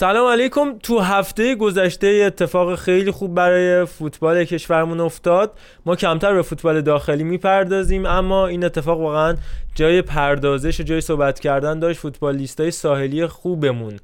سلام علیکم. تو هفته گذشته اتفاق خیلی خوب برای فوتبال کشورمون افتاد. ما کمتر به فوتبال داخلی می‌پردازیم اما این اتفاق واقعا جای پردازش و جای صحبت کردن داشت فوتبالیستای ساحلی خوبمون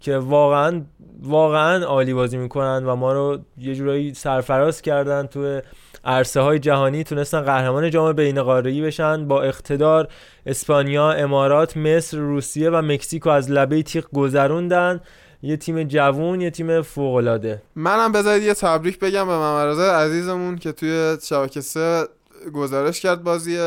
که واقعا واقعا عالی بازی می‌کنن و ما رو یه جورایی سرفراز کردن. تو عرصه های جهانی تونستن قهرمان جام بین قاره‌ای بشن با اقتدار. اسپانیا، امارات، مصر، روسیه و مکزیکو از لبه تیغ گذروندن. یه تیم جوون یه تیم فوق العاده منم بذارید یه تبریک بگم به ممرزه عزیزمون که توی شبکه سه گزارش کرد بازی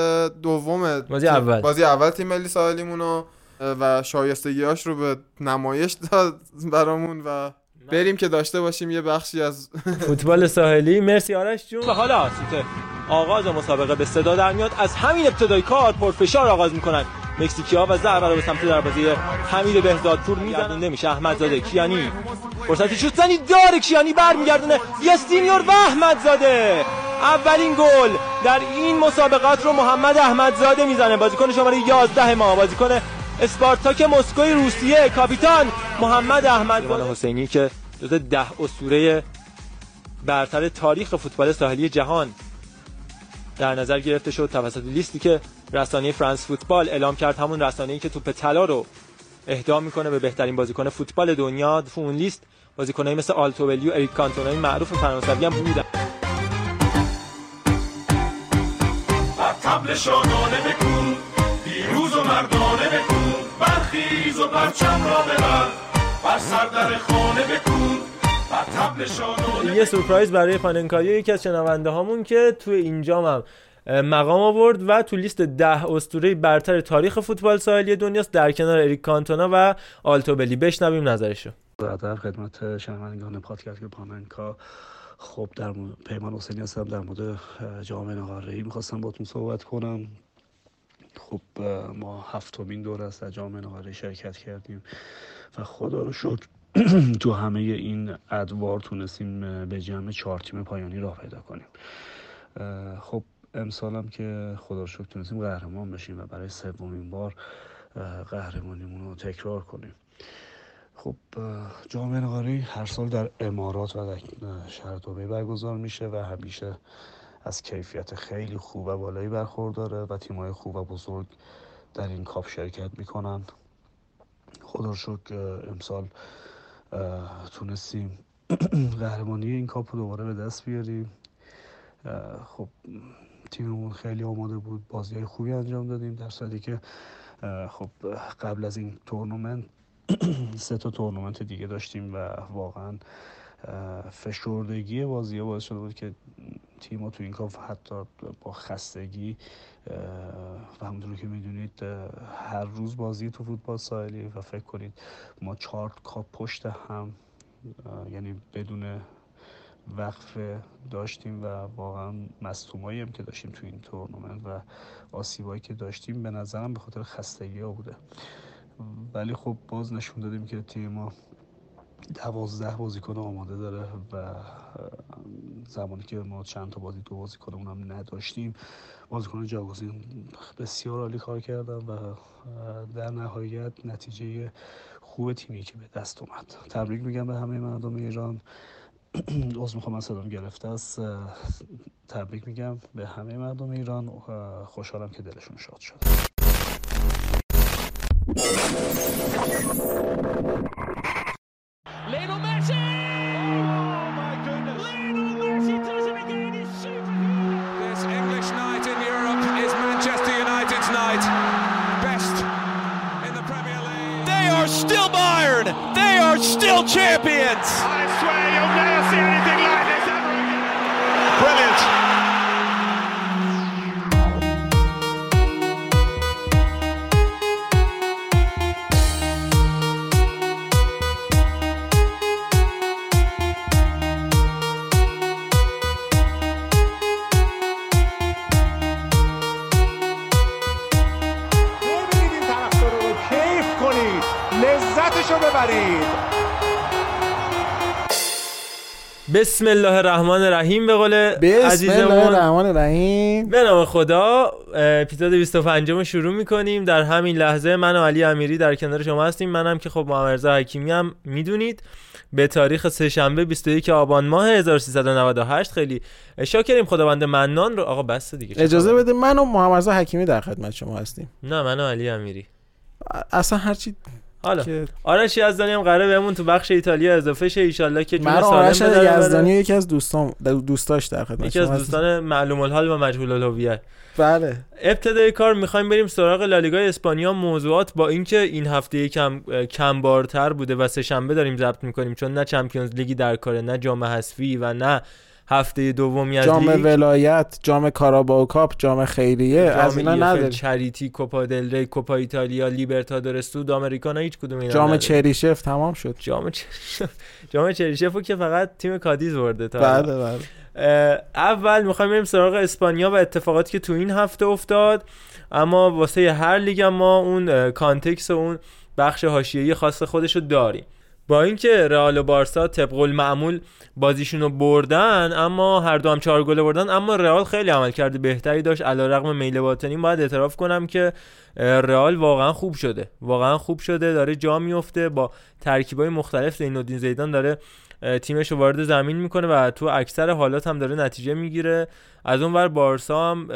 دوم بازی اول. بازی اول تیم ملی ساحلیمون و شایستگیاش رو به نمایش داد برامون و بریم که داشته باشیم یه بخشی از فوتبال ساحلی. مرسی آرش جون. و حالا آغاز مسابقه به صدا در میاد. از همین ابتدای کار پرفشار آغاز می‌کنن. مکزیکیا و ضربه رو به سمت دروازه حمید بهزادپور میگردونده میشه. احمد زاده کیانی. فرصتی شوت زنی داره. کیانی برمیگردونه. یاستینیور و احمد زاده اولین گل در این مسابقات رو محمد احمدزاده می‌زنه. بازیکن شماره 11 ما. بازیکن اسپارتاک مسکوی روسیه. کاپیتان محمد احمد. حسینی که جز ده اسطوره برتر تاریخ فوتبال ساحلی جهان. در نظر گرفته شد توسط لیستی که رسانه فرانس فوتبال اعلام کرد همون رسانه‌ای که توپ طلا رو اهدا می‌کنه به بهترین بازیکن فوتبال دنیا. اون لیست بازیکنایی مثل آلتوبلی و اریک کانتونای معروف فرانسوی هم بودن. خانه بکن یه سورپرایز برای پاننکایی یکی از شنونده هامون که تو اینجا هم مقام آورد و تو لیست ده اسطوره برتر تاریخ فوتبال ساحلی دنیاست. در کنار اریک کانتونا و آلتوبلی بشنویم نظرشو. در خدمت شنوندگان پادکست پاننکا خب در مورد پیمان حسینی هستم. در مورد جامعه نقارهی می‌خواستم باتون صحبت کنم. خب ما هفتمین دور است در جامعه نقارهی شرکت کردیم و خدا رو شکر تو همه این ادوار تونستیم به جمع چهار تیم پایانی راه پیدا کنیم. خب امسال که خدا رو شکر تونستیم قهرمان بشیم و برای سومین بار قهرمانیمون رو تکرار کنیم. خب جام نقاری هر سال در امارات و در شهر دوبه برگزار میشه و همیشه از کیفیت خیلی خوب و بالایی برخورداره و تیمای خوب و بزرگ در این کاپ شرکت می‌کنن. خدا شکر امسال تونستیم قهرمانی این کاپ رو دوباره به دست بیاریم. خب تیممون خیلی آماده بود بازی های خوبی انجام دادیم در صورتی که خب قبل از این تورنمنت سه تا تورنمنت دیگه داشتیم و واقعا فشردگی بازی باعث شده بود که تیم تو این کاپ حتی با خستگی و همونطور که می‌دونید هر روز بازی تو فوتبال ساحلی و فکر کنید ما چهار کاپ پشت هم یعنی بدون وقف داشتیم و واقعا مصومایی هم که داشتیم تو این تورنمنت و آسیبایی که داشتیم به نظرم به خاطر خستگی ها بوده. ولی خب باز نشون دادیم که تیم ما دوازده بازیکن آماده داره و زمانی که ما چند تا بازی دو بازیکن اونم نداشتیم بازیکن جاگزین بسیار عالی کار کردن و در نهایت نتیجه خوب تیمی که به دست اومد. تبریک میگم به همه مردم ایران. از می‌خوام از صدام گرفته است. تبریک میگم به همه مردم ایران خوشحالم که دلشون شاد شد. Giants. بسم الله الرحمن الرحیم به قول بسم الله الرحمن الرحیم. به نام خدا اپیزود 25 رو شروع می‌کنیم. در همین لحظه من و علی امیری در کنار شما هستیم. منم که خب محمد رضا حکیمی هم می‌دونید. به تاریخ سهشنبه 21 آبان ماه 1398 خیلی شاکریم خداوند منان رو. آقا بس دیگه اجازه؟ بده من و محمد رضا حکیمی در خدمت شما هستیم. نه من و علی امیری. اصلا هرچی حالا که آرش یزدانی هم قراره بهمون تو بخش ایتالیا اضافه شه ایشالله که جون آرش به در ببره. یزدانی یکی از دوستان دوستاش در خدمت یکی از. دوستان معلوم الحال و مجهول الهویت بله ابتدای کار می‌خوایم بریم سراغ لالیگا اسپانیا موضوعات با اینکه این هفته یکم کم بارتر بوده و سه شنبه داریم ضبط می‌کنیم چون نه چمپیونز لیگی در کاره نه جام حذفی و نه هفته دومی از جام ولایت جام کاراباو کاپ جام خیریه از اینا جام نداریم. چریتی کوپا دل ری کوپا ایتالیا لیبرتادورس سودامریکانا هیچ کدوم اینا جام. چریشف تمام شد. جام چریشف جام چریشفو که فقط تیم کادیز برده تا. بله بله. اول می‌خوایم بریم سراغ اسپانیا و اتفاقاتی که تو این هفته افتاد. اما واسه هر لیگ ما اون context و اون بخش حاشیه‌ای خاص خودشو داریم. با اینکه رئال و بارسا طبق المعمول بازیشون رو بردن اما هر دو هم چهار گل بردن اما رئال خیلی عمل کرده بهتری داشت. علیرغم میل باطنی باید اعتراف کنم که رئال واقعا خوب شده. واقعا خوب شده داره جا میفته با ترکیبای مختلف زینالدین زیدان داره تیمش رو وارد زمین می‌کنه و تو اکثر حالات هم داره نتیجه می‌گیره. از اون ور بارسا هم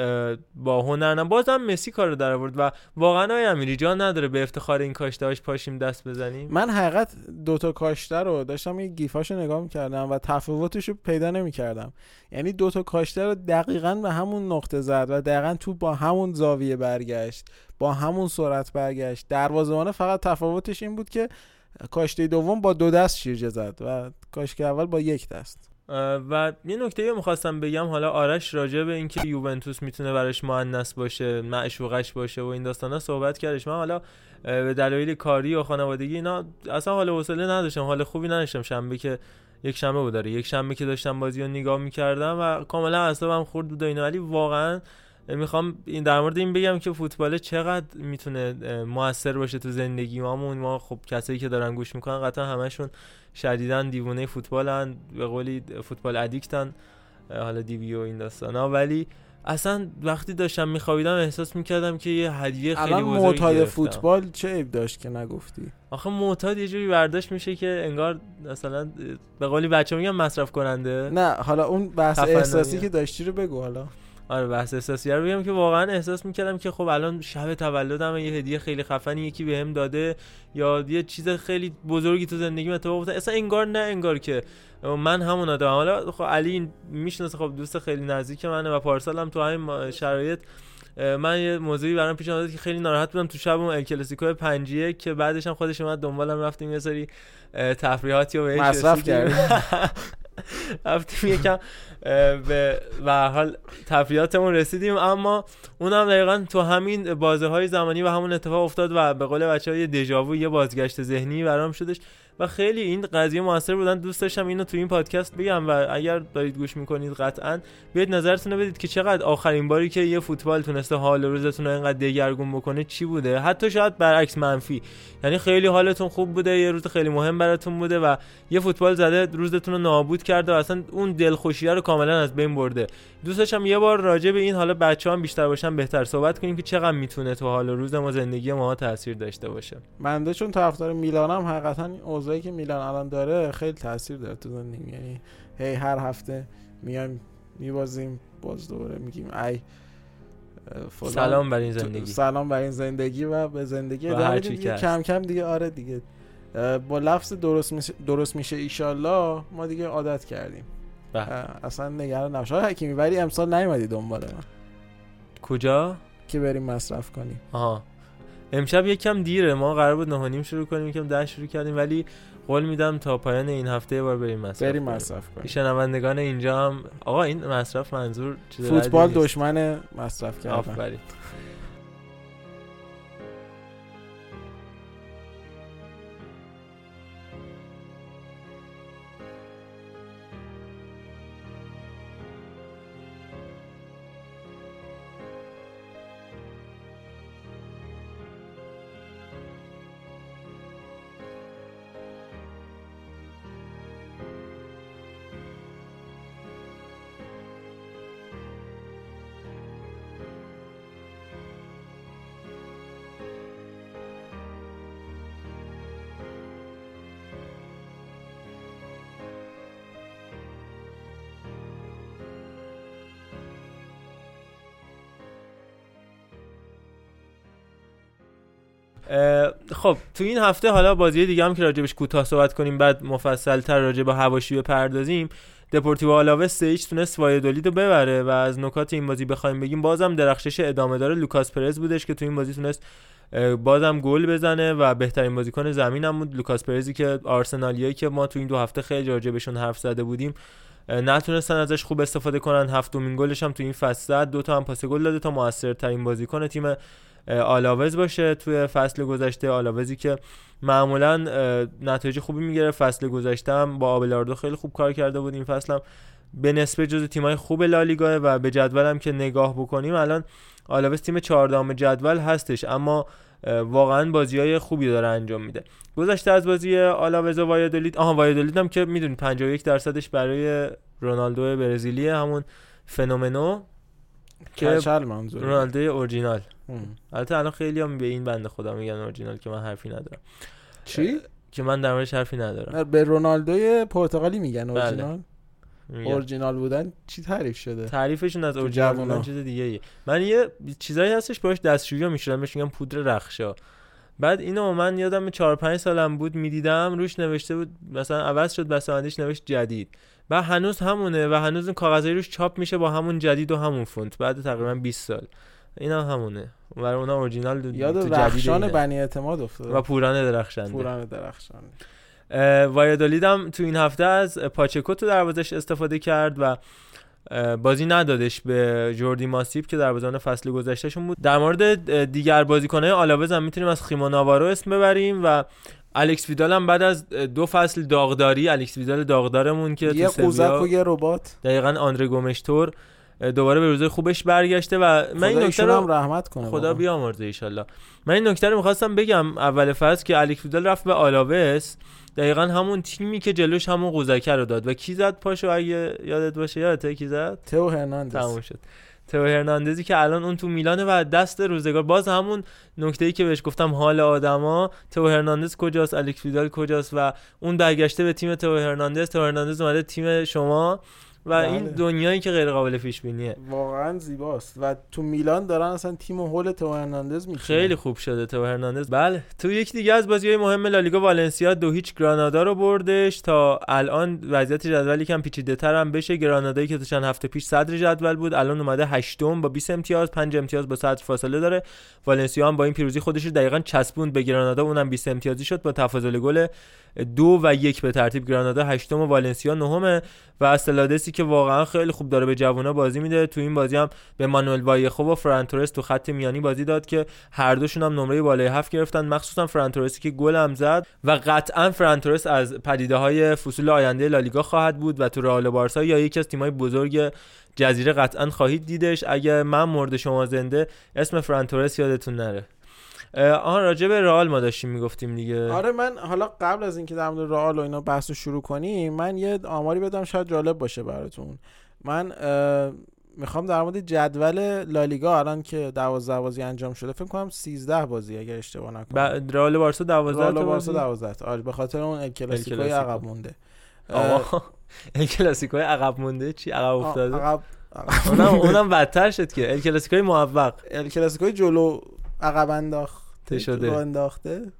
با هنر نه بازم مسی کار در آورد و واقعا های امیری جان نداره به افتخار این کاشتهاش پاشیم دست بزنیم. من حقیقت دوتا کاشته رو داشتم یه گیفاشو نگاه می‌کردم و تفاوتش رو پیدا نمی‌کردم. یعنی دوتا کاشته رو دقیقا به همون نقطه زد و دقیقا تو با همون زاویه برگشت با همون سرعت برگشت. دروازه‌بان فقط تفاوتش این بود که کاشته دوم با دو دست شیرجه زد و کاشته اول با یک دست. و یه نکته می‌خواستم بگم حالا آرش راجع به اینکه یوونتوس می‌تونه براش مؤنث باشه معشوقش باشه و این داستانا صحبت کردش. من حالا به دلایل کاری و خانوادگی اینا اصلا حال حوصله نداشتم. حال خوبی نداشتم. شنبه که یک شنبه بود داره. یک شنبه که داشتم بازی رو نگاه می‌کردم و کاملا اعصابم خورد بود اینا. ولی واقعا می‌خوام این در مورد این بگم که فوتبال چقدر می‌تونه موثر باشه تو زندگی ما ما خب کسایی که دارن گوش می‌کنن قطعا همشون شدیدن دیوونه فوتبالن به قولی فوتبال ادیکتن حالا دیوی و این داستانا. ولی اصلا وقتی داشتم میخوابیدم احساس می‌کردم که یه هدیه خیلی بزرگی معتاد. فوتبال چه عیب داشت که نگفتی؟ آخه معتاد یه جوری برداشت میشه که انگار مثلا به قولی بچه میگن مصرف کننده نه حالا اون بحث. احساسی که داشتی رو بگو حالا. آره بحث احساسی. رو بگم که واقعا احساس می‌کردم که خب الان شب تولدم یه هدیه خیلی خفنی یکی بهم داده یا یه چیز خیلی بزرگی تو زندگیم اتفاق افتاد اصلا انگار نه انگار که من همون آدم حالا خب علی می‌شناسه خب دوست خیلی نزدیک منه و پارسال هم تو همین شرایط من یه موضوعی برام پیش اومد که خیلی ناراحت بودم تو شب اون ال کلاسیکو پنجیه که بعدش هم خودش اومد دنبالم رفتیم یه سری تفریحاتی و بهش مصرف. رفتیم یکم به هر حال تفریحاتمون رسیدیم. اما اونم دقیقا تو همین بازه های زمانی و همون اتفاق افتاد و به قول بچه های دژاوو یه بازگشت ذهنی برام شدش. و خیلی این قضیه موثر بودن دوست داشتم اینو تو این پادکست بگم و اگر دارید گوش می‌کنید قطعا بیاید نظرتون رو بدید که چقدر آخرین باری که یه فوتبال تونسته حال روزتون رو اینقدر دگرگون بکنه چی بوده؟ حتی شاید برعکس منفی. یعنی خیلی حالتون خوب بوده یه روز خیلی مهم براتون بوده و یه فوتبال زده روزتون رو نابود کرده و اصلا اون دلخوشیه رو کاملا از بین برده. دوست داشتم یه بار راجع به این حالا بچه هم بیشتر باشن بهتر صحبت کنیم که چقدر می‌تونه تو حال روز ما زندگی ما تاثیر داشته باشه. منده چون طرفدار میلانم حقیقتا اوضاعی که میلان الان داره خیلی تاثیر داره تو زندگی. یعنی هی هر هفته میایم میبازیم باز دوباره میگیم ای. سلام بر این زندگی. سلام بر این زندگی و به زندگی و ادامه هر میدیم چی دیگه کم کم دیگه آره دیگه. با لفظ درست میشه درست میشه ایشالله ما دیگه عادت کردیم. بله. اصلا نگران نباش. حکیمی ولی امسال نیومدی دنبال من کجا؟ که بریم مصرف کنیم. آها. امشب یکم دیره ما قرار بود نه و نیم شروع کنیم یکم ده شروع کردیم ولی قول میدم تا پایان این هفته یه بار بریم مصرف بریم. مصرف کنیم شنوندگان اینجا هم آقا این مصرف منظور چیز فوتبال. دشمن مصرف کردن آفرین خب تو این هفته حالا بازی دیگه هم که راجبش کوتاه صحبت کنیم بعد مفصل تر راجع به حواشی بپردازیم دپورتیو آلاوه سه هیچ تونست وایادولید رو ببره و از نکات این بازی بخوایم بگیم بازم درخشش ادامه داره. لوکاس پرز بودش که تو این بازی تونست بازم گل بزنه و بهترین بازیکن زمین هم بود. لوکاس پرزی که آرسنالیایی که ما تو این دو هفته خیلی راجع بهشون حرف زده بودیم نتونستن ازش خوب استفاده کنن. هفتمین گلش هم تو این فصل دو تا هم پاس گل داده تا موثرترین بازیکن تیم آلاوز باشه توی فصل گذشته. آلاوزی که معمولا نتایج خوبی می‌گیره فصل گذشته هم با آبلاردو خیلی خوب کار کرده بود این فصل هم. به نسبه جز تیمای خوب لالیگا و به جدولم که نگاه بکنیم الان آلاوز تیم 14 جدول هستش اما واقعا بازی های خوبی داره انجام میده. گذشته از بازی آلاوز و وایادولید آها وایادولید هم که می‌دونید 51 درصدش برای رونالدو برزیلی همون فنومنو. که رونالدو اورجینال. البته الان خیلی هم به این بنده خدا میگن اورجینال که من حرفی ندارم. چی؟ که من در موردش حرفی ندارم. به رونالدو پرتغالی میگن اورجینال؟ اورجینال بودن چی تعریف شده؟ تعریفشون از اورجینال بودن چیز دیگه ای. من یه چیزایی هستش باش دستشویی می‌شدم بهش میگم پودر رخشا. بعد اینو من یادم 4 5 سالم بود می‌دیدم روش نوشته بود مثلا عوض شد بسامدیش نوشت جدید. و هنوز همونه و هنوز این کاغذای روش چاپ میشه با همون جدید و همون فونت. بعد تقریبا 20 سال. این هم همونه. و اونا اورجینال یاد رخشان بنی اعتماد افتاد و پوران درخشنده. پوران درخشنده. وایادولید هم تو این هفته از پاچکو تو دروازش استفاده کرد و بازی ندادش به جوردی ماسیب که دروازه‌بان فصل گذشتهشون بود. در مورد دیگر بازیکن‌های آلاوز هم می‌تونیم از خیما ناوارو اسم ببریم و الکس ویدال هم بعد از دو فصل داغداری الکس ویدال داغدارمون که یه قوزک و یه ربات. دقیقا آندره گومشتور دوباره به روزای خوبش برگشته و من این نکته رو رحمت کنه خدا بیامرزه ان من این نکته رو می‌خواستم بگم اول فصل که الکس ویدال رفت به آلاوس. دقیقا همون تیمی که جلوش همون قوزکه رو داد. و کی زد پاشو اگه یادت باشه؟ یادته کی زد؟ تو هرناندز. تموم شد. تو هرناندزی که الان اون تو میلانه و دست روزگار. باز همون نکته ای که بهش گفتم حال آدما. تو هرناندز کجاست؟ الکس ویدال کجاست؟ و اون برگشته به تیم تو هرناندز. تو هرناندز اومده تیم شما. و بله. این دنیایی که غیر قابل پیش بینیه. واقعا زیباست. و تو میلان دارن اصلا تیم هول تو هرناندز میشه خیلی خوب شده تو هرناندز. بله تو یکی دیگه از بازی های مهم لالیگا والنسیا دو هیچ گرانادا رو بردش. تا الان وضعیت جدولی کم پیچیده تر هم بشه. گرانادایی که چند هفته پیش صدر جدول بود الان اومده هشتم با 20 امتیاز 5 امتیاز با صدر فاصله داره. والنسیا هم با این پیروزی خودش رو دقیقاً چسبوند به گرانادا. اونم 20 امتیازی شد با تفاضل گل دو و یک به ترتیب گرانادا هشتم و والنسیا نهمه و استلادسی که واقعا خیلی خوب داره به جوونا بازی میده. تو این بازی هم به مانوئل وایخو و فرانتورس تو خط میانی بازی داد که هر دوشون هم نمره بالای هفت گرفتن. مخصوصا فرانتورسی که گل هم زد و قطعا فرانتورس از پدیده های فصول آینده لالیگا خواهد بود و تو رئال بارسا یا یکی از تیم‌های بزرگ جزیره قطعا خواهید دیدش. اگه من مورد شما زنده اسم فرانتورس یادتون نره. آها راجع به رئال ما داشتیم می‌گفتیم دیگه. آره من حالا قبل از اینکه در مورد رئال و اینا بحث شروع کنیم من یه آماری بدم شاید جالب باشه براتون. من می‌خوام در مورد جدول لالیگا الان که 12 بازی انجام شده فکر کنم 13 بازی اگر اشتباه نکنم. رئال بارسا 12 رئال بارسا 12 آره به خاطر اون ال کلاسیکو. عقب مونده. آقا ال کلاسیکو عقب مونده؟ چی عقب افتاده؟ عقب اونم اونم بدتر شد که. ال کلاسیکو موفق. ال کلاسیکو جلو عقب انداخته شده. انداخته.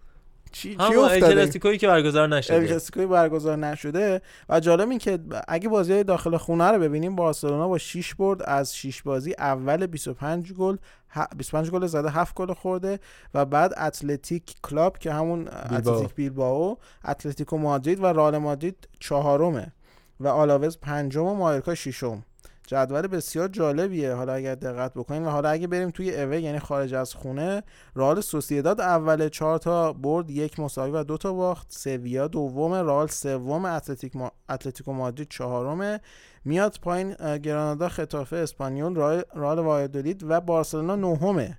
چی چی افتاده؟ که برگزار نشده. کلاسیکوی برگزار نشده. و جالب این که اگه بازی داخل خونه رو ببینیم بارسلونا با 6 برد از 6 بازی اول 25 گل 25 گل زده 7 گل خورده. و بعد اتلتیک کلاب که همون اتلتیک بیلبائو اتلتیکو مادرید و رئال مادرید چهارمه. و آلاوز پنجم و مایورکا ششم. جدول بسیار جالبیه. حالا اگر دقت بکنیم و حالا اگه بریم توی اوه یعنی خارج از خونه رئال سوسیداد اول چهار تا برد یک مساوی و دو تا باخت. سویا دوم رئال سوم اتلتیک. اتلتیکو مادرید چهارم. میاد پایین گرانادا خطافه اسپانیول رئال وایادولید و بارسلونا نهمه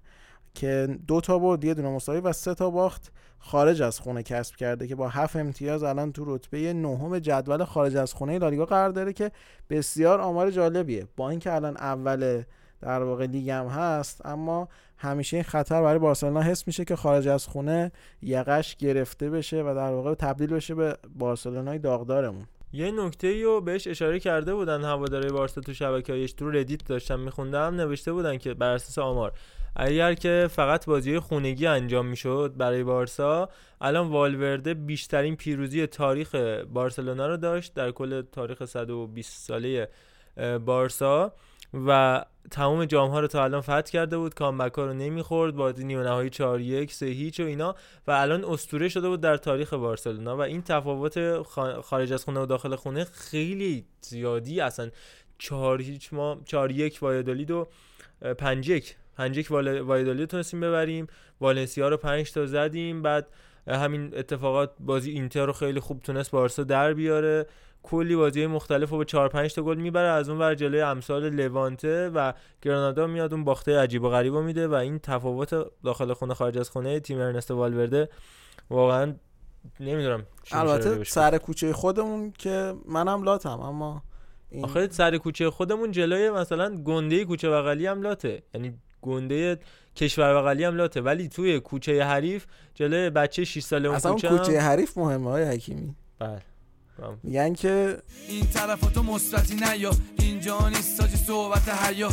که دو تا برد یه دونه مساوی و سه تا باخت. خارج از خونه کسب کرده که با هفت امتیاز الان تو رتبه نهم جدول خارج از خونه لالیگا قرار داره که بسیار آمار جالبیه. با اینکه الان اول در واقع لیگ هست اما همیشه این خطر برای بارسلونا حس میشه که خارج از خونه یقش گرفته بشه و در واقع تبدیل بشه به بارسلونای داغدارمون. یه نکته رو بهش اشاره کرده بودن هواداره بارسا تو شبکه تو ردیت داشتم میخوندم نوشته بودن که بر اساس آمار اگر که فقط بازی خونگی انجام می‌شد برای بارسا الان والورده بیشترین پیروزی تاریخ بارسلونا رو داشت در کل تاریخ 120 ساله بارسا و تمام جام ها رو تا الان فتح کرده بود. کامبک ها رو نمی‌خورد بازی نیمه نهایی 4 1 3 هیچ و اینا و الان اسطوره شده بود در تاریخ بارسلونا و این تفاوت خارج از خونه و داخل خونه خیلی زیادی. اصلا 4 هیچ ما 4 1 وایادولید و 5 1 5 1 وایادولید تونستیم ببریم. والنسیا رو 5 تا زدیم. بعد همین اتفاقات بازی اینتر رو خیلی خوب تونست بارسا در بیاره. کلی بازی مختلف رو به 4 5 تا گل می‌بره. از اون ور جلوی امثال لوانته و گرانادا میاد اون باخته عجیب و غریب میده و این تفاوت داخل خونه خارج از خونه تیم ارنست والورده واقعا نمی‌دونم البته سر کوچه خودمون که منم لاتم اما این... آخه سر کوچه خودمون جلوی مثلا گنده کوچه بغلی هم لاته. یعنی گنده کشور بغلی هم لاته. ولی توی کوچه حریف جلوی بچه 6 ساله اون کوچه کوچه حریف مهمه های حکیمی. بله. میگن که این طرف تو مثبتی نیا اینجا نیست ساجی صحبت حیا.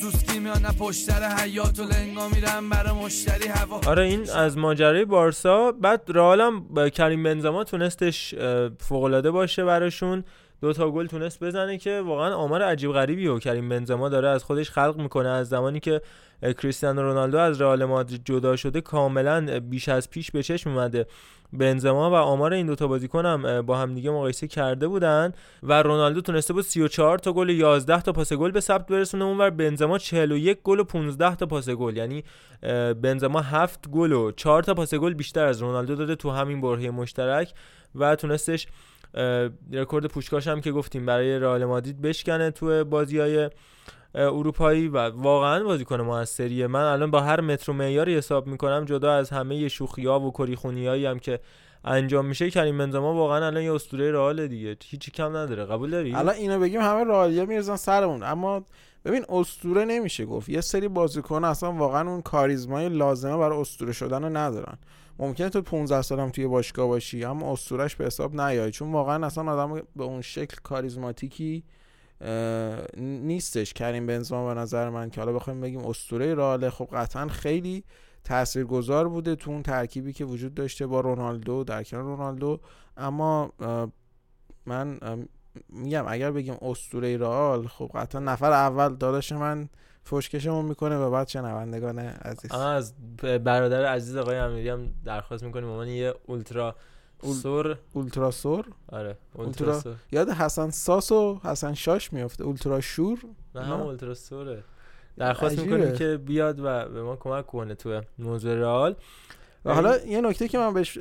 سوسکی میان پشتر حیات و لنگا میرن برای مشتری هوا. آره این از ماجرای بارسا. بعد رئال هم کریم بنزما تونستش فوق باشه براشون. دو تا گل تونست بزنه که واقعا آمار عجیب غریبی و کریم بنزما داره از خودش خلق می‌کنه از زمانی که کریستیانو رونالدو از رئال مادرید جدا شده کاملا بیش از پیش به چشم اومده. بنزما و آمار این دوتا بازیکن هم با هم دیگه مقایسه کرده بودن و رونالدو تونسته بود 34 تا گل 11 تا پاس گل به ثبت برسونه. اونور بنزما 41 گل و 15 تا پاس گل یعنی بنزما 7 گل و 4 تا پاس گل بیشتر از رونالدو داده تو همین برهه مشترک و تونستش رکورد پوشکاش هم که گفتیم برای رئال مادرید بشکنه تو بازی های اروپایی و واقعا بازیکن موثریه. من الان با هر متر و معیاری حساب می‌کنم جدا از همه شوخی ها و کریخونیایی هم که انجام میشه کریم بنزما واقعا الان یه اسطوره رئال دیگه. هیچی کم نداره. قبول داری؟ الان اینو بگیم همه رئالیا میرزن سرمون. اما ببین اسطوره نمیشه گفت. یه سری بازیکن اصلا واقعا اون کاریزمای لازمه برای اسطوره شدن رو ندارن. ممکنه تو 15 سالم توی باشگاه باشی اما اسطورش به حساب نیای. چون واقعا اصلا آدم به اون شکل کاریزماتیکی نیستش. کریم بنزما به نظر من که حالا بخوایم بگیم اسطوره راله خب قطعا خیلی تاثیرگذار بوده تو اون ترکیبی که وجود داشته با رونالدو در کنار رونالدو. اما من میگم اگر بگیم اسطوره رئال خب قطعا نفر اول داداش من فشکشمون می‌کنه و بعد شنوندگان عزیز. از برادر عزیز آقای امیری هم درخواست می‌کنیم عنوان یه اولترا سور اولترا سور آره اولترا, یاد حسن ساس و حسن شاش میفته اولترا شور؟ نه هم اولترا سوره درخواست می‌کنیم که بیاد و به ما کمک کنه تو موضوع رئال. و حالا یه نکته که من بهش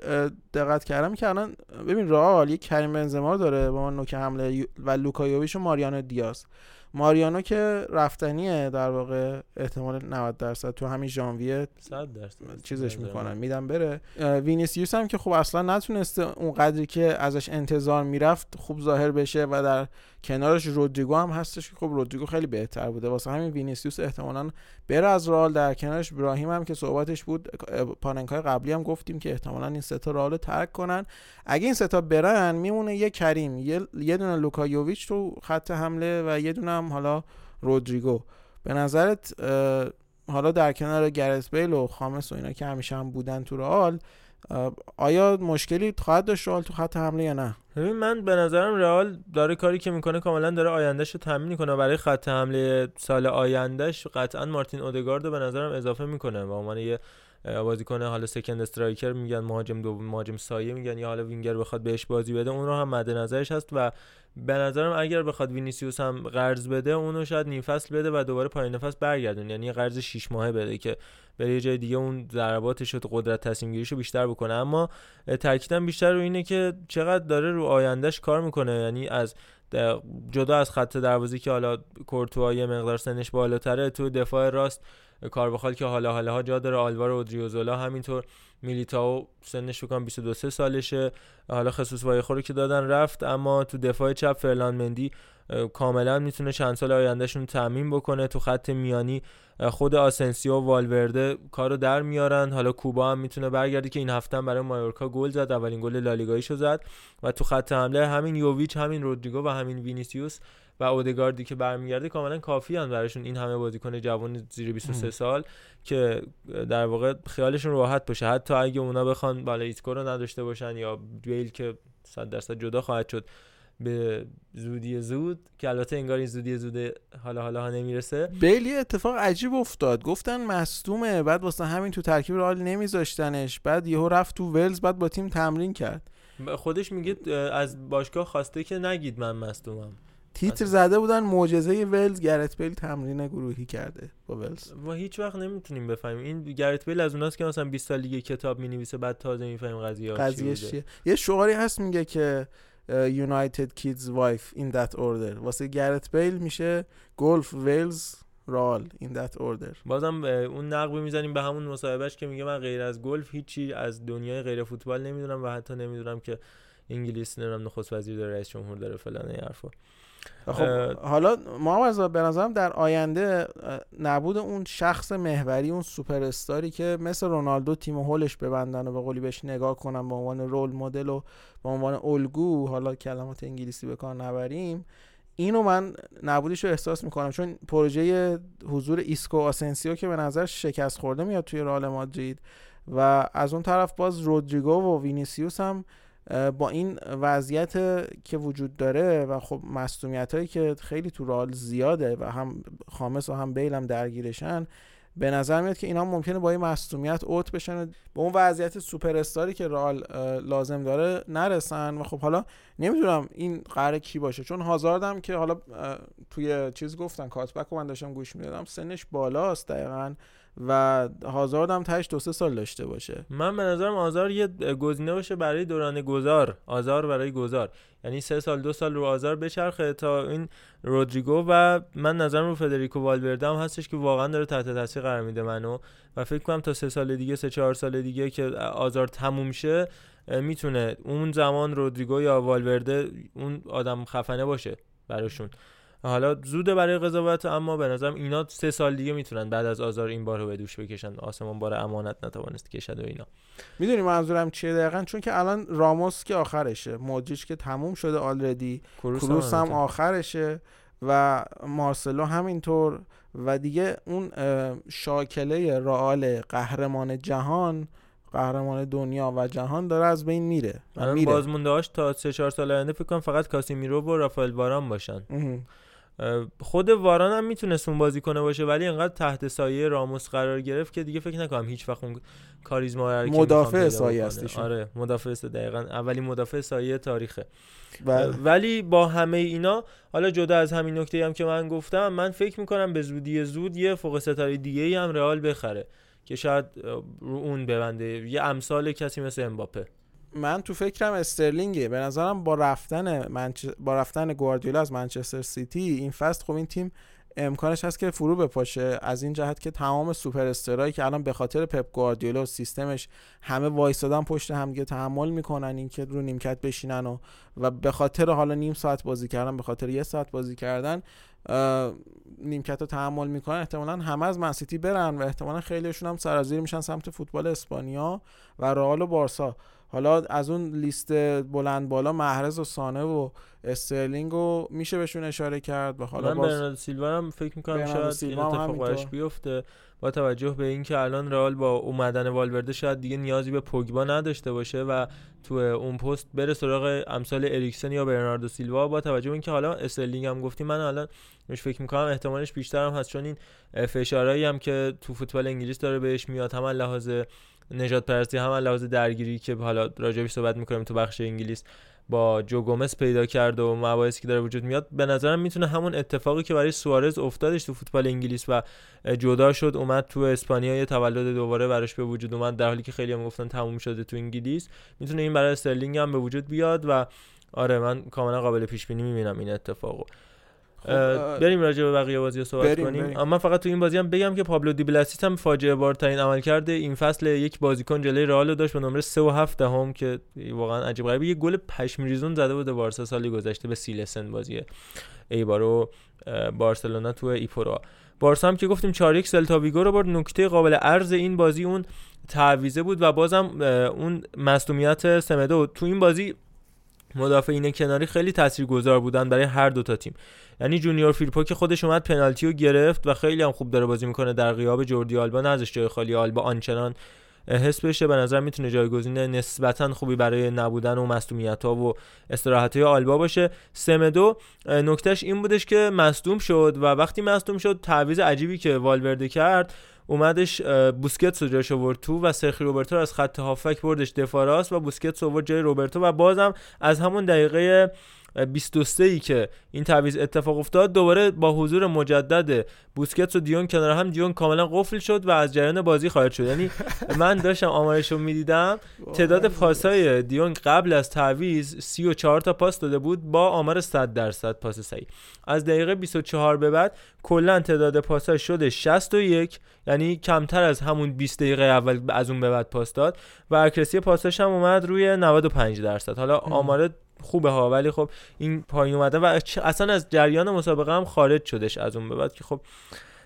دقت کردم که الان ببین رئال یه کریم بنزما داره به عنوان نوک حمله و لوکا یوویچ و ماریانو دیاز. ماریانو که رفتنیه در واقع احتمال 90 درصد تو همین ژانویه 100 درصد. چیزش می‌کنن میدن بره. وینیسیوس هم که خب اصلا نتونسته اون قدری که ازش انتظار می‌رفت خوب ظاهر بشه و در کنارش رودریگو هم هستش که خب رودریگو خیلی بهتر بوده. واسه همین وینیسیوس احتمالا بره از رئال در کنارش. براهیم هم که صحبتش بود پاننکای قبلی هم گفتیم که احتمالا این سه تا رئال ترک کنن. اگه این سه تا برن میمونه یه کریم یه, دونه لوکا یوویچ تو خط حمله و یه دونه هم حالا رودریگو. به نظرت حالا در کنار گرت بیل و خامس و اینا که همیشه هم بودن تو رئال آیا مشکلی خواهد داشت رئال تو خط حمله یا نه؟ ببین من به نظرم رئال داره کاری که می‌کنه کاملا داره آیندهش رو تامین کنه برای خط حمله سال آیندهش قطعا مارتین اودگارد به نظرم اضافه می‌کنه به عنوان یه بازیکن حالا second striker میگن مهاجم دو مهاجم سایه میگن یا حالا وینگر بخواد بهش بازی بده اون رو هم مد نظرش هست و به نظرم اگر بخواد وینیسیوس هم قرض بده اونو شاید نیم فصل بده و دوباره پایان فصل برگردونه یعنی قرض 6 ماهه بده که بره یه جای دیگه اون ضرباتش و قدرت تصمیم گیریشو بیشتر بکنه. اما تاکیدم بیشتر رو اینه که چقدر داره رو آیندهش کار می‌کنه. یعنی از جدا از خط دروازه که حالا کورتوا یه مقدار سنش بالاتره تو دفاع راست کاربخال که حالا حالا ها جا داره. آلوارو اودریوزولا همینطور. میلیتاو سنش فکر کنم 22 سالشه. حالا خسوس وایخو رو که دادن رفت اما تو دفاع چپ فرلان مندی کاملا می‌تونه چند سال آیندهشون تامین بکنه. تو خط میانی خود آسنسیو و والورده کارو در میارن. حالا کوبو هم می‌تونه برگرده که این هفته برای مایورکا گل زد اولین گل لالیگاییشو زد. و تو خط حمله همین یوویچ همین رودریگو و همین وینیسیوس و اودگاردی که برمیگرده کاملا کافی هم براشون این همه بازیکن جوان زیر 23 سال که در واقع خیالشون راحت باشه. حتی اگه اونا بخوان حالا ایسکو رو نداشته باشن یا بیل که 100 درصد جدا خواهد شد به زودی زود که البته انگار این زودی زود حالا حالا ها نمی‌رسه. بیلی اتفاق عجیب افتاد. گفتن مصدومه بعد واسه همین تو ترکیب رئال نمیذاشتنش. بعد یهو رفت تو ولز بعد با تیم تمرین کرد. خودش میگه از باشگاه خواسته که نگید من مصدومم. تیتر زده بودن معجزه ولز گرت بیل تمرین گروهی کرده با ولز. و هیچ وقت نمی‌تونیم بفهمیم. این گرت بیل از اوناست که مثلا 20 سال دیگه کتاب می‌نویسه بعد تازه می‌فهمیم قضیه قضیه چیه. یه شعاری هست میگه که United kids wife in that order واسه گرت بیل میشه golf Wales Real in that order بازم اون نقبی می‌زنیم به همون مصاحبهش که میگه من غیر از گلف هیچی از دنیای غیر فوتبال نمی‌دونم و حتی نمی‌دونم که انگلیس نمی‌دونم نخست وزیر داره رئیس جمهور داره فلان حرفا. خب حالا ما از به نظرم در آینده نبود اون شخص محوری اون سوپر استاری که مثل رونالدو تیم هولش ببندن و به قولی بهش نگاه کنن به عنوان role model و به عنوان الگو حالا کلمات انگلیسی به کار نبریم. اینو من نبودیش رو احساس می‌کنم چون پروژه حضور ایسکو آسنسیو که به نظر شکست خورده میاد توی رئال مادرید و از اون طرف باز رودریگو و وینیسیوس هم با این وضعیت که وجود داره و خب مصدومیت هایی که خیلی تو رئال زیاده و هم خامس و هم بیل هم درگیرشن به نظر میاد که اینا ممکنه با این مصدومیت اوت بشن به اون وضعیت سوپر استاری که رئال لازم داره نرسن. و خب حالا نمی‌دونم این قرار کی باشه. چون هازاردم که حالا توی چیز گفتن کاتبک رو من داشتم گوش می‌دادم سنش بالاست دقیقا. و هازارد هم تاش دو سه سال داشته باشه. من به نظرم آزار یه گزینه باشه برای دوران گذار. آزار برای گذار. یعنی سه سال دو سال رو آزار بچرخه تا این رودریگو و من نظرم رو فدریکو والورده هم هستش که واقعا داره تحت تاثیر قرار میده منو. و فکر کنم تا سه سال دیگه سه چهار سال دیگه که آزار تموم شه می‌تونه اون زمان رودریگو یا والورده اون آدم خفنه باشه براشون. حالا زوده برای قضاوت اما به نظرم اینا سه سال دیگه می‌تونن بعد از آزار این بار رو به دوش بکشن. آسمان بار امانت نتوانست کشد و اینا. می‌دونی منظورم چیه دقیقا؟ چون که الان راموس که آخرشه مودریچ که تموم شده آلردی کروس, هم, آخرشه و مارسلو همینطور و دیگه اون شاکله رئال قهرمان جهان قهرمان دنیا و جهان داره از بین میره میره. بازمونده هاش تا 3 4 سال آینده فکر کنم فقط کاسیمیرو و رافائل واران باشن. خود واران هم می‌تونست اون بازی کنه باشه ولی انقدر تحت سایه راموس قرار گرفت که دیگه فکر نکنم هیچ وقت اون کاریزما مدافع سایه هستش. آره مدافع دقیقا اولی مدافع سایه تاریخه. بله. ولی با همه اینا حالا جدا از همین نکته هم که من گفتم من فکر می‌کنم به زودی زود یه فوق ستاره دیگه هم رئال بخره که شاید رو اون ببنده. یه امثال کسی مثل امباپه. من تو فکرم استرلینگه. به نظرم با رفتن منچ... با رفتن گواردیولا از منچستر سیتی این فصل خب این تیم امکانش هست که فرو بپاشه. از این جهت که تمام سوپر استرایی که الان به خاطر پپ گواردیولا سیستمش همه وایسادن پشت هم دیگه تحمل می‌کنن اینکه رو نیمکت بشینن و و به خاطر حالا نیم ساعت بازی کردن به خاطر یه ساعت بازی کردن نیمکت رو تحمل می‌کنن. احتمالا همه از منسیتی برن و احتمالا خیلیشون هم سرازیر میشن سمت فوتبال اسپانیا و رئال و بارسا. حالا از اون لیست بلند بالا محرز و سانه و استرلینگ رو میشه بهشون اشاره کرد و حالا من باز... سیلوا هم فکر می‌کنم شاید این اتفاق بیفته. با توجه به اینکه الان رئال با اومدن والورده شاید دیگه نیازی به پوگبا نداشته باشه و تو اون پست بره سراغ امثال اریکسن یا برناردو سیلوا با توجه به اینکه حالا استرلینگ هم گفتی من الان مش فکر می‌کنم احتمالش بیشتر هم هست چون این فشارهایی هم که تو فوتبال انگلیس داره بهش میاد هم لحاظ نجات پرستی هم لحاظ درگیری که حالا راجبش صحبت می‌کنیم تو بخش انگلیس با جو گومز پیدا کرد و مباحثی که داره وجود میاد به نظرم می‌تونه همون اتفاقی که برای سوارز افتادش تو فوتبال انگلیس و جدا شد اومد تو اسپانیا یه تولد دوباره براش به وجود اومد در حالی که خیلی هم گفتن تموم شده تو انگلیس. می‌تونه این برای استرلینگ هم به وجود بیاد و آره من کاملا قابل پیش بینی می‌بینم این اتفاقو. بریم راجع به بقیه بازی رو صحبت بریم، کنیم. بریم. اما فقط تو این بازی هم بگم که پابلو دیبلاسیس هم فاجعه بارترین عملکرد این فصل یک بازیکن جلوی رئال داشت به نمره 3 و 7 دهم که واقعا عجیب غریبه. یه گل پشم ریزون زده بود بارسا سالی گذشته به سیلسن بازی ایبارو بارسلونا تو ایپورا. بارسا هم که گفتیم 4 1 سلتا ویگو رو برد. نکته قابل عرض این بازی اون تعویزه بود و بازم اون مصدومیت سمدو تو این بازی مدافعین کناری خیلی تاثیرگذار بودن برای هر دو تا تیم. یعنی جونیور فیرپو که خودش اومد پنالتی رو گرفت و خیلی هم خوب داره بازی می‌کنه در غیاب جوردی آلبا. نذاش جای خالی آلبا آنچنان حس بشه. به نظر می‌تونه جایگزین نسبتا خوبی برای نبودن و مصدومیت ها و استراحت های آلبا باشه. سمدو اه، نکتهش این بودش که مصدوم شد و وقتی مصدوم شد تعویض عجیبی که والورده کرد اومدش بوسکتس رو جاش آورد تو و سرخی روبرتو رو از خط هافک بردش. دفاع راست و بوسکتس آورد جای روبرتو و بازم از همون دقیقه 23 ای که این تعویض اتفاق افتاد دوباره با حضور مجدد بوسکتس و دیون کنار هم دیون کاملا قفل شد و از جریان بازی خارج شد. یعنی من داشتم آمارش رو می‌دیدم. تعداد پاسای دیونگ قبل از تعویض 34 تا پاس داده بود با آمار 100 درصد پاس صحیح. از دقیقه 24 به بعد کلا تعداد پاسا شده 61 یعنی کمتر از همون 20 دقیقه اول از اون به بعد پاس داد و اکرسی پاساش هم اومد روی 95 درصد. حالا آمار خوبه ها ولی خب این پایین اومده و اصلا از جریان مسابقه هم خارج شدش از اون به بعد که خب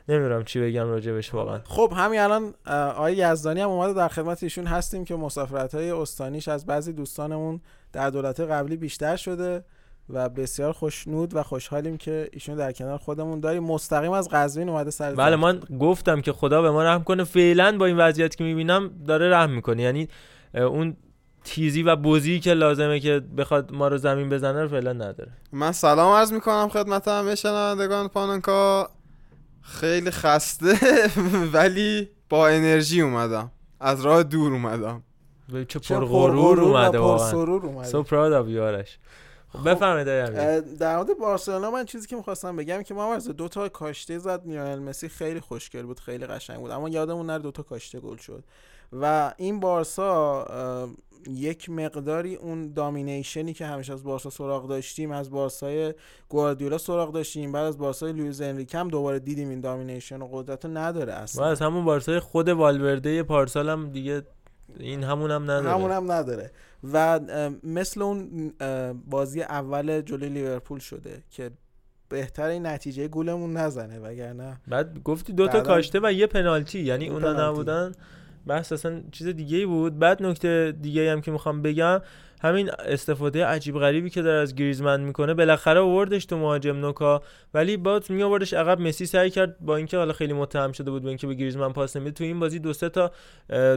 نمی‌دونم چی بگم راجبش واقعا. خب همین الان آقای یزدانی هم اومده در خدمت ایشون هستیم که مسافرت های استانیش از بعضی دوستانمون در دولت قبلی بیشتر شده و بسیار خوشنود و خوشحالیم که ایشون در کنار خودمون داریم. مستقیم از قزوین اومده سر بله. من گفتم که خدا به ما رحم کنه. فعلا با این وضعیت که می‌بینم داره رحم می‌کنه. یعنی اون تیزی و بزی که لازمه که بخواد ما رو زمین بزنه رو فعلا نداره. من سلام عرض می‌کنم خدمت همه شنوندگان پاننکا خیلی خسته ولی با انرژی اومدم. از راه دور اومدم. چه چه پرغرور و اومده واقعا. of you آرش. خب بفرمایید در مورد بارسلونا من چیزی که می‌خواستم بگم که ما دو تا کاشته زد. لیونل مسی خیلی خوشگل بود خیلی قشنگ بود. اما یادمون نره دو تا کاشته گل شد. و این بارسا یک مقداری اون دامینیشنی که همیشه از بارسا سراغ داشتیم از بارسای گواردیولا سراغ داشتیم. بعد از بارسای لوئیز انریکه هم دوباره دیدیم این دامینیشن و قدرت رو نداره و اصلا از همون بارسای خود والورده پارسال هم دیگه این همون هم نداره. همون هم نداره. و مثل اون بازی اول جلوی لیورپول شده که بهتر این نتیجه گولمون نزنه وگرنه بعد گفتی دو تا کاشته و یه پنالتی یعنی اونا. نبودن. بحث اصلا چیز دیگه ای بود. بعد نکته دیگه هم که می‌خوام بگم همین استفاده عجیب غریبی که داره از گریزمن می‌کنه بالاخره آوردش تو مهاجم نوکا. ولی باز می آوردش عقب مسی سعی کرد با اینکه حالا خیلی متهم شده بود به اینکه به گریزمن پاس نمیده تو این بازی دو سه تا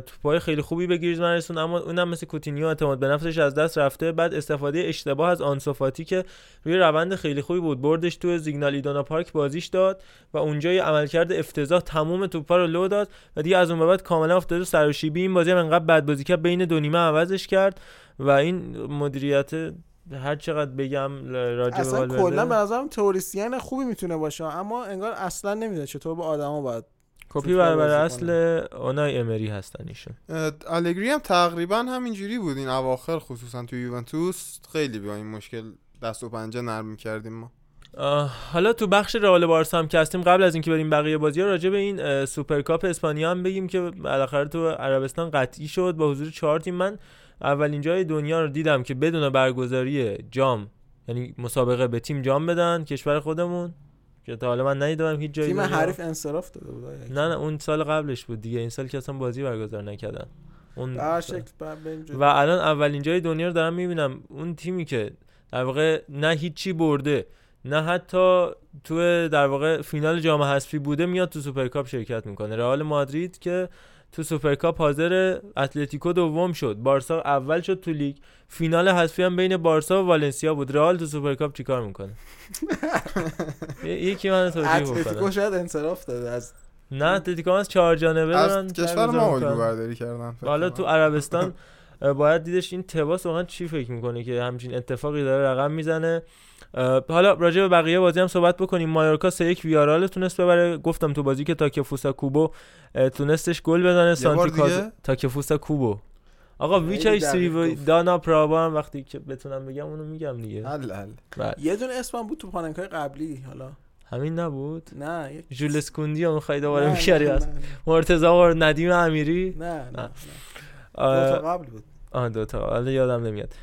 توپای خیلی خوبی به گریزمن رسون اما اونم مثل کوتینیو اعتماد به نفسش از دست رفته. بعد استفاده اشتباه از آنسوفاتی که روی روند خیلی خوبی بود بردش تو زیگنال ایدونا پارک بازیش داد و اونجا یه عملکرد افتضاح تمام توپا رو لو داد و دیگه از اون بعد کاملا افتاد سر و شیبی. این بازی هم انقدر بد بازی کرد بین دو نیمه عوضش کرد. و این مدیریت هر چقدر بگم راجع به اصلا والورده، کلا به نظرم تئوریسین خوبی می‌تونه باشه. اما انگار اصلا نمی‌دونه چطور با آدما باید کپی فوتبال بر بر بازی اصل اونای امری هستن ایشون. الگری هم تقریبا همینجوری بود. این اواخر خصوصا تو یوونتوس خیلی با این مشکل دست و پنجه نرم می‌کردیم ما. حالا تو بخش رئال بارسا هم که هستیم قبل از اینکه بریم بقیه بازی ها راجع به این سوپرکاپ اسپانیا هم بگیم که بالاخره تو عربستان قطعی شد. با حضور چهار تیم من اولین جای دنیا رو دیدم که بدون برگزاری جام یعنی مسابقه به تیم جام بدن کشور خودمون که تا حالا من ندیدم هیچ جایی تیم. حریف انصراف داده بود؟ نه نه اون سال قبلش بود دیگه این سال که اصلا بازی برگزار نکردن اون. و الان اولین جای دنیا رو دارم می‌بینم اون تیمی که در واقع نه هیچی برده نه حتی تو در واقع فینال جام حذفی بوده میاد تو سوپرکاپ شرکت می‌کنه رئال مادرید که تو سوپرکاپ حاضر اتلتیکو دوم شد. بارسا اول شد تو لیگ. فینال حذفی هم بین بارسا و والنسیا بود. رئال تو سوپرکاپ چیکار می‌کنه؟ یکی من توضیح اتلتیکو شاید انصراف داده از نه اتلتیکو از چهار جانبه دارن از کشور ما. الگو برداری کردن حالا. تو عربستان باید دیدش این تباس واقعا چی فکر می‌کنه که همچین اتفاقی داره رقم می‌زنه. حالا راجع به بقیه بازی هم صحبت بکنیم. مایورکا سه یک ویارئال تونست ببره. گفتم تو بازی که تاکه‌فوسا کوبو تونستش گل بزنه سانتی کاز؟ تاکفوسا کوبو. آقا ویچای گفت. دانا پرابا هم وقتی که بتونم بگم اونو میگم دیگه. حل حل. بعد یه دونه اسمم بود تو پاننکای قبلی حالا. همین نبود؟ نه یک جولس کوندی رو می‌خوای دوباره می‌کردی از و ندیم امیری؟ نه نه نه. آه، دو تا قبل بود. آه دوتا حالا یادم نمیاد.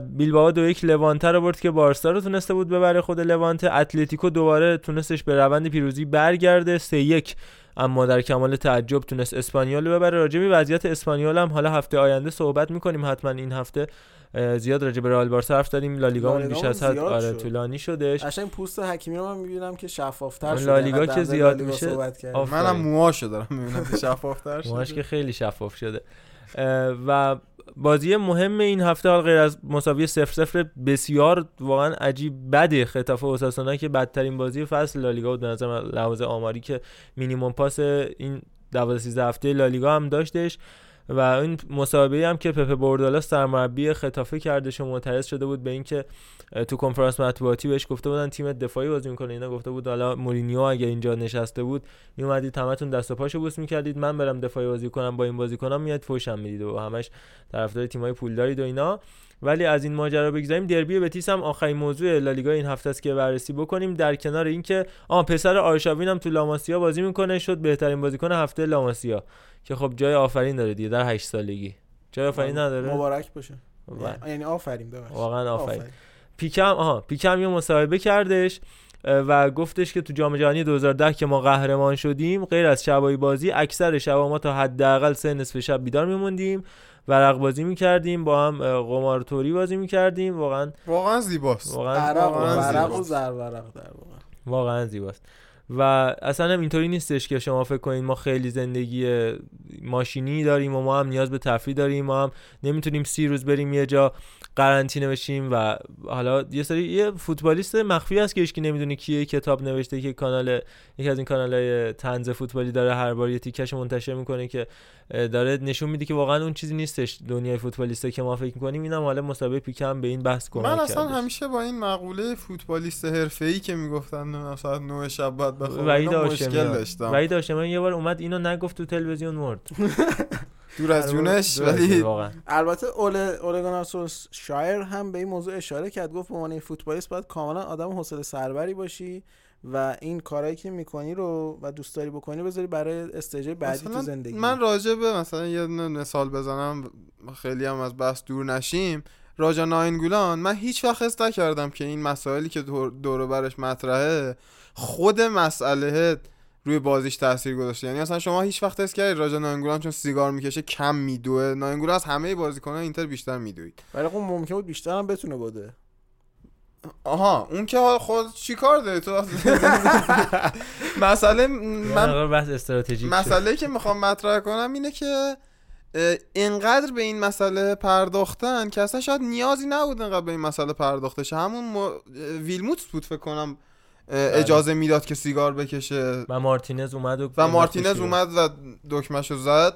بیلبائو دو یک لوانته رو برد که بارسا رو تونسته بود ببره خود لوانته. اتلتیکو دوباره تونستش به روند پیروزی برگرده. سه یک. اما در کمال تعجب تونست اسپانیول رو ببره. راجع به وضعیت اسپانیول هم حالا هفته آینده صحبت می‌کنیم. حتما این هفته زیاد راجع به رئال بارسا حرف داریم لالیگا بیش لالیگامون از حد آره شد. طولانی شدش. قشنگ پوست حکیمی رو من می‌بینم که شفافتر اون شده. لالیگا که زیاد میشه. منم موهاشو دارم می‌بینم که شفافتر موهاش شده. که خیلی شفاف شده. و بازی مهم این هفته حال غیر از مساوی 0 0 بسیار واقعا عجیب بده. خطاف اوساسونا که بدترین بازی فصل لالیگا بود به نظر لحاظ آماری که مینیمم پاس این 12 13 هفته لالیگا هم داشتش. و این مسابقه هم که پپ بوردالا سرمربی خطافه کردش و معترض شده بود به اینکه تو کنفرانس مطبوعاتی بهش گفته بودن تیم دفاعی بازی می‌کنه. اینا گفته بود حالا مورینیو اگه اینجا نشسته بود میومدید همتون دست و پاشو بوس می‌کردید من برم دفاعی بازی کنم با این بازی کنم میاد فوشم می‌دید و همش طرفدار تیمای پولدارید و اینا. ولی از این ماجرا بگذاریم دربی بتیس هم آخرین موضوع لالیگا این هفته است که بررسی بکنیم. در کنار اینکه آ پسر آرشاوین هم تو لاماسیا بازی می‌کنه شد بهترین بازیکن هفته لاماسیا که خب جای آفرین داره دیگه در 8 سالگی. جای آفرین نداره؟ مبارک باشه. و- یعنی آفرین ببخشید. واقعا آفرین. پیکم آها پیکم یه مصاحبه کردش و گفتش که تو جام جهانی 2010 که ما قهرمان شدیم غیر از شبای بازی اکثر شبا ما تا حداقل سه نصف شب بیدار میموندیم. ورق بازی می‌کردیم با هم قمارتوری بازی می‌کردیم. واقعا واقعا زیباست. واقعا و ورق و زیباست. زرورق در واقع. واقعا زیباست. و اصلا هم اینطوری نیستش که شما فکر کنید ما خیلی زندگی ماشینی داریم و ما هم نیاز به تفریح داریم. ما هم نمی‌تونیم سی روز بریم یه جا قرنطینه بشیم و حالا یه سری یه فوتبالیست مخفی هست که هیچکی نمی‌دونه کیه کتاب نوشته که کانال یکی از این کانالهای طنز فوتبالی داره هر بار یه تیکش منتشر می‌کنه که داره نشون میده که واقعا اون چیزی نیستش دنیای فوتبالیسته که ما فکر می‌کنیم. اینم حالا مسابقه پیکم به این بحث کمک من اصلا کردش. همیشه با این مقوله فوتبالیست حرفه‌ای که می‌گفتن نه ساعت 9 شب وحید اینا مشکل داشتم. وحید هاشمیان یه بار اومد اینو نگفت تو تلویزیون مرد دور از جونش ولی البته اول اولگانار شایر هم به این موضوع اشاره کرد گفت به عنوان فوتبالیست باید کاملا آدم حوصله سربری باشی و این کارهایی که می‌کنی رو و دوست داری بکنی بذاری برای استیج بعدی تو زندگی. من راجع به مثلا یه مثال بزنم خیلی هم از بحث دور نشیم. راجا ناینگولان من هیچ وقت حس نکردم که این مسائلی که دور دور و برش مطرحه خود مسئله روی بازیش تاثیر گذاشته. یعنی مثلا شما هیچ وقت حس کردید راجا ناینگولان چون سیگار می‌کشه کم میدوه. ناینگولان از همه بازیکنان اینتر بیشتر میدوید. ولی خب ممکن بود بیشتر هم بتونه بده. آها اون که خود چیکار داره تو؟ مسئله من من استراتژیک. مسئله که می‌خوام مطرح کنم اینه که اینقدر به این مسئله پرداختن که اصلا شاید نیازی نبود اینقدر به این مسئله پرداخته شه. همون م... ویلموتس بود فکر کنم اجازه می‌داد که سیگار بکشه. و مارتینز اومد و و مارتینز اومد و دکمهشو زد.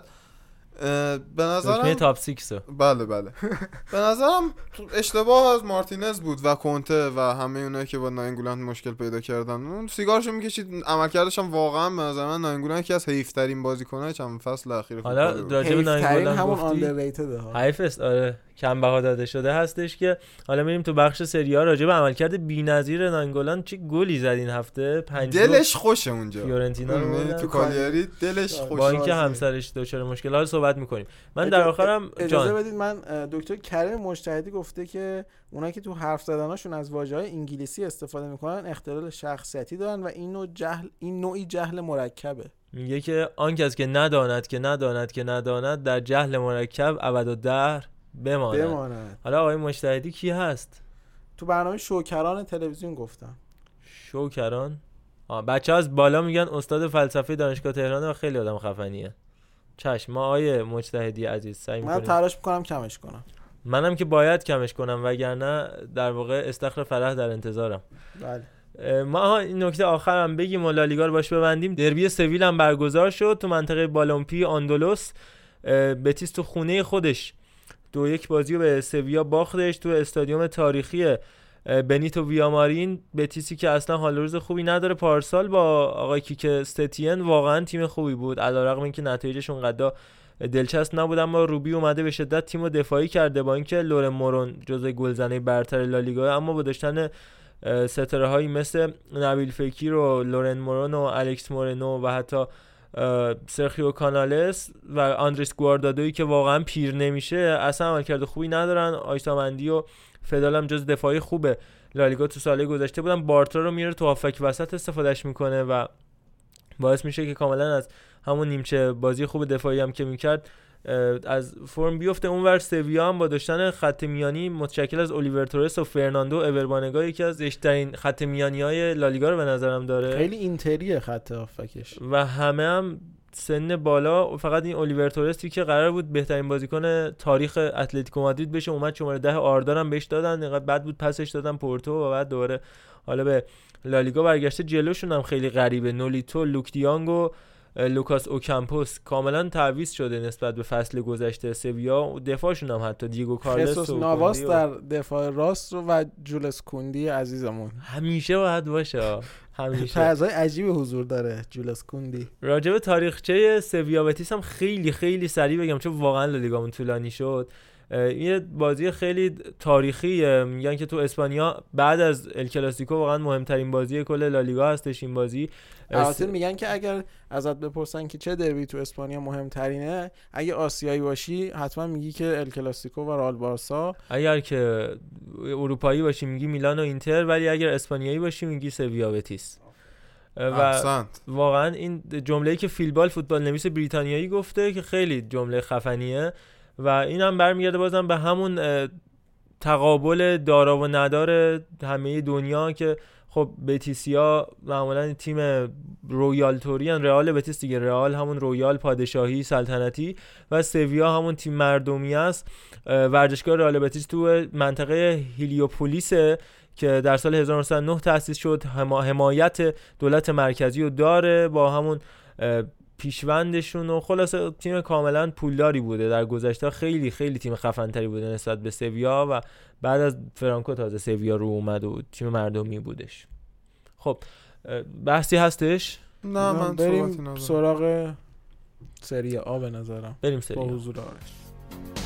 به نظرم top six رو. بله بله. به نظرم اشتباه از مارتینز بود و کنته و همه اونایی که با ناینگولان مشکل پیدا کردن. اون سیگارشو می‌کشید. عملکردش هم واقعا به نظر من ناینگولان یکی از حیفترین بازیکن‌های چند فصل اخیر حالا. راجع به ناینگولان همون underrated حیف است آره. کم بها داده شده هستش که حالا میریم تو بخش سری ها راجع به عملکرد بی‌نظیر ناینگولان چه گلی زد این هفته؟ پنج دلش خوشه اونجا. فیورنتینا رو؟ بردن. تو کالیاری دلش خوشه با اینکه. همسرش دچار مشکل حالا صحبت می‌کنیم. من در آخرم اجازه جان. بدید من دکتر کریم مجتهدی گفته که اونایی که تو حرف زدناشون از واژه های انگلیسی استفاده می‌کنن اختلال شخصیتی دارن و این نوع جهل این نوعی جهل مرکبه. میگه که آن کس که نداند که نداند که نداند در جهل مرکب ابد و در بماند. بماند. حالا آقای مجتهدی کی هست؟ تو برنامه شوکران تلویزیون گفتم. شوکران؟ بچه از بالا میگن استاد فلسفه دانشگاه تهران و خیلی آدم خفنیه. چشم ما آیه مجتهدی عزیز سعی من تلاش می‌کنم کمش کنم. منم که باید کمش کنم وگرنه در واقع استخر فرح در انتظارم. بله. ما این نکته آخرم بگیم و لالیگا رو باش ببندیم. دربی سویل هم برگزار شد تو منطقه بالومپی آندولوس. بتیس تو خونه خودش دو یک بازی رو به سویا باختش تو استادیوم تاریخی بنیتو ویامارین بتیسی که اصلا حال روز خوبی نداره. پارسال با آقای کیکه ستین واقعا تیم خوبی بود. علیرغم اینکه نتایجش اونقدر دلچسب نبود اما روبی اومده به شدت تیم دفاعی کرده با اینکه لورن مورون جزء گلزنای برتر لالیگا اما با داشتن ستاره هایی مثل نبیل فکیر و لورن مورون و الکس مورنو و حتی سرخیو کانالس و آندریس گواردادوی که واقعا پیر نمیشه اصلا عملکرد خوبی ندارن. عیسی ماندی و فدال هم جز دفاعای خوب لالیگا تو سال گذشته بودن. بارترا رو میره تو هافبک وسط استفادهش می‌کنه و باعث میشه که کاملا از همون نیمچه بازی خوب دفاعی هم که می‌کرد از فرم بیفته. اونور سویا هم با داشتن خط میانی متشکل از الیور تورس و فرناندو اور بانگا یکی از اشترین خط میانی های لالیگا رو به نظرم داره. خیلی اینتریه خط هافبکش. و همه هم سن بالا. فقط این الیور تورستی که قرار بود بهترین بازیکن تاریخ اتلتیکو مادرید بشه. اومد شماره ده آردا رو هم بهش دادن. اینقدر بد بود پسش دادن پورتو و بعد دوباره حالا به لالیگا برگشته. جلوشون هم خیلی غریبه. نولیتو لوک دی‌یونگ لوکاس اوکامپوس کاملا تعویض شده نسبت به فصل گذشته سویا. و دفاعشون هم حتی دیگو کارلوس و نواس در دفاع راست رو و جولس کوندی عزیزمون. همیشه باید باشه. همیشه. عجیب حضور داره جولس کوندی راجب تاریخچه سویا بتیس هم خیلی خیلی سریع بگم چون واقعا لالیگامون طولانی شد. این بازی خیلی تاریخی میگن که تو اسپانیا بعد از ال کلاسیکو واقعا مهمترین بازی کل لالیگا هستش این بازی. البته میگن که اگر ازت بپرسن که چه دربی تو اسپانیا مهمترینه اگه آسیایی باشی حتما میگی که ال کلاسیکو و رال بارسا. اگر که اروپایی باشی میگی میلان و اینتر ولی اگر اسپانیایی باشی میگی سویا بتیس. و واقعا این جمله‌ای که فیل بال فوتبال نویس بریتانیایی گفته که خیلی جمله خفنیه. و این هم برمیگرده بازم به همون تقابل دارا و ندار همه دنیا که خب بتیسیا معمولا تیم رویال توریان رئال بتیس دیگه. رئال همون رویال پادشاهی سلطنتی و سویا همون تیم مردمی است. ورزشگاه رئال بتیس تو منطقه هیلیوپولیس که در سال 1909 تأسیس شد. حمایت دولت مرکزی رو داره با همون پیشوندشون و خلاصه تیم کاملا پولداری بوده. در گذشته خیلی خیلی تیم خفنتری بوده نسبت به سویا و بعد از فرانکو تازه سویا رو اومد و تیم مردمی بودش. خب بحثی هستش؟ نه من بریم سراغ سری آ به نظرم. بریم سری با حضور آرش.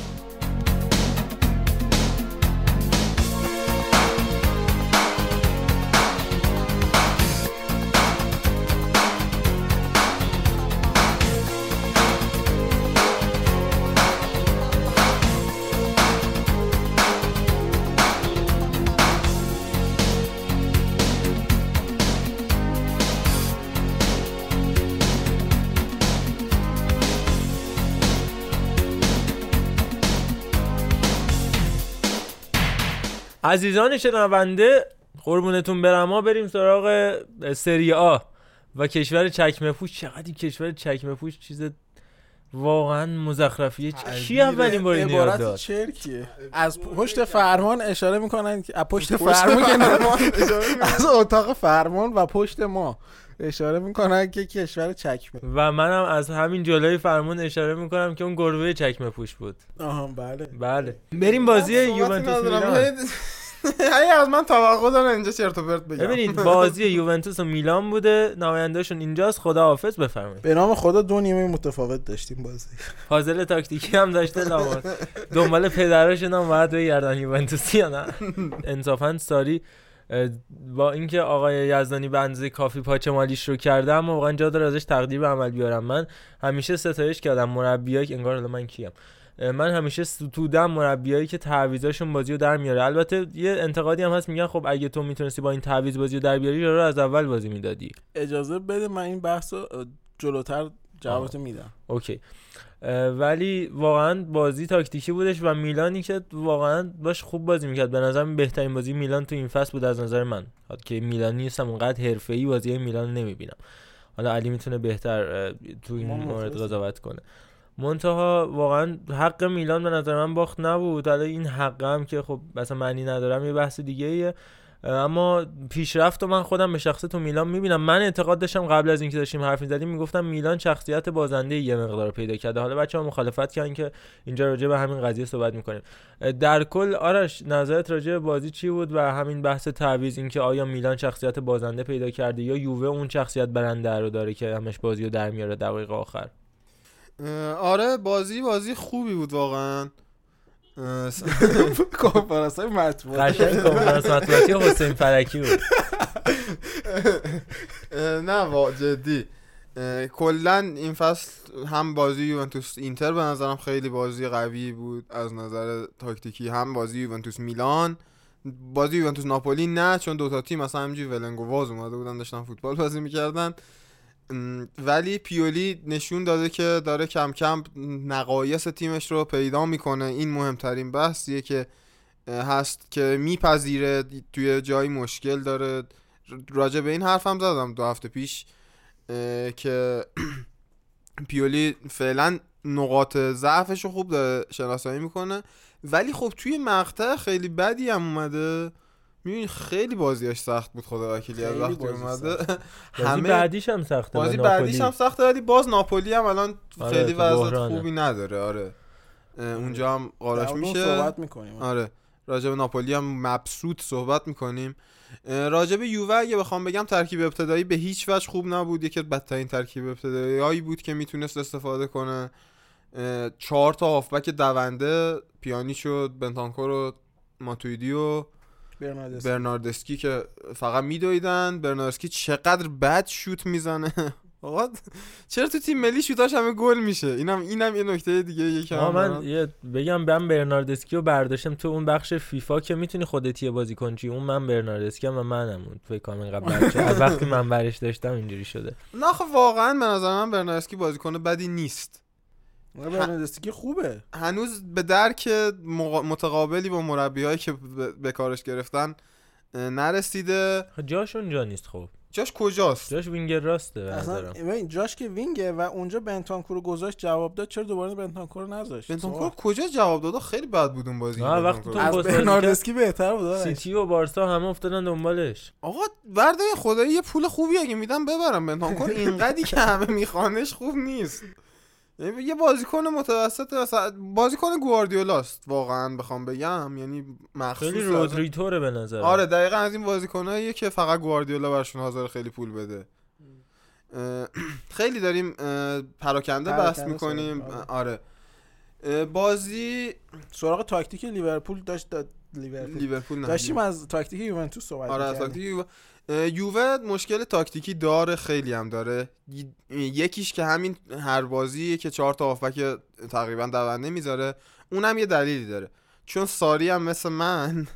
عزیزان شنونده قربونتون برم. ما بریم سراغ سری آ و کشور چکمه پوش چقدر کشور چکمه پوش چیز واقعا مزخرفیه. کی اولین بار این یاد داد؟ چرکیه؟ از پشت فرمان اشاره می‌کنن که از پشت فرمان از اتاق فرمان و پشت ما اشاره می‌کنن که کشور چکمه. و منم از همین جلوی فرمان اشاره می‌کنم که اون گربه چکمه پوش بود. آها بله. بله. بریم بازی یوونتوس میلان. هی از من توقع دارن اینجا چرت و پرت بگم. ببینید بازی یوونتوس و میلان بوده نمایندهشون اینجاست خداحافظ بفرمایید. به نام خدا دو نیمه متفاوت داشتیم بازی. فاضل تاکتیکی هم داشته لامات دنبال پدرشون هم باید بگردن یوونتوسی یا نه. انصافا ساری با اینکه آقای یزدانی بنزی کافی پاچه مالیش رو کرده اما واقعا جا داره ازش تقدیر به عمل بیارم. من همیشه ستایش کردم مربیایی که انگار من کیم. من همیشه ستودم مربیایی که تعویضاشون بازی رو در میاره. البته یه انتقادی هم هست میگن خب اگه تو می‌تونستی با این تعویض بازی رو در بیاری رو از اول بازی می‌دادی. اجازه بده من این بحث جلوتر جوابتو میدم. اوکی. ولی واقعا بازی تاکتیکی بودش و میلانی که واقعا باش خوب بازی می‌کرد. به نظر بهترین بازی میلان تو این فصل بود از نظر من. که میلان نیستم اونقدر حرفه‌ای بازی میلان نمی‌بینم. حالا علی می‌تونه بهتر تو این مورد قضاوت کنه. منتها واقعا حق میلان به نظر من باخت نبود. حالا این حق هم که خب مثلا معنی ندارم یه بحث دیگه ایه اما پیشرفت و من خودم به شخص تو میلان می‌بینم. من اعتقاد داشتم قبل از اینکه داشتیم حرف می‌زدیم می‌گفتم میلان شخصیت بازنده یه مقدار پیدا کرده. حالا بچه ها مخالفت کردن که اینجا راجع به همین قضیه صحبت می‌کنیم. در کل آرش نظرت راجع به بازی چی بود و همین بحث تعویض اینکه آیا میلان شخصیت بازنده پیدا کرده یا یووه اون شخصیت برنده رو داره که همش بازی رو در میاره دقیقه آخر؟ آره بازی بازی خوبی بود واقعا. کنفرانس های مطبوعاتی قشنگ کنفرانس مطبوعاتی حسین فرکی بود. نه جدی. کلا این فصل هم بازی یوونتوس اینتر به نظرم خیلی بازی قوی بود از نظر تاکتیکی. هم بازی یوونتوس میلان بازی یوونتوس ناپولی نه چون دوتا تیم مثلا همینجوری ولنگ و واز اومده بودن داشتن فوتبال بازی می‌کردن. ولی پیولی نشون داده که داره کم کم نقایص تیمش رو پیدا می‌کنه. این مهمترین بحثیه که هست که میپذیره. توی جایی مشکل داره. راجع به این حرفم زدم دو هفته پیش که پیولی فعلا نقاط ضعفش رو خوب داره شناسایی می‌کنه. ولی خب توی مقطع خیلی بدی هم اومده. می‌بینی خیلی بازیش سخت بود خدا وکیلی از وقتی بازی اومده. بازی همه بعدیش هم سخته بازی بعدیش. هم سخته ولی باز ناپولی هم الان آره، خیلی تو وضع بحرانه. خوبی نداره آره. اونجا هم اون میشه. صحبت می‌کنیم. آره راجع به ناپولی هم مبسوط صحبت می‌کنیم. راجع به یووه اگه بخوام بگم ترکیب ابتدایی به هیچ وجه خوب نبود. یکی بدترین ترکیب ابتدایی بود که می‌تونست استفاده کنه. چهار تا هافبک دونده پیانیچو بنتانکور و ماتویدی و برناردسکی. برناردسکی که فقط میدویدن. برناردسکی چقدر بد شوت می‌زنه. آقا چرا تو تیم ملی شوتاش همه گل میشه؟ اینم اینم یه نکته دیگه یکم من یه بگم من برناردسکی رو برداشتم تو اون بخش فیفا که می‌تونی خودت یه بازی کنی. چی اون من برناردسکی و منم. اون فکر کنم اینقدر بچه از وقتی من برش داشتم اینجوری شده. نه خب واقعا به نظر من برناردسکی بازیکن بدی نیست. برناردسکی خوبه. هنوز به درک مقا- متقابلی با مربیایی که به به کارش گرفتن نرسیده. خب جاش اونجا نیست خب. جاش کجاست؟ جاش وینگر راسته اصلا ببین جاش که وینگه و اونجا بنتانکور رو گذاشت جواب داد چرا دوباره بنتانکور رو نذاشت؟ بنتانکور کجا جواب داد؟ خیلی بد بود اون بازی. آه، وقتی. تو- از بهتر بود. سیتی و بارسا همه افتادن دنبالش. آقا ورده خدایی یه پول خوبی اگه میدم ببرم. بنتانکور اینقدی که همه میخوانش خوب نیست. یه بازیکن متوسط مثلا بازیکن گواردیولاست واقعا بخوام بگم. یعنی مخصوص خیلی رودریتوره به نظر آره دقیقا از این بازیکناییه که فقط گواردیولا برشون حاضر خیلی پول بده. خیلی داریم پراکنده بحث می‌کنیم. آره. اه، بازی سراغ تاکتیک لیورپول داشت داد لیورپول لیورپول داشتیم از تاکتیک یوونتوس صحبت آره از. تاکتیک یووه مشکل تاکتیکی داره خیلی هم داره. یکیش که همین هر بازیه که چهار تا هافبک تقریبا دونده می‌ذاره اونم یه دلیلی داره. چون ساری هم مثل من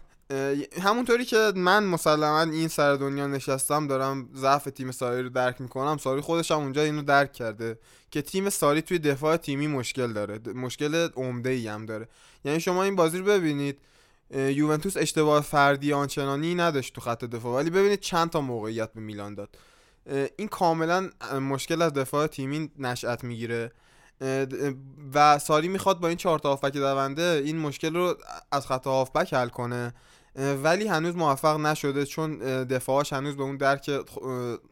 همونطوری که من مسلما این سر دنیا نشستم دارم ضعف تیم ساری رو درک می‌کنم ساری خودش هم اونجا اینو درک کرده که تیم ساری توی دفاع تیمی مشکل داره مشکل عمده ای هم داره. یعنی شما این بازی رو ببینید یوونتوس اشتباه فردی آنچنانی نداشت تو خط دفاع. ولی ببینید چند تا موقعیت به میلان داد. این کاملا مشکل از دفاع تیمی نشأت می‌گیره. و ساری می‌خواد با این چهار تا هافبک دونده این مشکل رو از خط هافبک حل کنه. ولی هنوز موفق نشده چون اه، دفاعاش هنوز به اون درک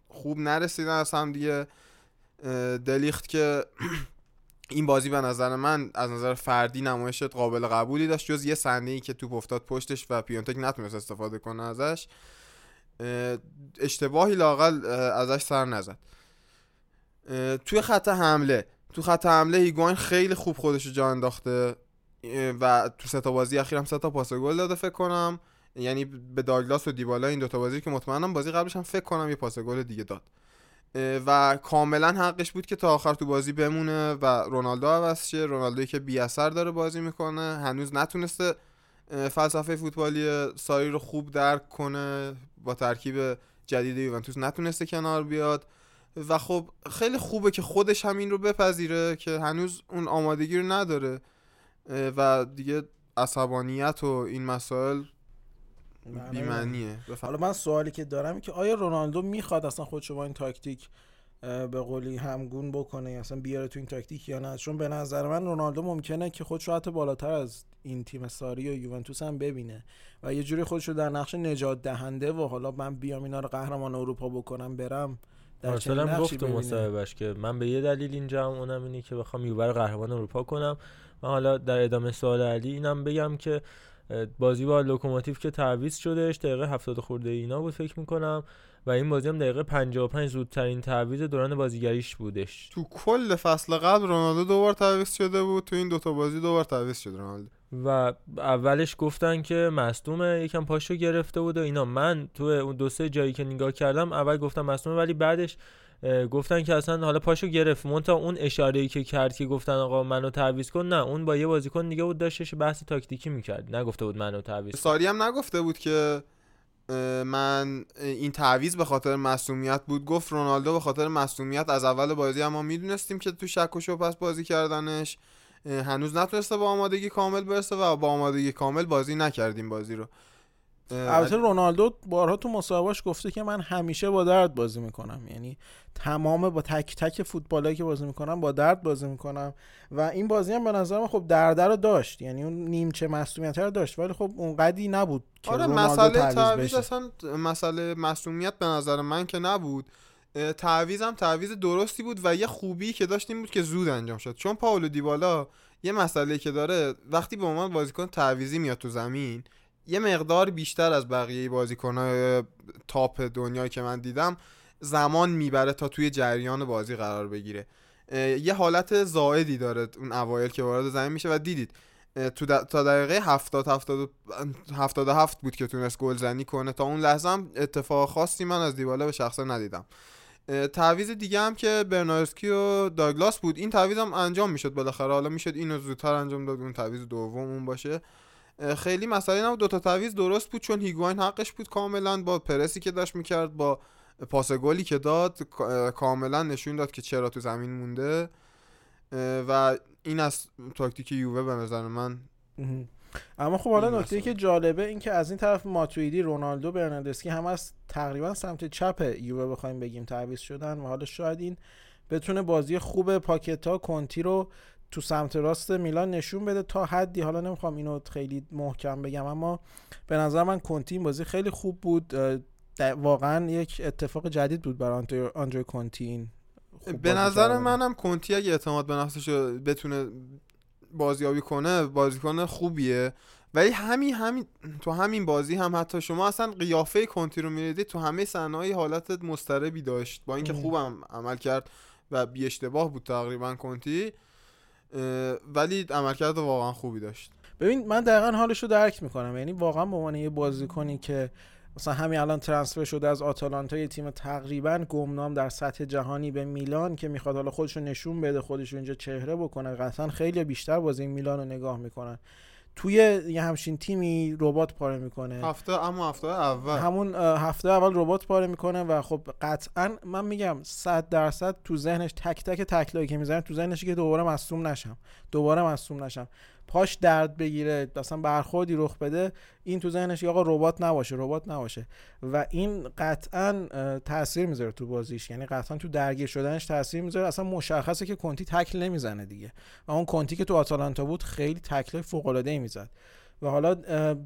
خوب نرسیدن از هم دیگه. دلیخت که این بازی به نظر من از نظر فردی نمایش قابل قبولی داشت جز یه صحنه ای که توپ افتاد پشتش و پیونتک نتونست استفاده کنه ازش. اه، اشتباهی لاقل ازش سر نزد. توی خط حمله تو خط حمله هیگوین خیلی خوب خودش رو جا انداخته و تو سه تا بازی اخیر هم سه تا پاس گل داده فکر کنم. یعنی به داگلاس و دیبالا این دوتا بازی که مطمئنم بازی قبلش هم فکر کنم یه پاس گل دیگه داد. و کاملا حقش بود که تا آخر تو بازی بمونه و رونالدو عوض شه. رونالدوی که بی اثر داره بازی می‌کنه. هنوز نتونسته فلسفه فوتبالی ساری رو خوب درک کنه با ترکیب جدید یوونتوس. نتونسته کنار بیاد. و خب خیلی خوبه که خودش همین رو بپذیره که هنوز اون آمادگی رو نداره. و دیگه عصبانیت و این مسائل معنی بیمنیه حالا من سوالی که دارم که آیا رونالدو می‌خواد اصلا خودشو با این تاکتیک به قولی همگون بکنه اصلا بیاره تو این تاکتیک یا نه؟ چون به نظر من رونالدو ممکنه که خودشو حتی بالاتر از این تیم ساری و یوونتوس هم ببینه و یه جوری خودشو در نقش نجات دهنده و حالا من بیام اینا رو قهرمان اروپا بکنم برم در نقشی گفت تو. مصاحبهش که من به یه دلیل اینجا هم اونم اینه که بخوام یووه رو قهرمان اروپا کنم. من حالا در ادامه سوال علی اینم بگم که بازی با لوکوموتیو که تعویض شدش دقیقه 70 خورده اینا بود فکر می‌کنم. و این بازی هم دقیقه 55 زودترین تعویض دوران بازیگریش بودش. تو کل فصل قبل رونالدو دوبار تعویض شده بود تو این دوتا بازی دوبار تعویض شده رونالدو. و اولش گفتن که مصدومه یکم پاشو گرفته بود و اینا. من تو اون دو سه جایی که نگاه کردم اول گفتم مصدومه ولی بعدش گفتن که اصلا حالا پاشو گرفت. مونتا اون اشاره ای که کرد که گفتن آقا منو تعویض کن نه اون با یه بازیکن دیگه بود داشتش بحث تاکتیکی می‌کرد. نگفته بود منو تعویض ساری هم نگفته بود که من این تعویض به خاطر مصومیت بود. گفت رونالدو به خاطر مصومیت از اول بازی اما می‌دونستیم که تو شک و پس بازی کردنش. هنوز نتونسته با آمادگی کامل برسه و با آمادگی کامل بازی نکردیم بازی رو. البته رونالدو بارها تو مصاحبهش گفته که من همیشه با درد بازی می‌کنم. یعنی تمام با تک تک فوتبالایی که بازی می‌کنم با درد بازی می‌کنم. و این بازی هم به نظر من خب درد رو داشت. یعنی اون نیمچه مسئولیت رو داشت. ولی خب اونقدی نبود که آره مسئله تعویض اصلا مسئله مسئولیت به نظر من که نبود. تعویض هم تعویض درستی بود و یه خوبی که داشت این بود که زود انجام شد. چون پاولو دیبالا یه مسئله که داره وقتی به عنوان بازیکن تعویزی میاد تو زمین یه مقدار بیشتر از بقیه بازیکنهای تاپ دنیا که من دیدم زمان می‌بره تا توی جریان بازی قرار بگیره. یه حالت زائدی داره اون اوایل که وارد زمین میشه و دیدید تو تا دقیقه 70 70 77 بود که تونست گلزنی کنه. تا اون لحظه هم اتفاق خاصی من از دیبالا به شخصه ندیدم. تعویض دیگه هم که برنارسکی و داگلاس بود. این تعویض هم انجام می‌شد بالاخره. حالا می‌شد اینو زودتر انجام داد اون تعویض دوم اون باشه. خیلی مسئله نبود. دوتا تعویض درست بود چون هیگواین حقش بود کاملا با پرسی که داشت می‌کرد با پاس گلی که داد کاملا نشون داد که چرا تو زمین مونده. و این از تاکتیک یووه به نظر من. اما خب حالا نکته که جالبه این که از این طرف ماتویدی رونالدو برناردسکی هم از تقریبا سمت چپ یووه بخوایم بگیم تعویض شدن و حالا شاید این بتونه بازی خوب پاکتا کنتی رو تو سمت راست میلان نشون بده تا حدی. حالا نمی‌خوام اینو خیلی محکم بگم اما به نظر من کنتی این بازی خیلی خوب بود. واقعا یک اتفاق جدید بود برای آندرو کنتی این به نظر منم کنتی اگه اعتماد به نفسش بتونه بازیابی کنه بازیکن خوبیه. ولی همین همین تو همین بازی هم حتی شما اصلا قیافه کنتی رو می‌دید تو همه صحنه‌های حالت مستربی داشت. با اینکه خوبم عمل کرد و بی اشتباه بود تقریبا کنتی. ولی عملکرد واقعا خوبی داشت. ببین من دقیقا حالش رو درک می‌کنم. یعنی واقعا به عنوان یه بازیکنی که مثلا همین الان ترانسفر شده از آتالانتا یه تیم تقریبا گمنام در سطح جهانی به میلان که می‌خواد حالا خودش رو نشون بده خودش رو اینجا چهره بکنه قطعا خیلی بیشتر بازی میلان رو نگاه می‌کنن. توی یه همچین تیمی ربات پاره می‌کنه. هفته اما هفته اول. همون هفته اول ربات پاره می‌کنه و خب قطعا من میگم 100 درصد تو ذهنش تک تک تکلایی که می‌زنه تو ذهنش که دوباره مصوم نشم. دوباره مصوم نشم. پاش درد بگیره مثلا برخوردی رخ بده این تو ذهنش آقا ربات نباشه ربات نباشه. و این قطعا تاثیر می‌ذاره تو بازیش. یعنی قطعا تو درگیر شدنش تاثیر می‌ذاره. اصلا مشخصه که کنتی تکل نمی‌زنه دیگه. و اون کنتی که تو آتالانتا بود خیلی تکل فوق العاده ای می‌زد. و حالا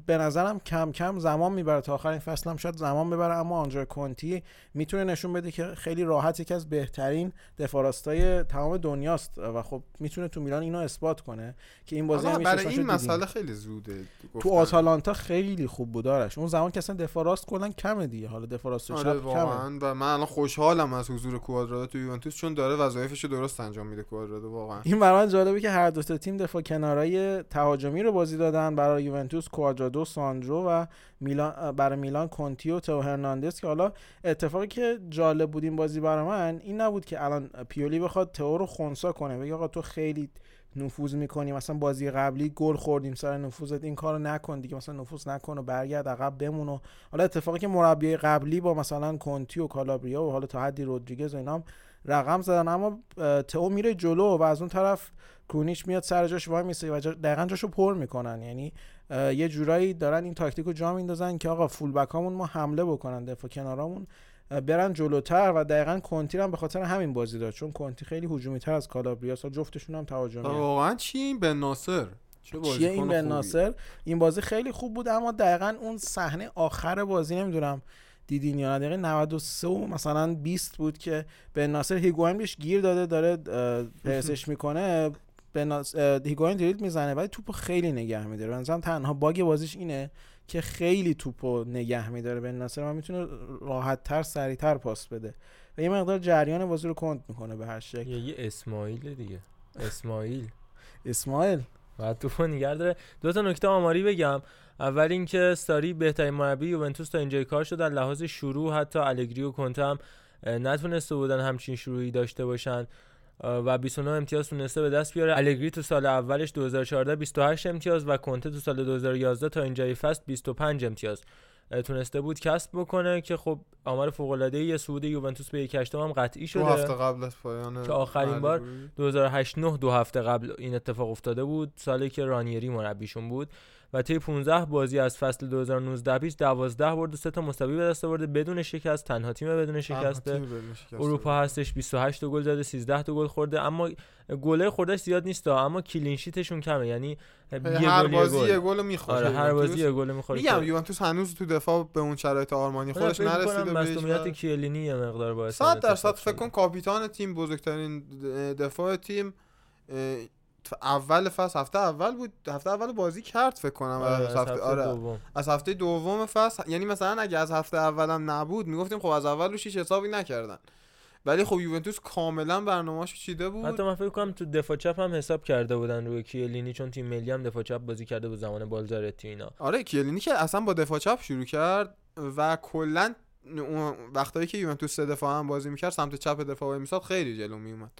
به نظرم کم کم زمان می‌بره. تا آخر این فصل هم شاید زمان ببره اما آنجا کنتی می‌تونه نشون بده که خیلی راحت یکی از بهترین دفاراستای تمام دنیاست. و خب می‌تونه تو میلان اینو اثبات کنه که این بازی هم برای این مسئله خیلی زوده تو آتالانتا خیلی خوب بود دارش اون زمان که اصلا دفاراست کلا کمه دیگه. حالا دفاراست آره کمه. و من الان خوشحالم از حضور کوادرادو تو یوونتوس چون داره وظایفش درست انجام میده کوادرادو واقعا. این برای جالبه که هر دو تا تیم دفاع کنارای تهاجمی رو بازی دادن. برای یوونتوس کوادرادو ساندرو و میلان برای میلان کنتی و تو هرناندز که حالا اتفاقی که جالب بود این بازی برای من این نبود که الان پیولی بخواد تو رو خونسا کنه. بگه آقا تو خیلی نفوذ می‌کنی مثلا بازی قبلی گل خوردیم سر نفوذت این کارو نکن دیگه مثلا نفوذ نکن و برگرد عقب بمون و حالا اتفاقی که مربی قبلی با مثلا کنتی و کالابریا و حالا تا حدی رودریگز و اینام رقم زدن اما تو میره جلو و از اون طرف کونیش میاد سر جاش وای میسه و دقیقا جاشو پر می‌کنن. یعنی یه جورایی دارن این تاکتیک رو جا میندازن که آقا فول بک ما حمله بکنن دفاع کنارامون. برن جلوتر و دقیقا کنتی هم به خاطر همین بازی داد چون کنتی خیلی هجومی تر از کالابریاس جفتشون هم تهاجمی واقعا چی این بن ناصر؟ چیه این بن ناصر؟ این بازی خیلی خوب بود اما دقیقا اون صحنه آخر بازی نمی‌دونم دیدین یا دقیقه 93 مثلا 20 بود که به ناصر هیگواین بهش گیر داده داره پرسش می‌کنه. به ناس... هیگوین دریبل می‌زنه ولی توپو خیلی نگه میداره. مثلا تنها باگ بازیش اینه که خیلی توپو نگه میداره به ناصر من می‌تونه راحت تر سریع تر پاس بده. و یه مقدار جریان بازی رو کند می‌کنه به هر شکل. یه, اسماعیل دیگه. اسماعیل. اسماعیل. بعد توپو نگه داره. دو تا نکته آماری بگم. اول اینکه ساری بهترین مربی یوونتوس تا اینجای کار شد. در لحاظ شروع حتی الگری و کنته هم نتونسته بودن همچین شروعی داشته باشن. و 29 امتیاز تونسته به دست بیاره. الگری تو سال اولش 2014 28 امتیاز و کنته تو سال 2011 تا اینجای فصل 25 امتیاز. تونسته بود کسب بکنه که خب آمار فوق العاده یه صعود یوونتوس به یک هشتم هم قطعی شده. دو هفته قبل از پایان که آخرین بار 2008 9 دو هفته قبل این اتفاق افتاده بود. سالی که رانیری مربیشون بود. و طی 15 بازی از فصل 2019 20 12 برد و 3 تا مساوی به دست آورده بدون شکست تنها تیم بدون شکست. اروپا هستش 28 تا گل زده 13 تا گل خورده اما گله خوردهش زیاد نیست اما کلین شیتشون کمه یعنی هر بازی یه گل می‌خوره. آره هر بازی یه گل می‌خوره میگم یوونتوس هنوز تو دفاع به اون شرایط آرمانی خودش نرسیده به مصونیت کیلینی یه مقدار باعث 100 درصد فکر کن کاپیتان تیم بزرگترین دفاع تیم اول فصل هفته اول بود هفته اول بازی کرد فکر کنم. آره از هفته آره. دوم. از هفته دوم فصل یعنی مثلا اگه از هفته اولم نبود می‌گفتیم خب از اول روش هیچ حسابی نکردن. ولی خب یوونتوس کاملا برنامه‌اشو چیده بود. حتی من فکر کنم تو دفاع چپ هم حساب کرده بودن روی کیلینی چون تیم ملی هم دفاع چپ بازی کرده بود زمان بالزارتی اینا. آره کیلینی که اصلا با دفاع چپ شروع کرد و کلا وقتایی که یوونتوس سه دفاع هم بازی می‌کرد سمت چپ دفاع میساد خیلی جلو میومد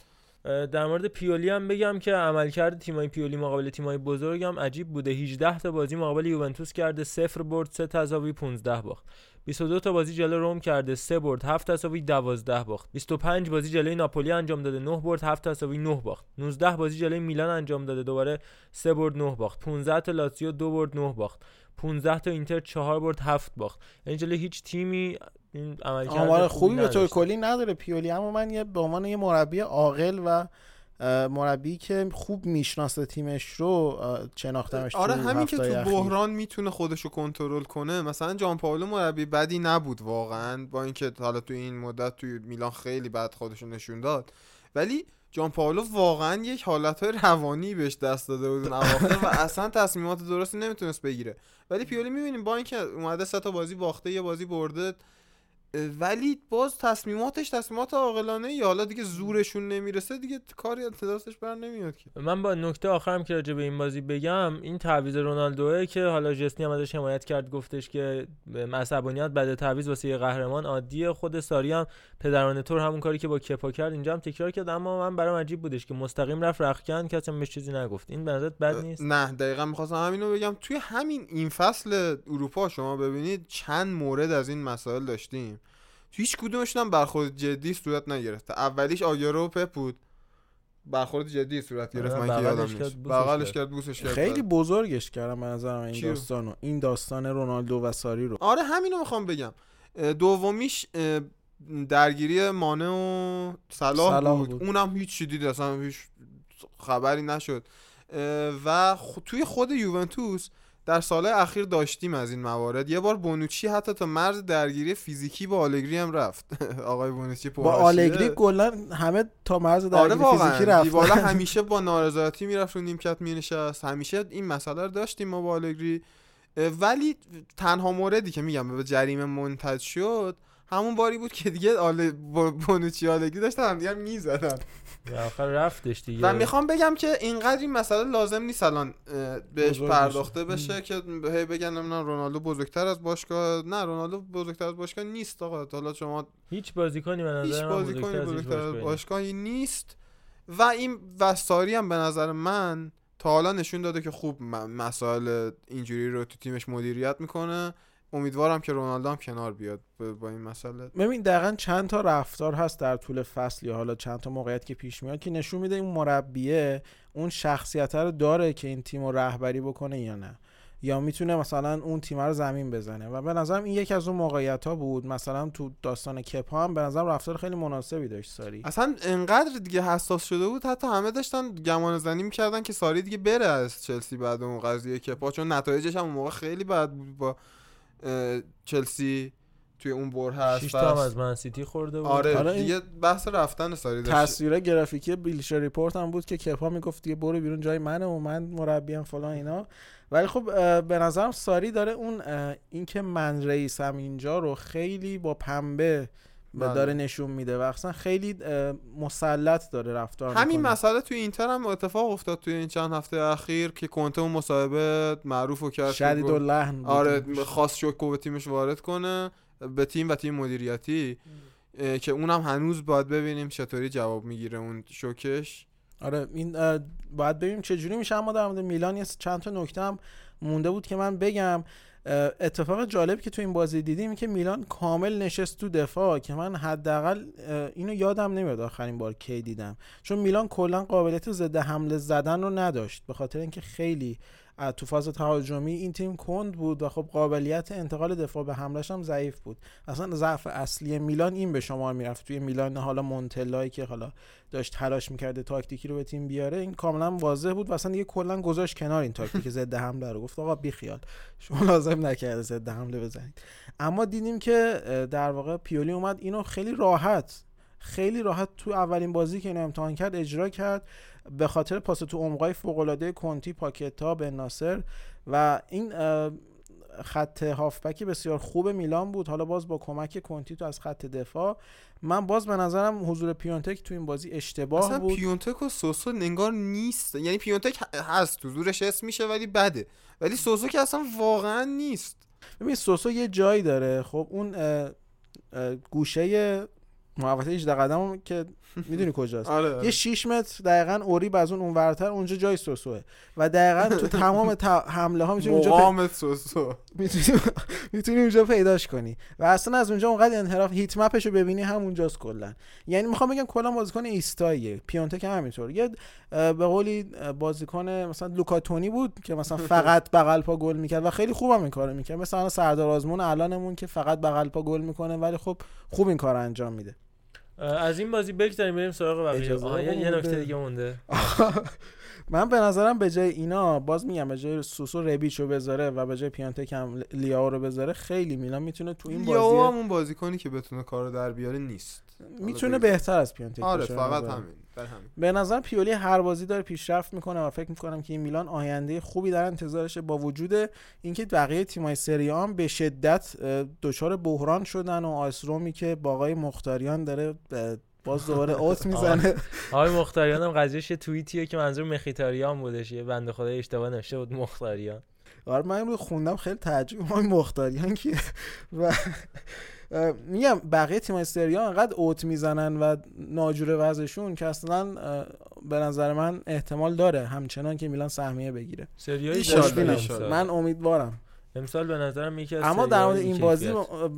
در مورد پیولی هم بگم که عملکرد تیمای پیولی مقابل تیمای بزرگ هم عجیب بوده. 18 تا بازی مقابل یوونتوس کرده صفر برد 3 تساوی 15 باخت. 22 تا بازی جلو روم کرده 3 برد 7 تساوی 12 باخت. 25 بازی جلوی ناپولی انجام داده 9 برد 7 تساوی 9 باخت. 19 بازی جلوی میلان انجام داده دوباره 3 برد 9 باخت. 15 تا لاتزیو 2 برد 9 باخت. 15 تا اینتر 4 برد 7 باخت. یعنی جلوی هیچ تیمی این عملکرد آمار خوبی به طور کلی نداره پیولی اما من یه به عنوان یه مربی عاقل و مربی که خوب می‌شناسه تیمش رو شناختمش آره همین که تو بحران می‌تونه خودشو کنترل کنه. مثلا جان پاولو مربی بدی نبود واقعا با اینکه حالا تو این مدت توی میلان خیلی بد خودشو نشون داد. ولی جان پاولو واقعا یک حالت های روانی بهش دست داده بود اون اواخر و اصلا تصمیمات درستی نمی‌تونست بگیره. ولی پیولی می‌بینیم با اینکه اومده سه تا بازی باخته یه بازی برده ولی باز تصمیماتش تصمیمات عاقلانه یا حالا دیگه زورشون نمی‌رسه دیگه کاری از دستش بر نمیاد که. من با نکته آخرم که راجع به این بازی بگم این تعویض رونالدوه که حالا جسنی هم ازش حمایت کرد گفتش که عصبانیت بعد تعویض واسه یه قهرمان عادیه. خود ساری هم پدرانه طور همون کاری که با کپا کرد اینجا هم تکرار کرد. اما من برام عجیب بودش که مستقیم رفت رخکن. که اصلا بهش چیزی نگفت. این به بد نیست؟ نه دقیقا می‌خواستم همینو بگم. توی همین این فصل اروپا شما ببینید چند مورد از این مسائل داشتیم. هیچ کدومشون هم برخورد جدی صورت نگرفته. اولیش آگرو و پپ بود. برخورد جدی صورت گرفت. من که یادم نیست. بغلش کرد. بوسش کرد. خیلی بزرگش کردم به نظرم این داستانو. این داستان رونالدو و ساری رو. آره همینو می‌خوام بگم. دومیش درگیری مانه و صلاح, صلاح بود. بود. اونم هیچ چیزی اصلا هیچ خبری نشد. و توی خود یوونتوس در سال اخیر داشتیم از این موارد. یه بار بونوچی حتی تا مرز درگیری فیزیکی با آلگری هم رفت. آقای بونوچی با آلگری کلا همه تا مرز درگیری آره فیزیکی رفت دیبالا همیشه با نارضایتی می‌رفت رو نیمکت مینشست. همیشه این مسئله رو داشتیم ما با آلگری. ولی تنها موردی که میگم به جریمه منتج شد همون باری بود که دیگه آل بونوچی آلگری داشتن هم دیگه می‌زدن آخر رفتش دیگه. و می‌خوام بگم که اینقدر این مسئله لازم نیست الان بهش پرداخته بشه که هی بگن نه رونالدو بزرگتر از باشگاه. نه رونالدو بزرگتر از باشگاه نیست آقا. حالا شما هیچ بازیکنی به نظر هیچ بازیکنی بزرگتر از باشگاهی نیست. و این وستاری هم به نظر من تا حالا نشون داده که خوب مسائل اینجوری رو تو تیمش مدیریت می‌کنه. امیدوارم که رونالدو هم کنار بیاد با این مسئله. ببین دقیقا چند تا رفتار هست در طول فصل یا حالا چند تا موقعیت که پیش میاد که نشون میده این مربیه اون شخصیت رو داره که این تیم رو رهبری بکنه یا نه. یا می‌تونه مثلا اون تیم رو زمین بزنه. و به نظرم این یکی از اون موقعیت ها بود. مثلا تو داستان کپا هم به نظرم رفتار خیلی مناسبی داشت ساری. اصلا انقدر دیگه حساس شده بود. حتی همه داشتن گمان زنی می‌کردن که ساری دیگه بره از چلسی بعد اون قضیه کپا چون نتایجش هم اون موقع خیلی بد بود با چلسی توی اون برهه‌ست 6 تا هم از من سیتی خورده بود. آره, آره، این دیگه بحث رفتن ساری داشت. تصویر گرافیکی Bleacher Report هم بود که کپا می‌گفت دیگه برو بیرون جای منه و من مربیم فلان اینا. ولی خب به نظرم ساری داره اون اینکه من رئیسم اینجا رو خیلی با پنبه بله. داره نشون میده و اصلا خیلی مسلط داره رفتار همین می‌کنه. مسئله توی اینتر هم اتفاق افتاد توی این چند هفته اخیر که کنته اون مصاحبه معروف رو کرد شدید و لحن. آره خواست شوکو به تیمش وارد کنه به تیم و تیم مدیریتی که اونم هنوز باید ببینیم چطوری جواب می‌گیره اون شوکش آره این باید ببینیم چه جوری میشه اما در مورد میلان چند تا نکته هم مونده بود که من بگم اتفاق جالب که تو این بازی دیدیم که میلان کامل نشست تو دفاع که من حداقل اینو یادم نمیاد آخرین بار کی دیدم. چون میلان کلا قابلیت ضد حمله زدن رو نداشت به خاطر اینکه خیلی تو فاز تهاجمی این تیم کند بود و خب قابلیت انتقال دفاع به حملش هم ضعیف بود. اصلا ضعف اصلی میلان این به شمار می‌رفت. توی میلان حالا مونتلایی که حالا داشت تلاش می‌کرده تاکتیکی رو به تیم بیاره این کاملا واضح بود و اصلا دیگه کلا گذاشت کنار این تاکتیک ضد حمله رو. گفت آقا بیخیال. شما لازم نکرده ضد حمله بزنید. اما دیدیم که در واقع پیولی اومد اینو خیلی راحت خیلی راحت تو اولین بازی که اینو امتحان کرد اجرا کرد. به خاطر پاس تو عمقای فوق العاده کنتی پاکتا بن ناصر و این خط هافبک بسیار خوب میلان بود. حالا باز با کمک کنتی تو از خط دفاع. من باز به نظرم حضور پیونتک تو این بازی اشتباه اصلا بود. پیونتک و سوسو انگار نیست. یعنی پیونتک هست تو زورش اسم میشه ولی بده. ولی سوسو که اصلا واقعا نیست. ببین سوسو یه جایی داره. خب اون اه، اه، گوشه محوطه 18 قدم که می‌دونی کجاست. آره یه 6 متر دقیقا اوریب از اون اونورتر اونجا جای سوسوه. و دقیقا تو تمام تا- حمله ها می‌تونی اونجا مقام سوسو. می‌تونی اونجا پیداش کنی. و اصلا از اونجا اونقدر انحراف هیت مپش رو ببینی همونجاست کلا. یعنی می‌خوام بگم کلا بازیکن ایستاییه. پیونتک هم همینطور. یه به قولی بازیکن مثلا لوکاتونی بود که مثلا فقط بغل پا گل می‌کرد و خیلی خوبم این کارو می‌کرد. مثلا سردار آزمون الانمون که فقط بغل پا گل می‌کنه ولی خب خوب این کار انجام میده. از این بازی بگذاریم بریم سراغ بقیه یه. نکته دیگه مونده من به نظرم به جای اینا باز میگم به جای سوسو ربیچ رو بذاره و به جای پیانتک هم لیاو رو بذاره خیلی میلان می‌تونه تو این بازی هم اون بازیکنی که بتونه کارو در بیاره نیست. می‌تونه بهتر از پیانتک آره فقط. همین همین. به نظر پیولی هر بازی داره پیشرفت می‌کنه و فکر می‌کنم که این میلان آینده خوبی در انتظارشه. با وجود اینکه بقیه تیمای سری هم به شدت دچار بحران شدن و آیس رومی که با آقای مختاریان داره باز دوباره اوت می‌زنه. آقای مختاریان هم قضیهش یه توییتیه که منظور مخیتاریان بودش. یه بنده خدای اشتباه نوشته بود مختاریان. آره من امروز خوندم خیلی تعجب ما مختاریان که و میگم بقیه تیمای سری آ انقدر اوت می‌زنن و ناجوره وضعشون که اصلا به نظر من احتمال داره همچنان که میلان سهمیه بگیره. سریای. من امیدوارم. امسال به نظرم یکی از اما در مورد این بازی.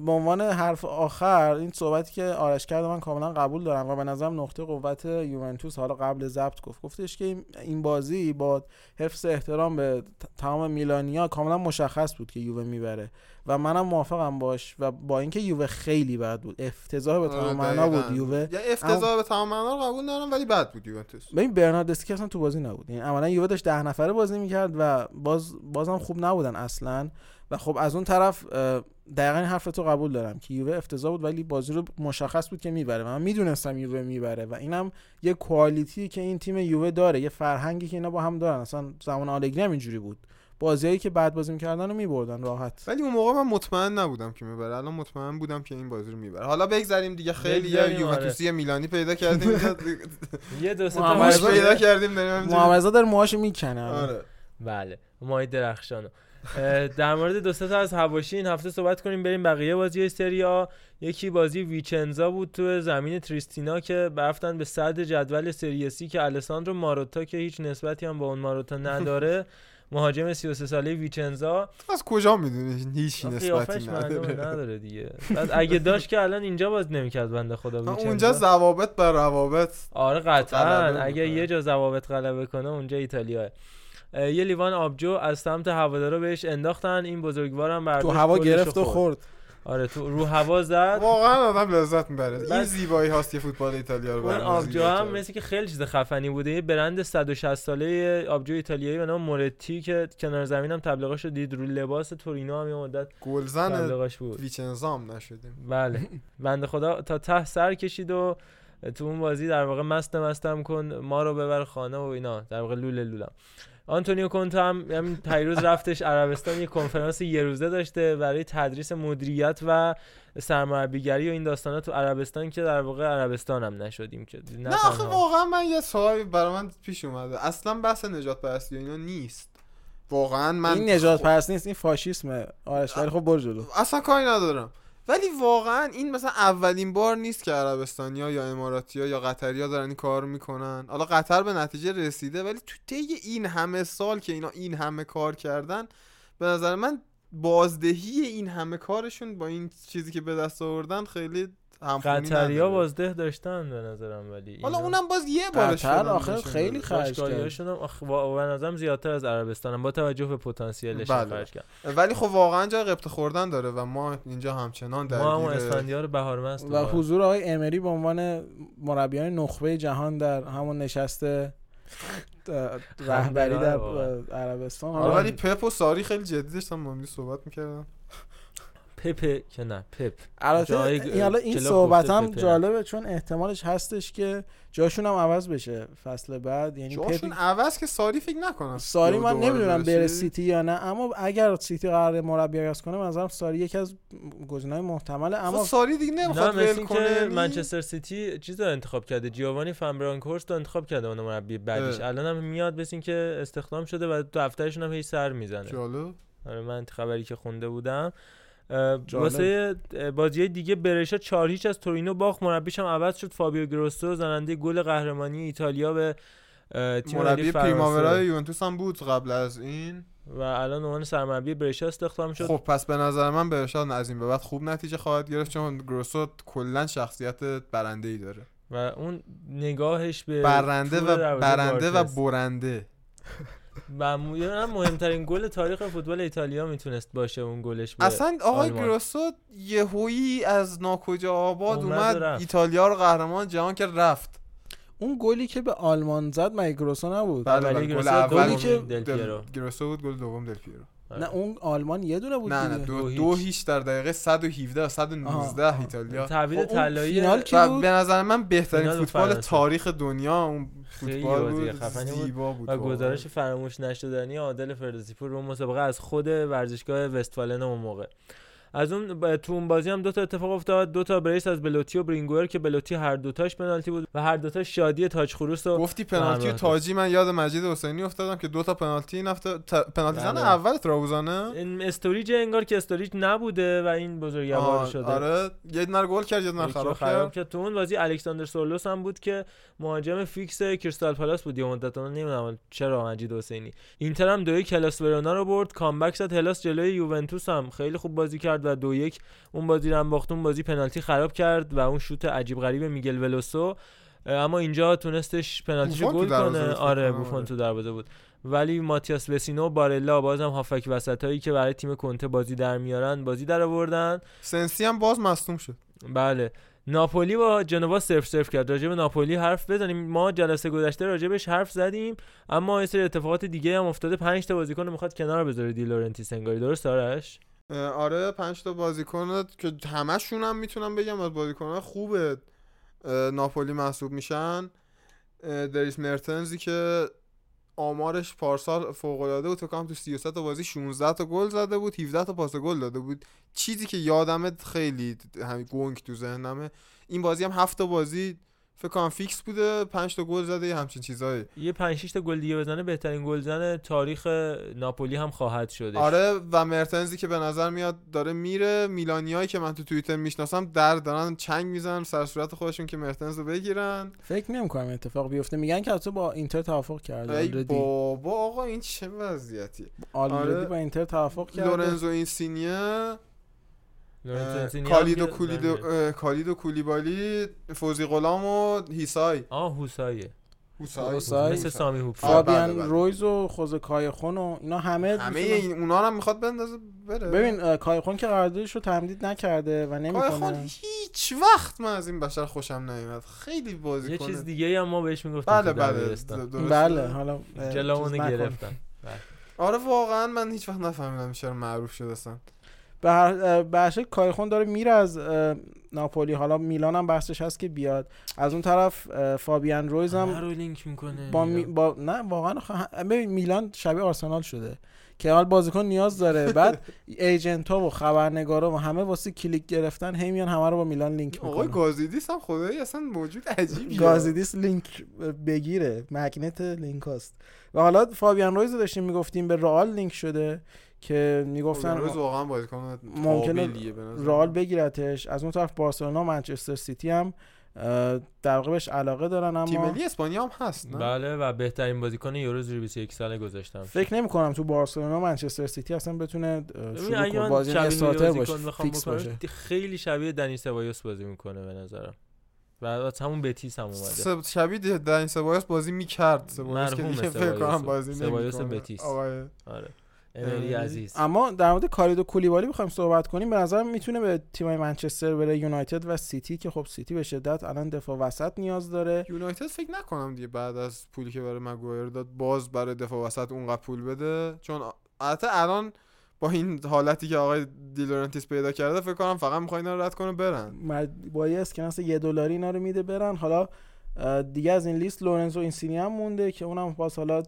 به عنوان حرف آخر این صحبتی که آرش کرد من کاملا قبول دارم و به نظرم نقطه قوت یوونتوس حالا قبل ضبط گفت گفتش که این- بازی با حفظ احترام به تمام میلانیا کاملا مشخص بود که یووه می‌بره و منم موافقم باش و با اینکه یووه خیلی بد بود. افتضاح به تمام آره، معنا بود. یووه. یا افتضاح به تمام معنا رو قبول ندارم ولی بد بود یوونتوس. ببین برناردسکی اصلا تو بازی نبود. یعنی عملا یووه داشت ده نفره بازی می‌کرد و باز بازم خوب نبودن اصلا. و خب از اون طرف دقیقا این حرف تو قبول دارم که یووه افتضاح بود ولی بازی رو مشخص بود که می‌بره. و من می‌دونستم یووه می‌بره و اینم یه کوالیتی که این تیم یووه داره یه فرهنگی که اینا با هم دارن. اصلا زمان آلگری هم اینجوری بود. بازیایی که بعد بازی می‌کردن رو میبردن راحت. ولی اون موقع من مطمئن نبودم که می‌بره. الان مطمئن بودم که این بازی رو می‌بره. حالا بگذریم دیگه. خیلی یه بگذریم، یوونتوسی میلانی پیدا کردیم. یه دو سه تا پیدا کردیم محمد داره موهاشو می‌کنه. آره. بله. مای درخشانو. در مورد دو سه تا از حواشی این هفته صحبت کنیم بریم بقیه بازی سری آ. یکی بازی ویچنزا بود تو زمین تریستینا که برفتن به صدر جدول سری سی که الساندرو ماروتا که هیچ نسبتی هم با اون ماروتا نداره. مهاجم 33 ساله ویچنزا. از کجا می‌دونی؟ هیچ نسبتی نداره. نداره دیگه. بعد اگه داشت که الان اینجا باز نمی‌کرد بنده خدا ویچنزا. اونجا ضوابط بر روابط آره قطعا. اگه. یه جا ضوابط غلبه کنه اونجا ایتالیاه یه لیوان آبجو از سمت هوادارا بهش انداختن. این بزرگوارم تو برداشت هوا گلشو گرفت و خورد. آره تو رو هوا زد. واقعا آدم لذت می‌بره. این زیبایی هاست که فوتبال ایتالیا رو اون آبجو هم. مثل که خیلی چیز خفنی بوده. یه برند 160 ساله آبجو ایتالیایی به نام مورتی که کنار زمین هم تبلیغاشو دید. رو لباس تورینو هم یه مدت گلزن تبلیغاش بود. ویچنزام نشدیم. بله. بنده خدا تا ته سر کشید و تو اون بازی در واقع مست مستم کن ما رو ببر خانه و اینا. در واقع لوله لولم. آنتونیو کونته هم همین پیروز رفتش عربستان یه کنفرانس یه روزه داشته برای تدریس مدیریت و سرمربیگری و این داستانا تو عربستان که در واقع عربستان هم نشدیم که نه, نه آخه. واقعا من یه سوالی برای من پیش اومده. اصلا بحث نجات پرستی و اینا نیست. واقعا من این نجات خب- پرستی نیست این فاشیسمه. آرش ولی خب برو جلو. اصلا کاری ندارم. ولی واقعا این مثلا اولین بار نیست که عربستانیا یا اماراتیا یا قطریا دارن این کار می‌کنن. حالا قطر به نتیجه رسیده ولی تو طی این همه سال که اینا این همه کار کردن به نظر من بازدهی این همه کارشون با این چیزی که به دست آوردن خیلی قطریا نداره. بازده داشتن به نظرم ولی حالا اونم باز یه بارش قطر بهشون خیلی. خرج کرد آخ- وا- به نظرم زیادتر از عربستان با توجه به پتانسیلش بله. خرج کرد. ولی خب واقعا جای قبط خوردن داره و ما اینجا همچنان ما هم اسفندیار بهارمست و حضور آقای امری به عنوان مربیان نخبه جهان در همون نشست رهبری در عربستان. آره ولی پپ و ساری خیلی جدی داشتن با صحبت می‌کردن. پپ که نه پپ البته جای این حالا این صحبت هم پپه. جالبه چون احتمالش هستش که جاشون هم عوض بشه فصل بعد یعنی جاشون پپ عوض که ساری فکر نکنم ساری من نمی‌دونم. بره سیتی یا نه اما اگر سیتی قرار مربی عوض کنه مثلا ساری یکی از گزینه‌های محتمله اما ساری دیگه نه نمی‌خواد مثل ول کنه که یعنی؟ منچستر سیتی چیز رو انتخاب کرده جیووانی فن برونکهورست رو انتخاب کرده اون مربی بعدیش اه. الان هم میاد این که استخدام شده و تو دفترشون هم هی سر می‌زنه جالب آره من خبری که خونده بودم. واسه بازی دیگه برشا چهار هیچ از تورینو باخت. مربیش هم عوض شد. فابیو گروسو زننده گل قهرمانی ایتالیا به تیم مربی. پریماورای یوونتوس هم بود قبل از این. و الان عنوان سرمربی برشا استخدام شد. خب پس به نظر من برشاد از این به بعد خوب نتیجه خواهد گرفت چون گروسو کلا شخصیت برنده ای داره. و اون نگاهش به برنده و برنده و. برنده. و مهمترین گل تاریخ فوتبال ایتالیا می‌تونست باشه اون گلش به اصلا آقای. گروسو یهویی از ناکجا آباد اومد. ایتالیا رو قهرمان جهان که رفت اون گلی که به آلمان زد مایگروسو نبود بله ولی بله گروسو گل اول گلی که دل پیرو. گروسو بود گل دوم دل پیرو. نه اون آلمان یه دونه بود نه نه. دو, دو دو هیچ. در دقیقه 117 و 119 آها. ایتالیا تعویض خب طلایی فینال کی و بود؟ به نظر من بهترین فوتبال. تاریخ دنیا اون فوتبال بود خفنی بود. زیبا بود و. گزارش فراموش نشدنی عادل فردوسی پور رو مسابقه از خود ورزشگاه وستفالن اون موقع از اون تو اون بازی هم دو تا اتفاق افتاد. دو تا بریس از بلوتی و برنگوئر که بلوتی هر دوتاش پنالتی بود و هر دوتاش شادی تاج خروس و گفتی پنالتی و تاجی من یاد مجید حسینی افتادم که دو تا پنالتی این هفته پنالتی زن بله. اول ترابوزانه؟ این استوریج انگار که استوریج نبوده و این بزرگوار شده. آره. یه دونه گل کرد یه دونه خراب خراب کرد. تو اون بازی الکساندر سورلوس هم بود که مهاجم فیکس کریستال پالاس بود. یه مدت اون نمی‌دونم چرا مجید حسینی. اینتر هم دو یک هلاس ورونا رو برد. comeback زد. هلاس جلوی یوونتوس هم خیلی خوب بازی کرد و دو یک. اون بازی رو هم باخت اون بازی پنالتی خراب کرد و اون شوت عجیب غریب میگل ولوسو. اما اینجا تونستش بوفون تو گل کنه. آره بوفون آره. تو دروازه بود. ولی ماتیاس وسینو و بارلا بازم هافک وسطایی که برای تیم کنته بازی در میارن بازی در آوردن. سنسی هم باز مصدوم شد. بله. ناپولی با جنوا سرف سرف کرد. راجع به ناپولی حرف بزنیم. ما جلسه گذشته راجبش حرف زدیم اما یه سری اتفاقات دیگه هم افتاده. 5 تا بازیکن رو می‌خواد کنار بذاره دی لورنتی سنگاری درست آرش؟ آره پنج تا بازیکن که همشون هم می‌تونم بگم از بازیکن خوب ناپولی محسوب میشن. دریس مرتنزی که آمارش پارسال فوق العاده بود کنم تو 33 تا بازی 16 تا گل زده بود 17 تا پاس گل داده بود. چیزی که یادمه خیلی همین گنگ تو ذهنمه این بازی هم هفت تا بازی فکر کنم فیکس بوده 5 تا گل زده یه همچین چیزایی. یه 5 6 تا گل دیگه بزنه بهترین گلزن تاریخ ناپولی هم خواهد شدش آره و مرتنزی که به نظر میاد داره میره. میلانیایی که من تو توییتر می‌شناسم در دارن چنگ می‌زنن سر صورت خودشون که مرتنز رو بگیرن. فکر نمی‌کنم اتفاق بیفته. میگن که تو با اینتر توافق کرده ای بابا آقا این چه وضعیتی؟ آلردی آره. با اینتر توافق کرده. لورنزو اینسینیه. میاد. کولیدو بله. اه، کالیدو کولیبالی فوزی غلام و هیسای آه هوسایه هوسای. هوسای. مثل سامی هوپی آه، بله، فابیان بله. رویز و خوزه کایخون و اینا همه همه این اونا رو هم می‌خواد بندازه بره ببین کایخون که قراردادش رو تمدید نکرده و کایخون نمی‌کنه هیچ وقت من از این بشر خوشم نمیاد خیلی بازی یه کنه چیز دیگه هم ما بهش می‌گفتیم بله بله. بله حالا نکن. گرفتن آره واقعا من هیچ وقت نفهمیدم چرا معروف شده اصلا به هر شکل کایخون داره میره از ناپولی. حالا میلان هم بحثش هست که بیاد. از اون طرف فابیان رویز هم رو لینک می‌کنه با, می... با نه واقعا خ- ببین میلان شبیه آرسنال شده. که حال بازیکن نیاز داره. بعد agent ها و خبرنگارا و همه واسه کلیک گرفتن هی میان همه رو با میلان لینک آقای می‌کنن. گازیدیس هم خدایی اصلا موجود عجیبیه. گازیدیس لینک بگیره. magnet link هست و حالا فابیان رویز رو داشتیم می‌گفتیم به رئال لینک شده. که می‌گفتن رویز واقعا بازیکن ممکنه قابلیه به نظر. رئال بگیرتش. از اون طرف بارسلونا و منچستر سیتی هم در واقع بهش علاقه دارن تیم اما ملی اسپانیا هم هست نه؟ بله و بهترین بازیکن یورو زیر 21 ساله گذاشتم. فکر نمی کنم تو بارسلونا و منچستر سیتی اصلا بتونه شروع کنه بازی شبیه starter بازیکن باشه فیکس باشه. خیلی شبیه دنی سبایوس بازی می‌کنه به نظرم. و از همون بتیس هم اومده. شبیه دنی سبایوس بازی می‌کرد. سبایوس که دیگه فکر کنم. بازی نمی‌کنه. بتیس. آقای آره. عزیز. اما در مورد کالیدو کولیبالی بخوایم صحبت کنیم. به نظرم می‌تونه به تیمای منچستر بره یونایتد و سیتی که خب سیتی به شدت الان دفاع وسط نیاز داره. یونایتد فکر نکنم دیگه بعد از پولی که برای مگوایر داد باز برای دفاع وسط اونقدر پول بده. چون البته الان با این حالتی که آقای دیلورنتیس پیدا کرده فکر کنم فقط می‌خواد اینا رو رد کنه برن. که مثلا یه دلاری اینا رو میده برن. حالا دیگه از این لیست لورنزو اینسینی هم مونده که اونم باز حالا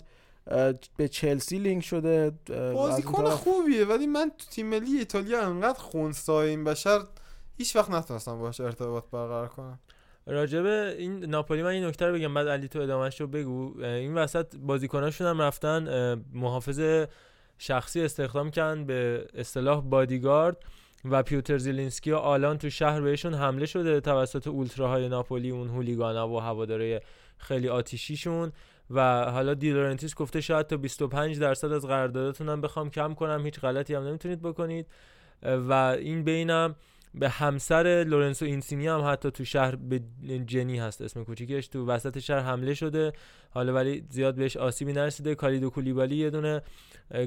به چلسی لینک شده بازیکن طرف- خوبیه ولی من تو تیم ملی ایتالیا انقدر خونسای این بشر هیچ وقت نتونستم باش ارتباط برقرار کنم. راجبه این ناپولی من این نکته رو بگم بعد علی تو ادامهش رو بگو. این وسط بازیکناشون هم رفتن محافظ شخصی استخدام کردن به اصطلاح بادیگارد و پیوتر زیلینسکی و آلان تو شهر بهشون حمله شده توسط اولتراهای ناپولی اون هولیگانا و هواداره خیلی آتیشیشون. و حالا دیلورنتیس گفته شاید تا 25 درصد از قراردادتون هم بخوام کم کنم هیچ غلطی هم نمی‌تونید بکنید. و این بینم به همسر لورنسو اینسینی هم حتی تو شهر به جنی هست اسم کوچیکش تو وسط شهر حمله شده. حالا ولی زیاد بهش آسیبی نرسیده. کالیدو کولیبالی یه دونه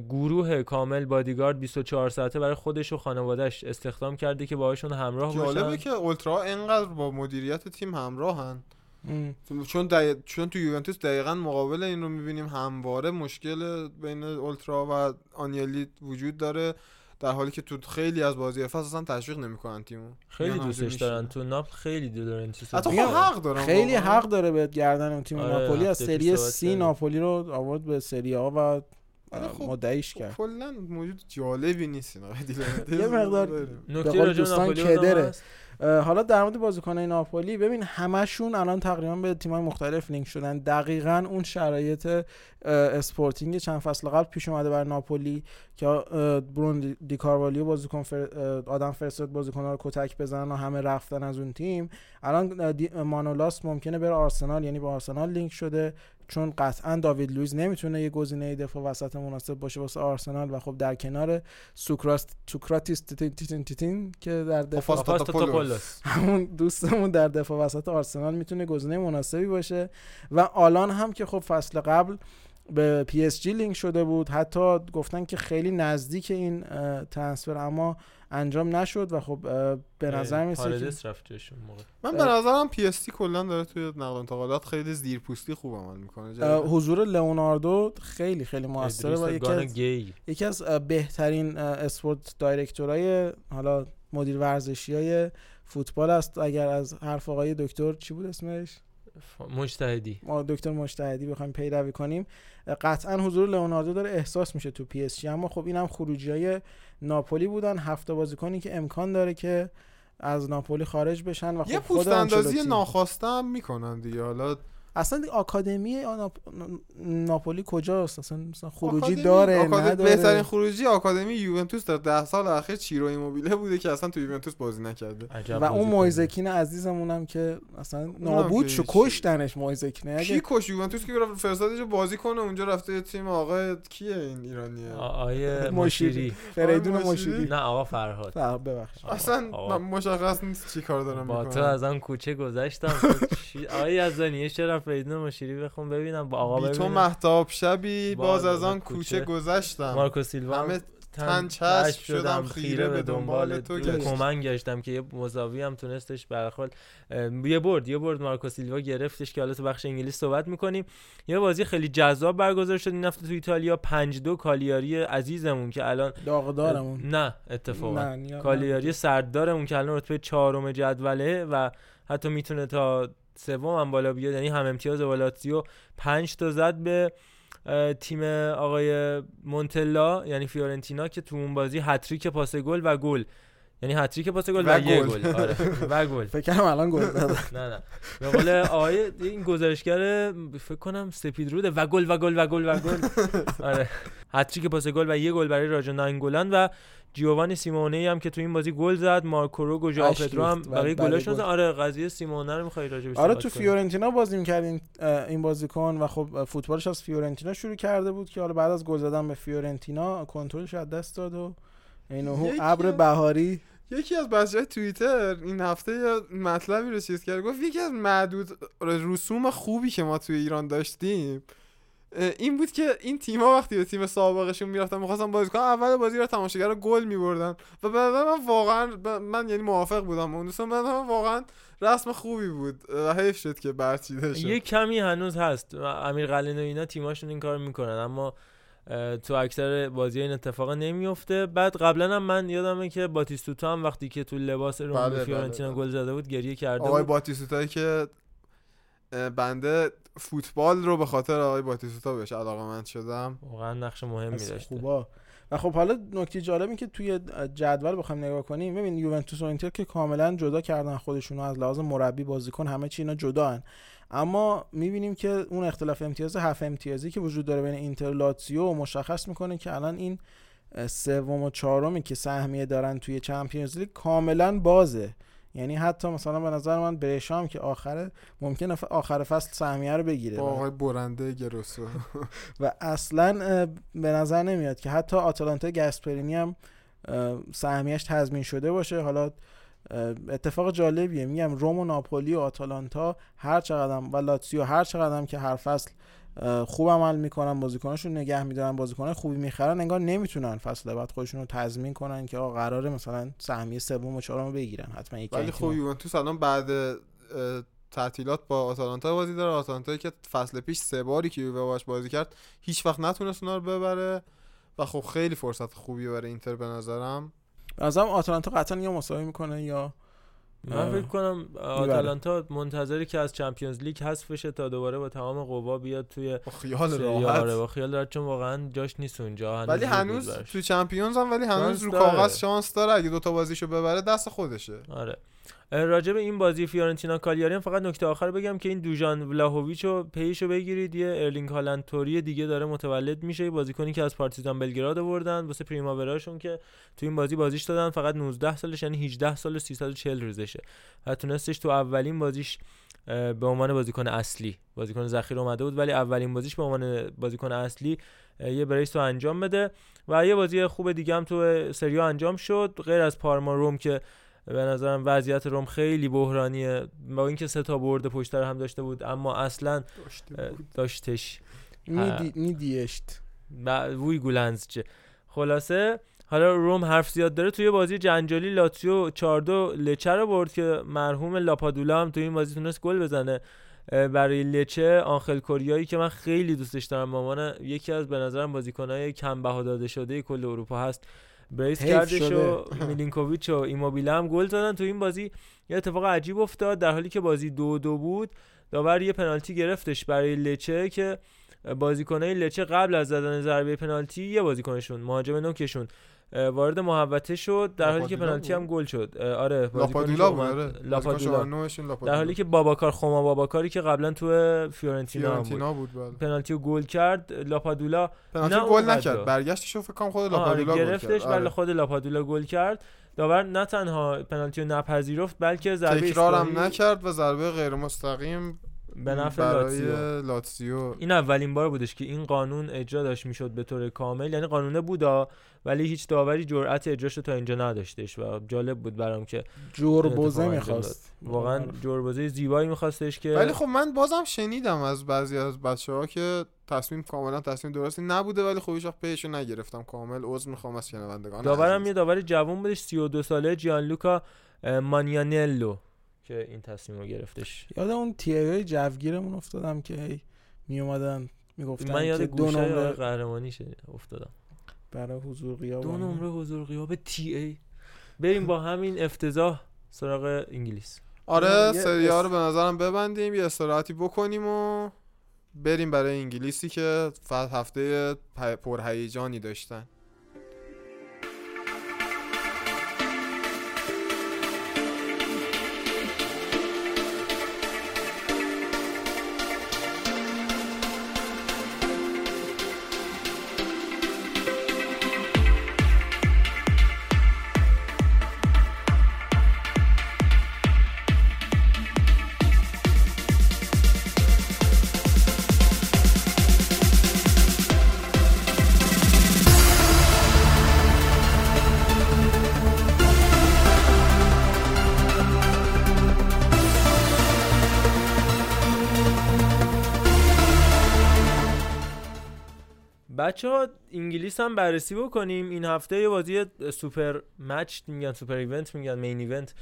گروه کامل بادیگارد 24 ساعته برای خودش و خانوادهش استخدام کرده که باهاشون همراه جالبه باشن. که اولترا انقدر با مدیریت تیم همراهن. ام. چون دقیق... چون تو یوونتوس دقیقا مقابل این رو می‌بینیم همواره مشکل بین اولترا و آنیلی وجود داره در حالی که تو خیلی از بازی فصل اصلا تشویق نمی‌کنن تیمو خیلی دوستش دارن. تو ناپل خیلی دیلورنتیس حتی میگم، خب حق دارم خیلی واقعا. حق داره به گردن اون تیم آره، ناپولی از سری سی. ناپولی رو آورد به سری آ و خب- مدعیش خب کرد کلا موجود جالبی نیست این آقای دیلورنتیس. یه مقدار نکته راجع ناپولی کدره. حالا در مورد بازیکنای ناپولی ببین همشون الان تقریبا به تیم‌های مختلف لینک شدن. دقیقا اون شرایط اسپورتینگ چند فصل قبل پیش اومده بر ناپولی که برون دی کاروالیو بازیکن فر... آدم فرستاد بازیکن‌ها رو کتک بزنن و همه رفتن از اون تیم. الان دی... مانولاس ممکنه بره آرسنال یعنی با آرسنال لینک شده. چون قطعا داوید لویز نمی‌تونه یه گزینه دفاع وسط مناسب باشه واسه آرسنال و خب در کنار سوکراس سوکراتیس تیتین, تیتین, تیتین که در دفاع. همون دوستمون در دفاع وسط آرسنال می‌تونه گزینه مناسبی باشه و آلان هم که خب فصل قبل به پی اس جی لینک شده بود حتی گفتن که خیلی نزدیک این اه، transfer اما انجام نشد و خب به نظر می‌رسه که موقع. من به نظرم پی اس جی کلا داره توی نقل و انتقالات خیلی زیرپوستی خوب عمل می‌کنه. حضور لئوناردو خیلی خیلی موثره و یکی از گی یکی از بهترین sport director ای حالا مدیر ورزشی های فوتبال است. اگر از حرف آقای دکتر چی بود اسمش؟ مجتهدی. ما دکتر مجتهدی بخوایم پیروی کنیم. قطعا حضور لئوناردو داره احساس میشه تو پی اس جی اما خب اینم خروجی های ناپولی بودن. هفته بازیکنی که امکان داره که از ناپولی خارج بشن و خب یه پوست اندازی ناخواسته هم می‌کنن دیگه. حالا اصلا آکادمی ناپ... ناپولی کجاست اصلا مثلا خروجی آکادمی- داره آکاد- نداره بهترین خروجی آکادمی یوونتوس در ده سال اخیر چیرو ایموبیله بوده که اصلا تو یوونتوس بازی نکرده. و اون. مویزکین عزیزمونم که اصلا نابود شو. کشتنش مویزکینه. کی اگه کش یوونتوس که رفت فرستادش بازی کنه اونجا رفته یه تیم آقای کیه این ایرانیه آ- آقای مشیری. فریدون مشیری؟ نه آقا فرهاد. فرق ببخش اصلا آقا. من مشخص نیست چی کار دارم با تو از آن کوچه گذشتم. آقای یزدانی شعرم حرف بدون مشیری بخون ببینم با آقا بی تو ببینم. محتاب شبی باز باز از آن کوچه. کوچه. گذشتم. مارکو سیلوا هم همه تن چشم شدم خیره به دنبال تو تو. گشت. کمن گشتم که یه مساوی هم تونستش برخورد. یه برد یه برد مارکو سیلوا گرفتش که حالا تو بخش انگلیس صحبت می‌کنیم. یه بازی خیلی جذاب برگزار شد این هفته تو ایتالیا 5 دو کالیاری عزیزمون که الان داغدارمون. نه اتفاقا. کالیاری سردارمون که الان رتبه چهارم جدوله و حتی می‌تونه تا سوم هم بالا بیاد یعنی هم امتیاز با لاتزیو 5 تا زد به تیم آقای مونتلا یعنی فیورنتینا که تو اون بازی هتریک پاس گل و گل یعنی هتریک پاس گل و, یه گل. آره و گل فکر کنم الان گل. نه نه به قول آقای این گزارشگر فکر کنم سپید روده و گل و گل و گل و گل آره هتریک پاس گل و یه گل برای راجا ناینگولان و جیوانی سیمونه هم که تو این بازی گل زد مارکو روگ و ژائو اشک پدرو هم برای گلاشون گل. زدن. آره قضیه سیمونه رو می‌خوای راجع بهش آره تو؟ فیورنتینا بازی می‌کرد این, بازیکن و خب فوتبالش از فیورنتینا شروع کرده بود که حالا بعد از گل زدن به فیورنتینا کنترلش از دست داد و اینو ابر بهاری یکی از بچه‌های توییتر این هفته یه مطلبی رو چیز کرد گفت یکی از معدود رسوم خوبی که ما توی ایران داشتیم این بود که این تیم‌ها وقتی به تیم سابقشون می‌رفتن می‌خواستن بازی کنن اول بازی رو تماشاگر گل می‌بردن و نظر من واقعا من یعنی موافق بودم اون دوستان من واقعا رسم خوبی بود و حیف شد که برچیده شد. یه کمی هنوز هست امیر قلعه و اینا تیماشون این کار می‌کنن اما تو اکثر بازی این اتفاق نمیفته بعد قبلا هم من یادمه که باتیستوتا هم وقتی که تو لباس روم بله، بله، فیورنتینا بله. گل زده بود گریه کرده آقای بود. باتیستوتایی که بنده فوتبال رو به خاطر آقای باتیستوتا بهش علاقه شدم. واقعا نقش مهمی داشته. خوبا. و خب حالا نکته جالبی که توی جدول بخوایم نگاه کنیم ببین یوونتوس و اینتر که کاملا جدا کردن خودشونو از لحاظ مربی بازیکن همه چی اینا جدا هن. اما می‌بینیم که اون اختلاف امتیاز هفت امتیازی که وجود داره بین اینتر لاتزیو مشخص می‌کنه که الان این سوم و چهارمی که سهمیه دارن توی چمپیونز لیگ کاملا بازه. یعنی حتی مثلا به نظر من برشام که آخره ممکنه آخر فصل سهمیه رو بگیره. با آقای برنده گروسو. و اصلا به نظر نمیاد که حتی آتالانتا گسپرینی هم سهمیش تضمین شده باشه. حالا اتفاق جالبیه. میگم روم و ناپولی و آتالانتا هر چقدرم و لاتسیو هر چقدرم که هر فصل خوب عمل می‌کنن بازیکناشون نگه میدارن بازیکن خوبی می‌خرن انگار نمی‌تونن فصل بعد خودشون رو تضمین کنن که آقا قراره مثلا سهمیه سوم و چهارم بگیرن. حتما یکی ولی خب. یوونتوس الان بعد تعطیلات با آتالانتا بازی داره. آتالانتایی که فصل پیش سه باری که یووه باش بازی کرد هیچ وقت نتونست اونا رو ببره و خب خیلی فرصت خوبی برای اینتر به نظرم. به نظرم آتالانتا قطعا یا مساوی می‌کنه یا من فکر کنم آتالانتا منتظری که از چمپیونز لیگ حذف بشه تا دوباره با تمام قوا بیاد توی با خیال سری آره راحت با خیال راحت چون واقعا جاش نیست اونجا هنوز ولی هنوز. تو چمپیونز هم ولی هنوز رو. کاغذ شانس داره. اگه دوتا بازیشو ببره دست خودشه. آره. راجع به این بازی فیورنتینا کالیاری فقط نکته آخر بگم که این دوژان ولاهویچ رو پیشو بگیرید. یه ارلینگ هالند توری دیگه داره متولد میشه. بازیکنی که از پارتیزان بلگراد آوردن واسه پریماوراشون که تو این بازی بازیش دادن. فقط 19 سالش یعنی 18 سال و 340 روزشه. و تونستش تو اولین بازیش به عنوان بازیکن اصلی بازیکن ذخیره اومده بود. ولی اولین بازیش به عنوان بازیکن اصلی یه brace رو انجام بده. و یه بازی خوب دیگه هم تو سریا انجام شد. غیر از پارما روم که به نظرم وضعیت روم خیلی بحرانیه. با اینکه سه تا برد پشت هم داشته بود اما اصلا داشتش. میدی میدیشت. وی گولنزچه خلاصه حالا روم حرف زیاد داره. توی بازی جنجالی 4 2 لچه رو برد که مرحوم لاپادولا هم توی این بازی تونست گل بزنه. برای لچه آنخل کوریایی که من خیلی دوستش دارم. به عنوان یکی از به نظرم بازیکنهای کم بها داده شده کل اروپا هست. حیف کردش. و میلینکوویچ و ایموبیله هم گل زدن تو این بازی. یه اتفاق عجیب افتاد در حالی که بازی دو دو بود. داور یه پنالتی گرفتش برای لچه که بازیکنای لچه قبل از زدن ضربه پنالتی یه بازیکنشون مهاجم نوکشون. وارد محوطه شد در حالی که پنالتی هم؟ گل شد. آره لاپادولا بود آره. بازیکن لاپادولا. در حالی که باباکار خما باباکاری که قبلا تو فیورنتینا هم بود. فیورنتینا بود بله. پنالتی رو گل کرد لاپادولا پنالتی گل. نکرد. برگشتش رو فکر کنم خود آره لاپادولا گل گرفتش کرد ولی آره. خود لاپادولا گل کرد. داور نه تنها پنالتی رو نپذیرفت بلکه ضربه تکرارم ایستگاهی نکرد و ضربه غیر مستقیم به نفع برای لاتسیو این اولین بار بودش که این قانون اجرا داشت می‌شد به طور کامل. یعنی قانونه بودا ولی هیچ داوری جرأت اجراش رو تا اینجا نداشتش و جالب بود برام که جربوزه می‌خواست. واقعا جربوزه زیبایی میخواستش که ولی خب من بازم شنیدم از بعضی از بچه ها که تصمیم کاملا تصمیم درستی نبوده ولی خب وقت پیشو نگرفتم. کامل عذر می‌خوام از شنوندگان داورم. یه داور جوان بودش 32 ساله جیانلوکا اه، مانیانلو. که این تصمیم رو گرفتش. یاد اون تی ای جوگیرمون افتادم که هی می اومدن می‌گفتن من یاد دو نمره قهرمانی شد افتادم. برای حضور غیاب دو. نمره حضور غیاب تی ای. بریم با همین افتضاح سراغ انگلیس. آره یه سری ها اس- رو به نظرم ببندیم یه استراحتی بکنیم و بریم برای انگلیسی که ف- هفته پرهیجانی داشتن. بچه ها انگلیس هم بررسی بکنیم. این هفته یه بازی super match میگن super event میگن main event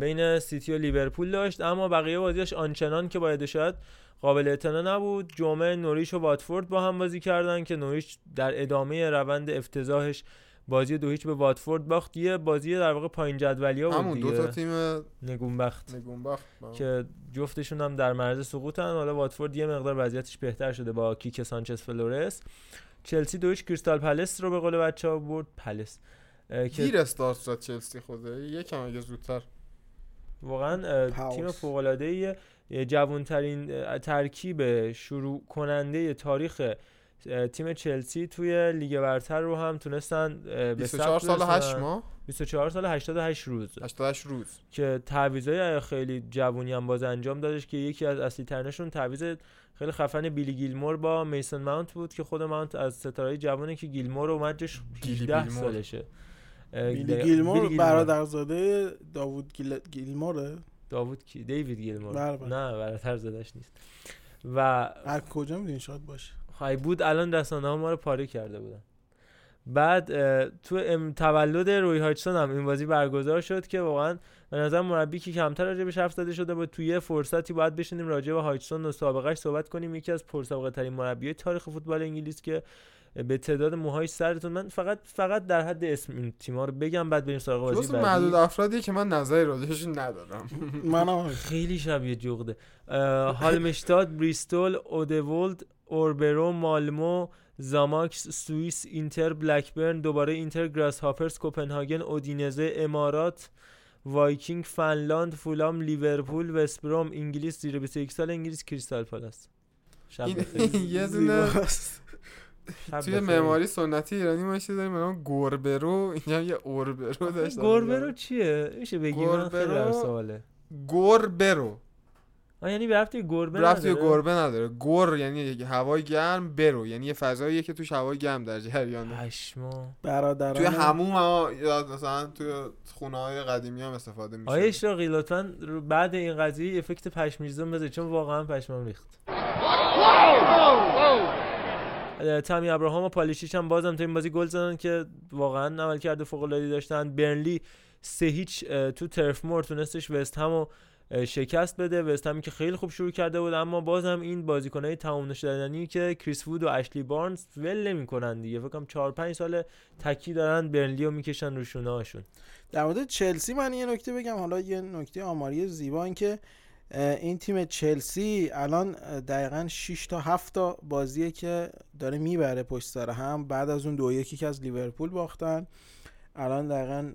بین سیتی و لیورپول داشت. اما بقیه بازیاش آنچنان که باید شاید قابل اعتنا نبود. جمعه نوریش و واتفورد با هم بازی کردن که نوریش در ادامه روند افتضاحش بازی دو هیچ به واتفورد باخت. یه بازی در واقع پایین جدولی ها بود همون دو تا تیم نگونبخت. نگونبخت که جفتشون هم در معرض سقوطن. حالا واتفورد یه مقدار وضعیتش بهتر شده با کیکه سانچز فلورس. چلسی دویش کریستال پلس رو به قول بچه ها برد. پلس دیر استارت زد چلسی خوده یکم اگه زودتر. واقعا. تیم فوق العاده جوانترین ترکیب شروع کننده تاریخ تیم چلسی توی لیگ برتر رو هم تونستن به 24 ثبت سال 8 برسونن. ماه؟ 24 سال 88 روز. 88 روز. که تعویضای خیلی جوونی هم باز انجام دادش که یکی از اصلی ترینشون تعویض خیلی خفن بیلی گیلمور با میسن ماونت بود که خود ماونت از ستاره جوانه که گیلمور اومد جش گیلی 18 بیلمور. سالشه. بیلی گیلمور برادرزاده داوود گیل... گیلموره؟ داوود کی دیوید گیلمور. بله، بله. نه برادر زدش نیست. و از کجا می‌دونی شاید باشه. خواهی بود الان رسانه ها ما رو پاره کرده بودن. بعد تو ام- تولد روی هاچسون هم این بازی برگزار شد که واقعا به نظر مربی که کمتر راجع بهش حرف زده شده بود توی یه فرصتی باید بشینیم راجع به هاچسون و سابقهش صحبت کنیم. یکی از پرسابقه ترین مربیای تاریخ فوتبال انگلیس که به تعداد موهای سرتون من فقط فقط در حد اسم این تیم‌ها رو بگم بعد بریم سراغ بازی جزو بعدی. معدود افرادی که من نظری راجعش ندارم. منم خیلی شبیه جغده. هالمشتاد بریستول اودوولد اوربرو مالمو زاماکس سوئیس اینتر بلکبرن دوباره اینتر گراس هاپرز کوپنهاگن اودینزه امارات وایکینگ فنلاند فولام لیورپول وستبروم انگلیس زیر 21 سال انگلیس کریستال پالاس. یه دونه توی. معماری سنتی ایرانی ما چیزی داریم به نام گربرو اینجا یه اوربرو داشتن گربه رو چیه؟ میشه بگی؟ من خیلی سواله. گربرو آه یعنی رفتی گربه رفتی نداره؟ گربه نداره. گر یعنی هوای گرم برو. یعنی یه فضاییه که توش هوای گرم در جریانه. پشمو برادران توی هموم ها یا مثلا توی خونه های قدیمی هم استفاده میشه. آیا اشراقی لطفا رو- بعد این قضیه افکت پشمیزون بذار چون واقعا پشمام ریخت. تامی ابراهام و پالیشیچ هم بازم تو این بازی گل زدن که واقعا عمل کرده فوق العاده داشتن. برنلی سه هیچ تو ترف مور تونستش وست هم شکست بده. وست همی که خیلی خوب شروع کرده بود. اما بازم این بازیکنای تمام نشدنی که کریس وود و اشلی بارنز ول نمی‌کنن دیگه. فکر کنم 4 5 سال تکی دارن برنلی رو می‌کشن رو شونه هاشون در مورد چلسی من یه نکته بگم. حالا یه نکته آماری زیبا این که این تیم چلسی الان دقیقا 6 تا 7 تا بازیه که داره می‌بره پشت سر هم. بعد از اون دو یکی که از لیورپول باختن. الان دقیقا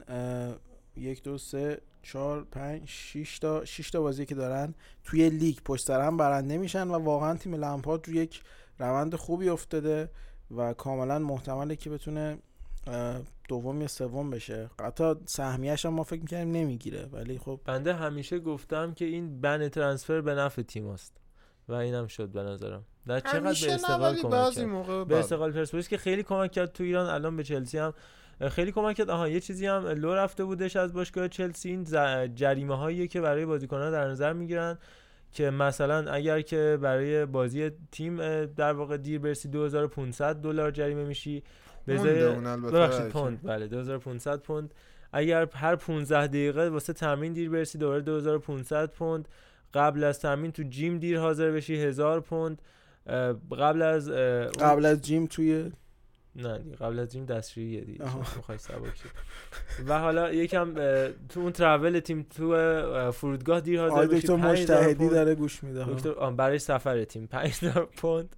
یک دو سه چهار پنج شش تا شش تا بازی که دارن توی لیگ پشت سر هم برنده میشن و واقعا تیم لمپارد رو یک روند خوبی افتاده و کاملا محتمله که بتونه دوم یا سوم بشه. حتی سهمیش هم ما فکر می‌کنیم نمی‌گیره ولی خب بنده همیشه گفتم که این بن ترانسفر به نفع تیم است و اینم شد به نظرم. در چقدر به استقلال کمک کرد؟ موقع به. استقلال پرسپولیس که خیلی کمک کرد تو ایران الان به چلسی هم خیلی کمک کرد. آها یه چیزی هم لو رفته بودش از باشگاه چلسی. این ز- جریمه هایی که برای بازیکنان در نظر می‌گیرن که مثلا اگر که برای بازی تیم در واقع دیر برسی 2500 دلار جریمه میشی به البته ببخشید پوند. بله 2500 پوند. اگر هر 15 دقیقه واسه تمرین دیر برسی دوباره 2500 پوند. قبل از تمرین تو جیم دیر حاضر بشی 1000 پوند. قبل از قبل از جیم توی نه دیگه قبل از جیم دستشوییه دیگه. می‌خوای سبکی و حالا یکم تو اون ترافل تیم تو اه، فرودگاه دیر حاضر آقای بشی دکتر 5000 مجتهدی پوند. داره گوش میده. دکتر برای سفر تیم 5000 پوند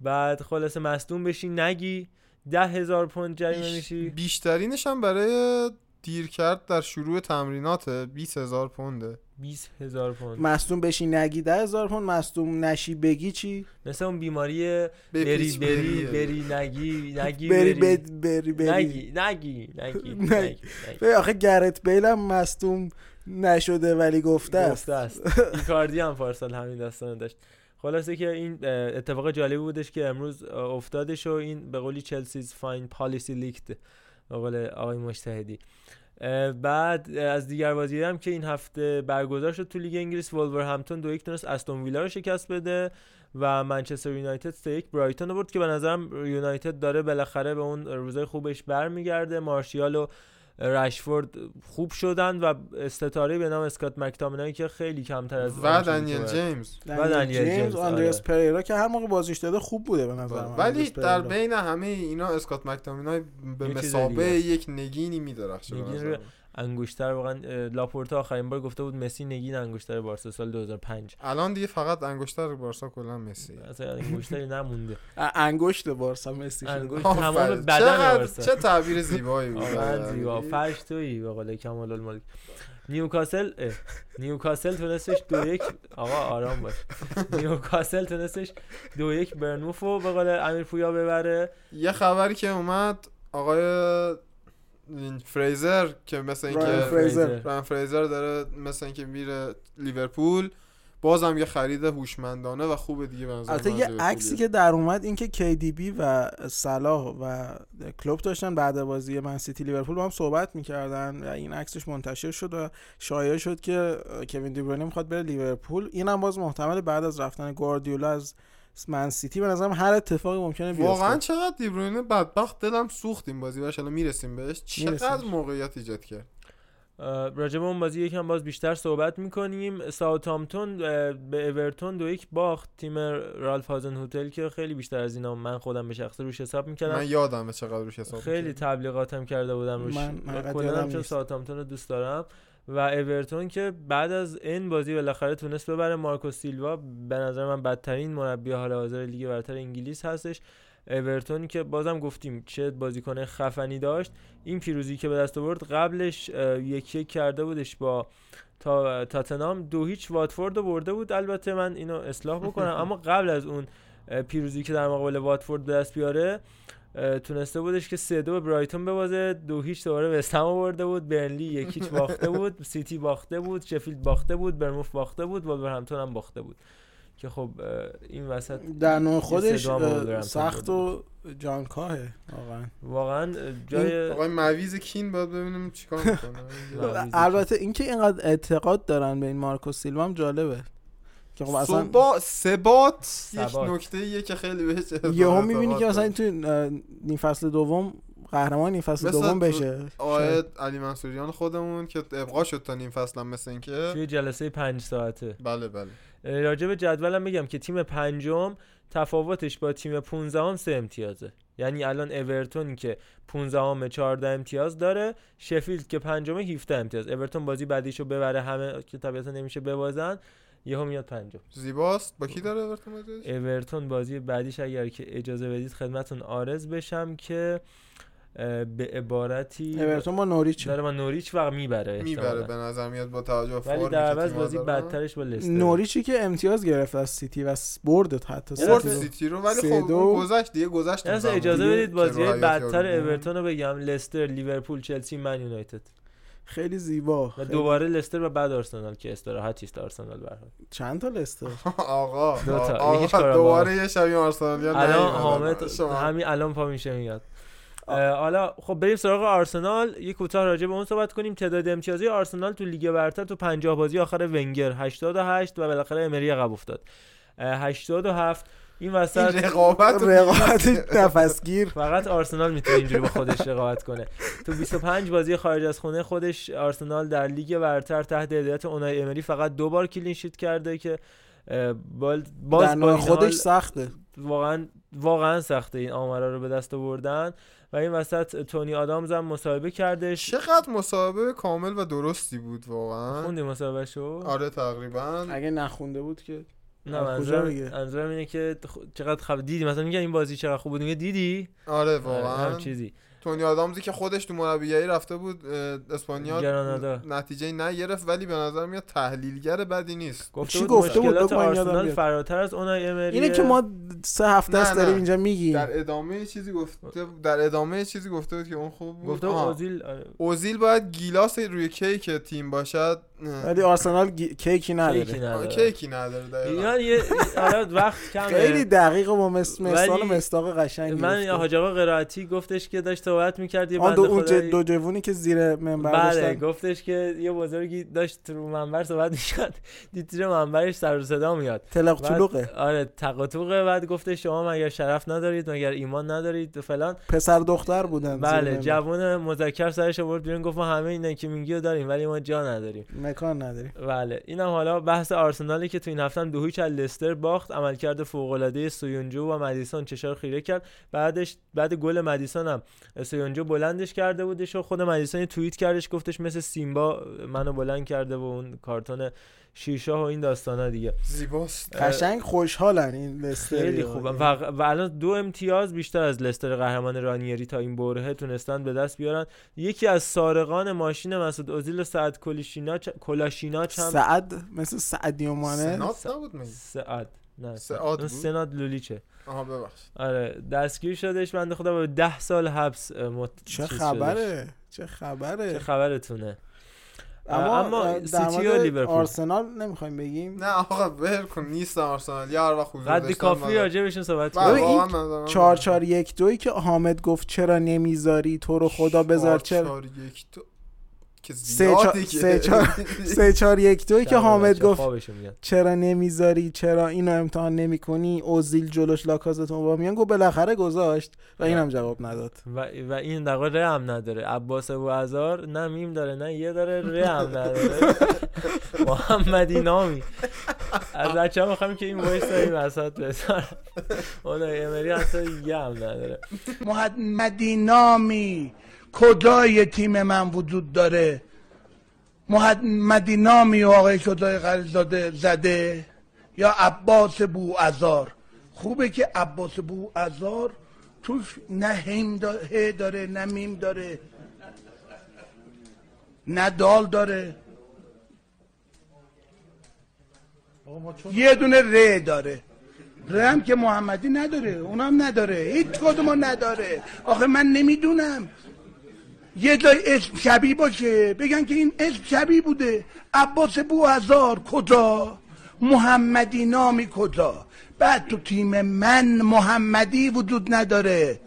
بعد خلاصه مصدوم بشی نگی 10000 پوند جریمه بیش- میشی بیشترینش هم برای دیر کرد در شروع تمرینات 20 هزار پونده 20000 پوند. مصدوم بشی نگی ده هزار پوند مصدوم نشی بگی چی؟ مثل اون بیماری بری بری. بری. نگی نگی بری بری. بری بری. نگی نگی نگی نگی. نگی ببین آخه گرت بیل هم مصدوم نشده ولی گفته است. گفته است. ایکاردی هم پارسال همین داستان داشت. خلاصه که این اتفاق جالبی بودش که امروز افتادش و این به قولی Chelsea's fine policy leaked به قول آقای مجتهدی. اه، بعد از دیگر بازی هم که این هفته برگزار شد تو لیگ انگلیس. وولورهمپتون دو یک تونست استون ویلا رو شکست بده و منچستر یونایتد سه یک برایتون رو برد که به نظرم یونایتد داره بالاخره به اون روزای خوبش برمیگرده. مارشیال و رشفورد خوب شدن و ستاره به نام اسکات مکتامینایی که خیلی کمتر از و دنیل که جیمز دنیل دنیل جیمز آندریاس آره. پریرا که هر موقع بازیش داده خوب بوده به نظر من ولی در. بین همه اینا اسکات مکتامینای به است. یک نگینی میدرخشه نگین. انگشتر واقعا لاپورتا آخرین بار گفته بود مسی نگین انگشتر بارسا سال 2005 الان دیگه فقط انگشتر بارسا کلا مسی. اصلا انگشتری نمونده. انگشت بارسا مسی شده. انگشت. تمام بدن بارسا. چه تعبیر زیبایی بود. واقعا زیبا. فرش تویی به قول کمال الملک. نیوکاسل نیوکاسل تونستش دو یک آقا آرام باش. نیوکاسل تونستش دو یک برنوف رو به قول امیر پویا ببره. یه خبری که اومد آقای فریزر که مثل اینکه فریزر. رایان فریزر داره مثل اینکه میره لیورپول بازم یه خرید هوشمندانه و خوبه دیگه به نظر البته یه. عکسی که در اومد این که KDB و صلاح و کلوپ داشتن بعد بازی من سیتی لیورپول با هم صحبت می‌کردن و این عکسش منتشر شد و شایع شد که کوین دیبروینه می‌خواد بره لیورپول اینم باز محتمل بعد از رفتن گواردیولا از من سیتی به نظرم هر اتفاقی ممکنه بیفته. واقعا چقدر دیبروینه بدبخت دلم سوخت این بازی. باشه الان می‌رسیم بهش. چقدر می‌رسیم. موقعیت ایجاد کرد؟ به اون بازی یکم باز بیشتر صحبت می‌کنیم. ساوثهامپتون اه، به اورتون دو یک باخت. تیم رالف هازن‌هوتل که خیلی بیشتر از اینا من خودم به شخصه روش حساب می‌کردم. من یادم چقدر روش حساب خیلی. تبلیغاتم کرده بودم روش. من- من کلا یادم چون نیست. ساوثهامپتون رو دوست دارم. و اورتون که بعد از این بازی بالاخره تونست ببره. مارکو سیلوا به نظر من بدترین مربی حال حاضر لیگ برتر انگلیس هستش. اورتونی که بازم گفتیم چه بازیکن خفنی داشت. این پیروزی که به دست آورد قبلش اه، یک یک کرده بودش با تا تاتنام دو هیچ واتفورد رو برده بود. البته من اینو اصلاح بکنم. اما قبل از اون پیروزی که در مقابل واتفورد به دست بیاره تونسته بودش که سه دو به برایتون ببازه. دو هیچ دوباره وستهم رو برده بود. برنلی یک هیچ باخته بود. سیتی باخته بود. شفیلد باخته بود. بورنموث باخته بود. وولورهمپتون هم باخته بود. که خب این وسط در نوع خودش سخت و جانکاهه واقعا. واقعا جای آقای مویز کین باید ببینیم چیکار می‌کنه. البته اینکه اینقدر اعتقاد دارن به این مارکو سیلوا هم جالبه. که خب اصلا ثبات ثبات یک. نکته ایه که خیلی بهش یهو می‌بینی که مثلا این تو نیم فصل دوم قهرمان نیم فصل دوم بشه. آقای علی منصوریان خودمون که ابقا شد تا نیم فصل هم مثل اینکه. توی جلسه پنج ساعته. بله بله. راجع به جدولم بگم که تیم پنجم تفاوتش با تیم 15 هم سه امتیازه. یعنی الان اورتون که 15 همه 14 امتیاز داره شفیلد که پنجمه 17 امتیاز. اورتون بازی بعدیشو ببره همه که طبیعتا نمیشه ببازن. یهو میاد پنجم زیباست با کی داره اورتون بازیش؟ اورتون بازی بعدیش اگر که اجازه بدید خدمتون آرز بشم که به عبارتی اورتون با نوریچ داره با نوریچ و می‌بره می‌بره. به نظر میاد با توجه به ولی فرمی در که عوض بازی. بدترش با لستر نوریچی که امتیاز گرفت از سیتی و برد حتی برد سیتی رو. سیتی رو ولی خب گذشت دیگه گذشت زمان. اجازه بدید بازی بدتر. اورتون رو بگم لستر لیورپول چلسی من یونایتد خیلی زیبا و خیلی- دوباره لستر و بعد آرسنال که استراحتی است آرسنال به. چند تا لستر؟ آقا دو تا. آقا دوباره یه شبیه آرسنالیا الان. حامد. همین الان پا میشه میاد. حالا خب بریم سراغ آرسنال. یه کوتاه راجع به اون صحبت کنیم. تعداد امتیازی آرسنال تو لیگ برتر تو 50 بازی آخر ونگر 88 و بالاخره امری عقب افتاد. اه، 87 این این وسط رقابت رقابت نفسگیر فقط آرسنال می‌تونه اینجوری با خودش رقابت کنه. تو 25 بازی خارج از خونه خودش آرسنال در لیگ برتر تحت هدایت اونای امری فقط دو بار کلین شیت کرده که باز در با خودش سخته. واقعا واقعا سخته این آمارا رو به دست آوردن. و این وسط تونی آدامز هم مصاحبه کردش. چقدر مسابقه کامل و درستی بود واقعا. خوندی مصاحبه شو آره تقریبا. اگه نخونده بود که نه منظورم میگه؟ منظورم اینه که چقدر خب دیدی مثلا میگن این بازی چقدر خوب بود میگه دیدی آره آره، واقعا هم چیزی تونی آدامزی که خودش تو مربیگری رفته بود اسپانیا گرانادا. نتیجه نگرفت ولی به نظر میاد تحلیلگر بدی نیست گفته چی بود گفته بود؟ آرسنال. فراتر از اونای امری اینه که ما سه هفته است داریم. اینجا میگیم در ادامه چیزی گفته در ادامه چیزی گفته بود که اون خوب بود گفته. اوزیل آره، اوزیل باید گیلاس روی کیک تیم باشد. ولی آرسنال گی- کیکی نداره. کیکی نداره. دقیقاً. اینا یه آره وقت کمه. خیلی دقیق و با. مثال مستاق قشنگی من گفته. حاج آقا قرائتی گفتش که داشت صحبت می‌کرد یه بنده اون دو جوونی که زیر منبر بله داشتن. گفتش که یه بزرگی داشت رو منبر صحبت می‌کرد دید زیر منبرش سر و صدا میاد. تلق چلوقه. آره تق و توقه. بعد گفتش شما مگر شرف ندارید مگر ایمان ندارید و فلان. پسر دختر بودن بله. جوون مذکر سرش آورد بیرون گفت ما همه اینا که میگی رو داریم ولی ما جا نداریم. مکان نداریم. بله. اینم حالا بحث آرسنالی که تو این هفته دو هیچ لستر باخت عملکرد فوق العاده سویونجو و مدیسون چشار خیره کرد. بعدش بعد گل مدیسون هم سویونجو بلندش کرده بودش و خود مدیسون توییت کردش گفتش مثل سیمبا منو بلند کرده و اون کارتون شیشاه و این داستانا دیگه. زیباست. قشنگ خوشحالن این لستر خیلی خوبه و, و الان دو امتیاز بیشتر از لستر قهرمان رانیری تا این برهه تونستن به دست بیارن. یکی از سارقان ماشین مسعود اوزیل و سعد کلیشیناچ کلاشیناچ هم سعد؟ مثل سعدیو مانه؟ سنات نبود می سعد. نه بود؟ سناد لولیچه. آها ببخشید. آره دستگیر شدش بنده خدا با ده سال حبس مت... چه خبره؟ چه. خبره؟ چه خبرتونه؟ اما, اما سیتی و لیورپول. آرسنال نمی‌خوایم بگیم. نه آقا ول کن نیست آرسنال. یا هر وقت حضور قد کافی راجع بهشون صحبت بله، کنیم. ببین، واقعا این من نظرم- چهار چهار یک دوی که حامد گفت چرا نمی‌ذاری تو رو خدا بذار چهار چرا چهار یک دو. که سه زیادی چهار یک دوی که حامد گفت. چرا نمی‌ذاری؟ چرا اینو امتحان نمی‌کنی؟ اوزیل جلوش لاکازت با میان؟ گفت بالاخره گذاشت و اینم جواب نداد. و, و این در واقع ره هم نداره. عباس ابو عزار نه میم داره نه یه داره ره هم نداره. محمدی نامی. از بچه می‌خوایم که این وایس داریم وسط بذار اونای امری حتی یه هم نداره. محمدی نامی. کجای تیم من وجود داره؟ محمدی نامی و آقای کجای غریزاده زده؟ یا عباس بو ازار؟ خوبه که عباس بو ازار توش نه هم دا- ه داره نه میم داره. نه دال داره. یه دونه ر داره. رم که محمدی نداره اونم نداره. هیچ کدومو نداره. آخه من نمی‌دونم. یه جای اسم شبیه باشه. بگن که این اسم شبیه بوده. عباس بو هزار کجا؟ محمدی نامی کجا؟ بعد تو تیم من محمدی وجود نداره.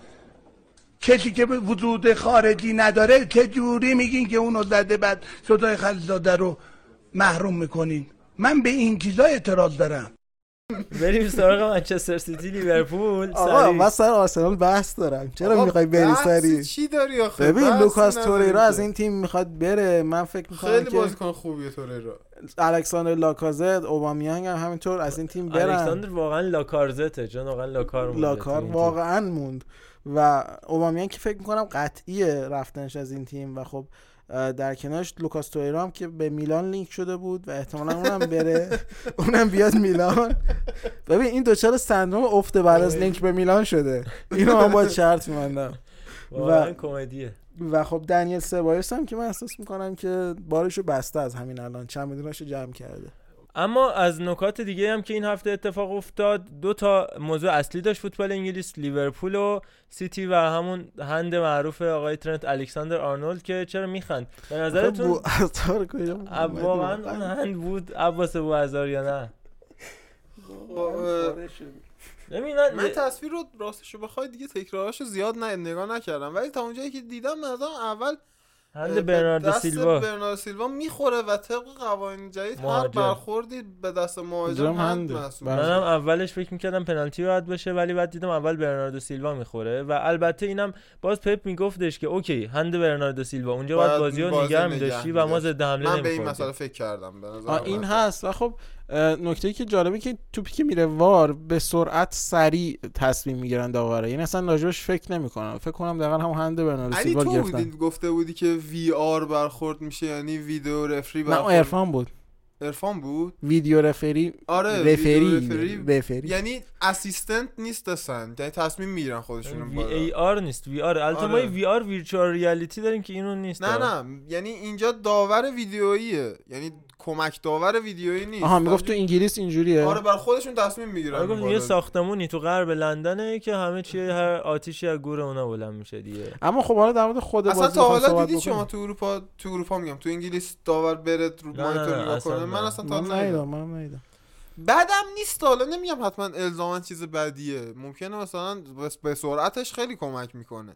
کسی که وجود خارجی نداره چه جوری میگین که اونو زده بعد صدای خلیل‌زاده رو محروم می‌کنین؟ من به این چیزا اعتراض دارم. بریم سراغ منچستر سیتی لیورپول. آقا. من سر آرسنال بحث دارم. چرا می‌خوای بری سری چی داری آخه؟ ببین لوکاس توریرا. از این تیم می‌خواد بره. من فکر می‌کنم خیلی که بازیکن خوبیه توریرا الکساندر لاکازت اوبامیانگ هم همینطور از این تیم برن. الکساندر واقعا لاکازته جان واقعا لاکار مونده لاکار. واقعا موند. و اوبامیان که فکر می‌کنم قطعیه رفتنش از این تیم و خب در کنارش لوکاس تویرا هم که به میلان لینک شده بود و احتمالا اونم بره. اونم بیاد میلان. ببین این دچار سندروم افته بعد از لینک به میلان شده. اینو من باید شرط می‌بندم و- کمدیه. و خب دنیل سبایوس هم که من احساس می‌کنم که بارشو بسته از همین الان. چند میلیوناشو جمع کرده. اما از نکات دیگه هم که این هفته اتفاق افتاد دو تا موضوع اصلی داشت فوتبال انگلیس لیورپول و سیتی و همون هند معروف آقای ترنت الکساندر آرنولد که چرا میخند؟ به نظرتون؟ واقعا اون هند بود؟ عباس بو هزار یا نه؟ من- من تصویر رو راستشو بخوای دیگه تکراراشو زیاد نه نگاه نکردم. ولی تا اونجایی که دیدم مثلا اول هند برناردو دست سیلوا برناردو سیلوا می‌خوره و طبق قوانین جدید هر. برخوردی به دست مهاجم هند بله. منم اولش فکر می‌کردم پنالتی باید باشه ولی بعد دیدم اول برناردو سیلوا می‌خوره و البته اینم باز پپ میگفتش که اوکی هند برناردو سیلوا اونجا باید بازی رو نگه میداشتی و ما. ضد حمله من به این. مسئله فکر کردم به این هست و خب نکته که جالبه که توپی که میره وار به سرعت سریع تصمیم می‌گیرن داوره. یعنی اصلا راجبش فکر نمی‌کنن فکر کنم دقیقا همون هند علی سیلوا تو گرفتن. بودی گفته بودی که VR برخورد میشه یعنی video referee نه برخورد عرفان بود. عرفان بود؟ video referee آره referee video referee referee. یعنی assistant نیستن یعنی تصمیم می‌گیرن خودشون وی ای آر نیست وی آر. البته ما آره. V R virtual reality داریم که اینو نیست. نه نه. یعنی اینجا داور ویدیوییه. یعنی کمک داور ویدیویی نیست. آها می‌گفت تو انگلیس اینجوریه. آره بر خودشون تصمیم می‌گیرن آره یه ساختمونی تو غرب لندنه که همه چی هر آتیشی از گور اونا بلند میشه دیگه. اما خب حالا در مورد خود اصلا تا حالا دیدی. شما تو اروپا تو اروپا میگم. تو انگلیس داور بره رو مانیتور نگاه کنه. من. اصلا تا ندیدم ندیدم. من ندیدم. بعدم نیست حالا نمیگم حتما الزاما چیز بدیه. ممکنه مثلا به سرعتش خیلی کمک می‌کنه.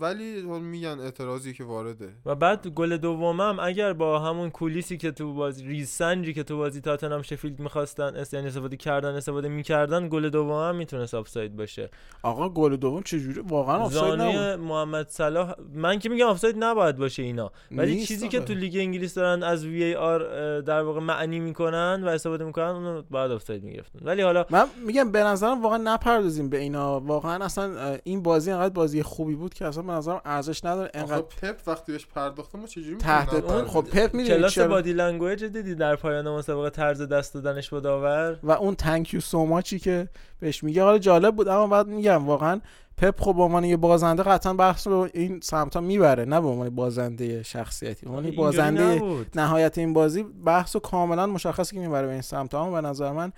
ولی میگن اعتراضی که وارده. و بعد گل دومم اگر با همون کولیسی که تو بازی ریزسنجی که تو بازی تاتنهام شفیلد می‌خواستن اس یعنی استفاده کردن استفاده می‌کردن گل دومم می‌تونست آفساید باشه. آقا گل دوم چجوری؟ واقعا آفساید نبود. محمد صلاح من که میگم آفساید نباید باشه اینا. ولی چیزی که. تو لیگ انگلیس دارن از VAR در واقع معنی می‌کنن و استفاده می‌کنن اونو باید آفساید می‌گرفتن. ولی حالا من میگم به نظرم واقعا نپردازیم به اینا. واقعا اصلا این بازی انقدر بازی خوبی بود که اصلا به نظرم ارزش نداره. انقدر پپ وقتی بهش پرداخته ما چجوری تحت اون؟ خب پپ می‌دونی کلاس چرا؟ body language دیدی در پایان مسابقه طرز دست دادنش با داور؟ و اون تانک یو سو ماچی که بهش میگه حالا جالب بود اما بعد میگم واقعا پپ خب به عنوان یه بازنده قطعا بحث رو این سمتا می‌بره نه به عنوان بازنده شخصیتی. یه اینجوری بازنده. نهایت این بازی بحث رو کاملا مشخصه که می‌بره به این سمت اما به نظر من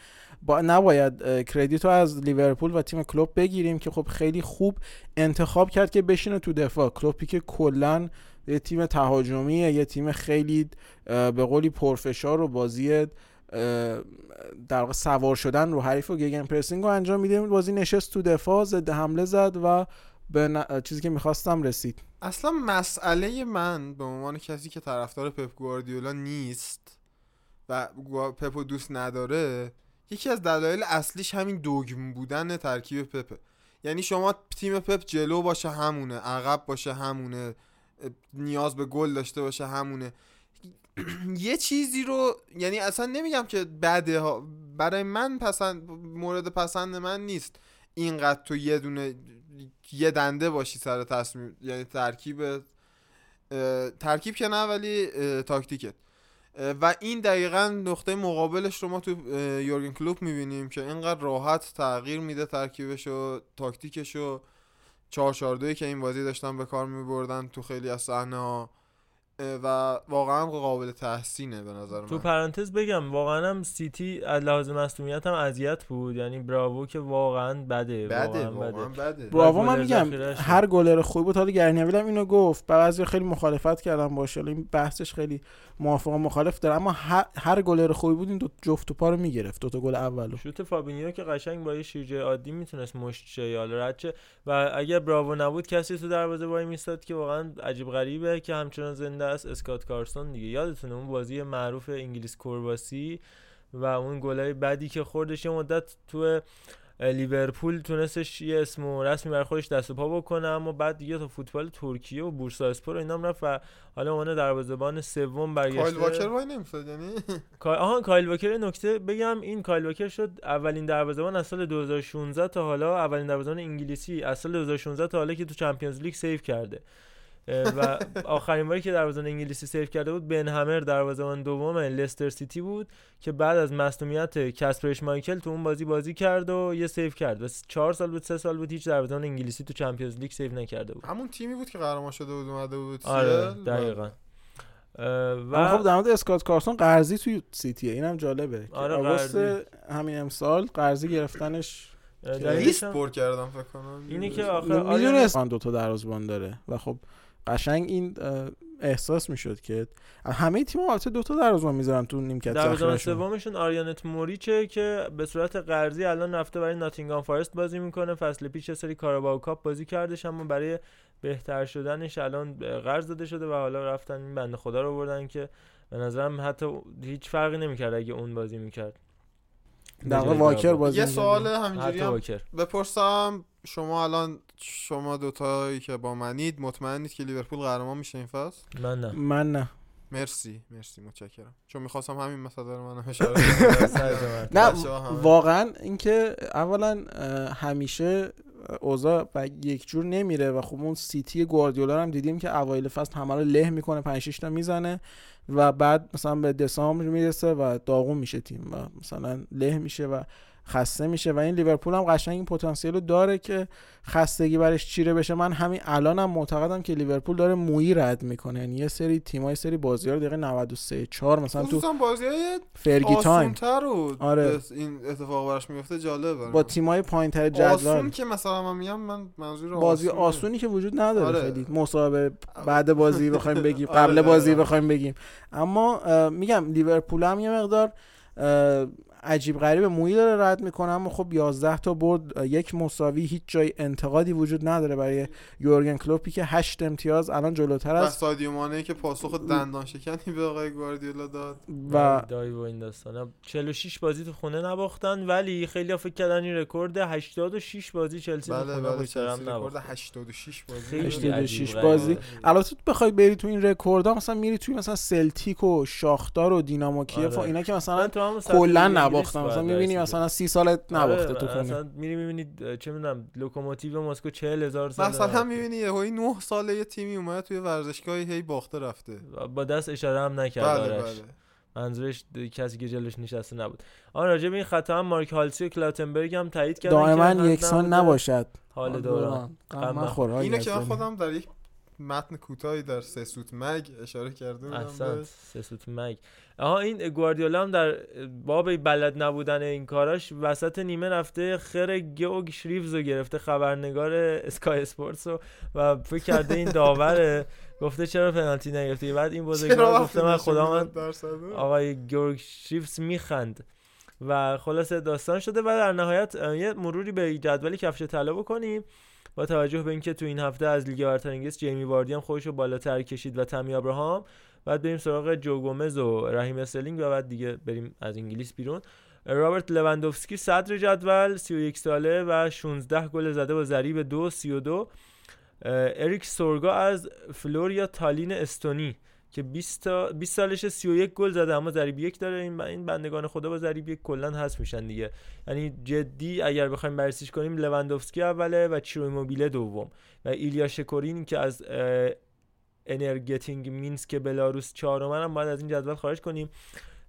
با نباید کردیت رو از لیورپول و تیم کلوب بگیریم که خب خیلی خوب انتخاب کرد که بشینه تو دفاع. کلوپی که کلا یه تیم تهاجمیه یه تیم خیلی به قولی پرفشار و بازی در سوار شدن رو حریف و گگن پرسینگ رو انجام میده. بازی نشست تو دفاع ضد حمله زد و به ن- چیزی که می‌خواستم رسید. اصلا مسئله من به عنوان کسی که طرفدار پپ گواردیولا نیست و گوا- پپ رو دوست نداره یکی از دلایل اصلیش همین دوگم بودن ترکیب پپه یعنی شما تیم پپ جلو باشه همونه عقب باشه همونه نیاز به گل داشته باشه همونه. یه چیزی رو یعنی اصلا نمیگم که بده ها برای من پسند مورد پسند من نیست اینقدر تو یه دونه یه دنده باشی سر تصمیم یعنی ترکیب ترکیب که نه ولی تاکتیکت. و این دقیقا نقطه مقابلش رو ما تو یورگن کلوپ می‌بینیم که اینقدر راحت تغییر میده ترکیبش و تاکتیکش و 4 که این بازی داشتن به کار میبردن تو خیلی از صحنه ها و واقعا قابل تحسینه به نظر تو من. پرانتز بگم واقعا هم سیتی از لحاظ مصونیت هم اذیت بود. یعنی براوو که واقعا بده بده واقعا واقعا بده. بده. براوو من میگم. هر گلر خوبی بود. حالا گرنیویل هم اینو گفت. بعضی خیلی مخالفت کردم باشه این بحثش خیلی موافق و مخالف داره. اما هر, هر گلر خوبی بود این دو جفت توپا رو می‌گرفت. دو تا گل اولو شوت فابینیو که قشنگ با یه شیرجه عادی می‌تونست مشت شه و اگر براوو نبود کسی تو دروازه وای میستاد که واقعا عجیب غریبه که همچنان زنده است. اسکات کارسون دیگه. یادتونه اون بازی معروف انگلیس کرواسی و اون گلای بعدی که خوردش. یه مدت تو لیورپول تونستش یه اسم و رسمی برای خودش دست و پا بکنه اما بعد دیگه تا فوتبال ترکیه و بورسااسپور و اینام رفت و حالا عنوان دروازه‌بان سوم برگشته. کایل واکر وای نمیستاد یعنی؟ آها کایل واکر نکته بگم. این کایل واکر شد اولین دروازه‌بان از سال 2016 تا حالا اولین دروازه‌بان انگلیسی از سال 2016 تا حالا که تو Champions League save کرده. و آخرین باری که دروازه‌بان انگلیسی save کرده بود بن همر دروازه‌بان دوم لستر سیتی بود که بعد از مصدومیت کسپر اشمایکل تو اون بازی بازی کرد و یه save کرد و چهار سال بود سه سال بود هیچ دروازه‌بان انگلیسی تو Champions League save نکرده بود. همون تیمی بود که قهرمان شده بود اومده بود آره سیل. دقیقا. و خب در مورد اسکات کارسون قرضی توی سیتیه اینم جالبه. آره آگوست همین امسال قرضی گرفتنش لیست پر کردم فکر کنم. اینی که آخه می‌دونست دو تا دروازه‌بان داره و خب قشنگ این احساس می‌شد که همه تیم البته دو تا دروازه‌بان می‌ذارن تو نیمکت دروازه‌بان سومشون آریانت موریچه که به صورت قرضی الان رفته برای ناتینگهام فارست بازی می‌کنه. فصل پیش سری کاراباو کاپ بازی کردش اما برای بهتر شدنش الان قرض داده شده و حالا رفتن این بنده خدا رو بردن که به نظرم حتی هیچ فرقی نمی‌کرد اگه اون بازی می‌کرد. در واکر بازی یه سوال همینجوری هم بپرسم. شما الان شما دوتایی که با منید مطمئنید که لیورپول قهرمان میشه این فصل؟ من نه. من نه. مرسی مرسی متشکرم. چون می‌خواستم همین مسئله رو من اشاره نه واقعا اینکه اولا همیشه اوضاع و یک جور نمیره و خب اون سیتی گواردیولا هم دیدیم که اوایل فصل همه رو له می‌کنه 5 6 تا می‌زنه و بعد مثلا به دسامبر می‌رسه و داغون میشه تیم و مثلا له میشه و خسته میشه و این لیورپول هم قشنگ این پتانسیل رو داره که خستگی برش چیره بشه. من همین الانم هم معتقدم که لیورپول داره مویی رد می‌کنه. یعنی یه سری تیمای سری بازی ها دقیقه 93 4 مثلا تو بازی های Fergie time آره. این اتفاق براش میفته جالبه. با تیمای پایینتر جدول. آسون که مثلا من میگم من منظور بازی. آسونی که وجود نداره آره. خیلی. مسابقه بعد بازی بخوایم بگیم آره، قبل بازی آره. بخوایم بگیم. اما میگم لیورپول هم یه مقدار عجیب غریب مویی داره رد می‌کنه اما خب 11 تا برد یک مساوی هیچ جای انتقادی وجود نداره برای یورگن کلوپی که 8 امتیاز الان جلوتر است و سادیو مانه که پاسخ دندان شکنی به آقای گواردیولا داد. و دای و این داستانا. 46 بازی تو خونه نباختن ولی خیلی فکر کردن این رکورد 86 بازی چلسی بله بله چلسی رکورد 86 بازی. 86 بازی. البته بخوای بری تو این رکوردها مثلا میری توی مثلا سلتیک و شاختار و دینامو کیف و اینا که مثلا کلا نباختن مثلا می‌بینی مثلا 30 سال نباخته تو خونه. مثلا میری می‌بینی چه می‌دونم لوکوموتیو مسکو 40000 سال مثلا می‌بینی یه 9 ساله یه تیمی اومد توی ورزشگاهی هی باخته رفته. با دست اشاره هم نکرد بله بله. منظورش کسی که جلوش نشسته نبود. آن راجع به این خطا هم مارک هالسی و کلاتنبرگ هم تایید کردن دائما یکسان نباشد. حال دوران. اینو که من خودم در یک متن کوتاهی در سسوت مگ اشاره کرده بودم سسوت مگ. آها این گواردیولا هم در باب بلد نبودن این کاراش وسط نیمه رفته خر گوگ شریفز رو گرفته خبرنگار اسکای اسپورتس رو و فکر کرده این داوره. گفته چرا پنالتی نگرفتی؟ بعد این بزرگوار گفته من خدا من آقای گورگ شریفز میخند. و خلاصه داستان شده و در نهایت یه مروری به جدول کفش طلا بکنیم. با توجه به اینکه تو این هفته از لیگ برتر انگلیس جیمی واردی هم خودش رو بالاتر کشید و تامی ابراهام بعد بریم سراغ جو گومز و رحیم استرلینگ و بعد دیگه بریم از انگلیس بیرون. رابرت لواندوفسکی صدر جدول 31 ساله و 16 گل زده با ضریب 2 32 اریک سورگا از فلوریا تالین استونی که 20 تا 20 سالشه 31 گل زده اما ضریب یک داره. این این بندگان خدا با ضریب یک کلا هست میشن دیگه. یعنی جدی اگر بخوایم بررسیش کنیم لواندوفسکی اوله و چیرو ایموبیله دوم و ایلیا شکورین که از انرگتیک مینسک بلاروس چهارم هم باید از این جدول خارج کنیم.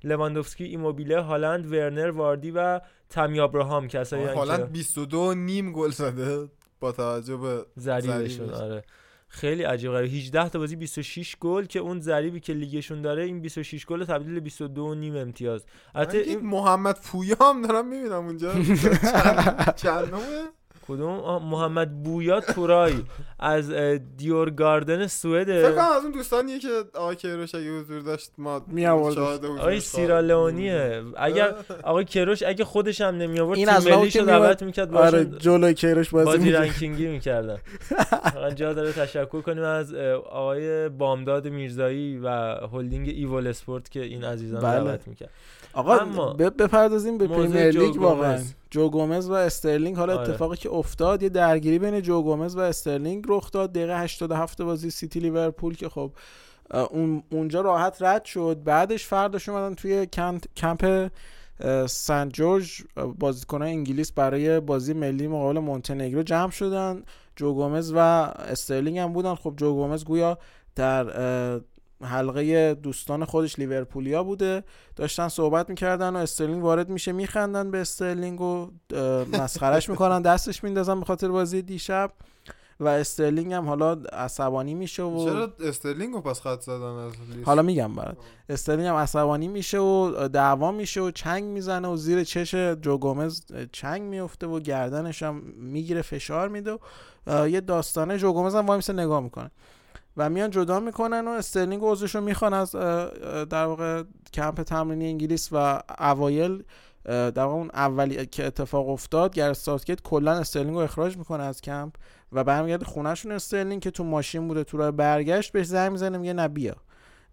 لواندوفسکی ایموبیله هالند ورنر واردی و تامی ابراهام کسایی هالند 22 نیم گل زده با توجه به ضریبشون آره. خیلی عجیب غریب. 18 تا بازی 26 گل که اون ضریبی که لیگشون داره این 26 گل تبدیل به 22 نیم امتیاز. البته این محمد پویا هم دارم می‌بینم اونجا. چند کدوم؟ محمد بویا تورای از دیور گاردن سوئد. فکر از اون دوستانیه که آقای کیروش اگه حضور داشت ما می آورد آقای سیرالئونیه اگر آقای کیروش اگه خودش هم نمی آورد این از ملیشو دعوت می‌کرد آره جلوی کیروش بازی, بازی ranking ی می‌کردن. جا داره تشکر کنیم از آقای بامداد میرزایی و هلدینگ ایول اسپورت که این عزیزان بله. دعوت می‌کرد. آقا بپردازیم به Premier League واقعا. جو گومز و استرلینگ حالا آره. اتفاقی که افتاد یه درگیری بین جو گومز و استرلینگ رخ داد. دقیقه 87 بازی سیتی لیورپول که خب اون اونجا راحت رد شد. بعدش فرداش اومدن توی کمپ سنت جورج بازیکنان انگلیس برای بازی ملی مقابل مونتنگرو جمع شدن. جو گومز و استرلینگ هم بودن. خب جو گومز گویا در حلقه دوستان خودش لیورپولیا بوده. داشتن صحبت می‌کردن و استرلینگ وارد میشه. میخندن به استرلینگ و مسخرش می‌کنن. دستش میندازن به خاطر بازی دیشب. و استرلینگ هم حالا عصبانی میشه و چرا استرلینگ رو پس خط زدن از لیست حالا میگم برات. استرلینگ هم عصبانی میشه و دعوا میشه و چنگ می‌زنه و زیر چش جو گومز چنگ میفته و گردنش هم می‌گیره فشار میده و یه داستانه جو گومز هم وایمیسه نگاه می‌کنه. و میان جدا می‌کنن و استرلینگ عذرش رو می‌خوان از در واقع کمپ تمرینی انگلیس و اوایل در واقع اون اولی که اتفاق افتاد گرت ساوتگیت کلا استرلینگ رو اخراج می‌کنه از کمپ و برمیگرده خونهشون استرلینگ که تو ماشین بوده تو راه برگشت بهش زنگ می‌زنه میگه نه بیا.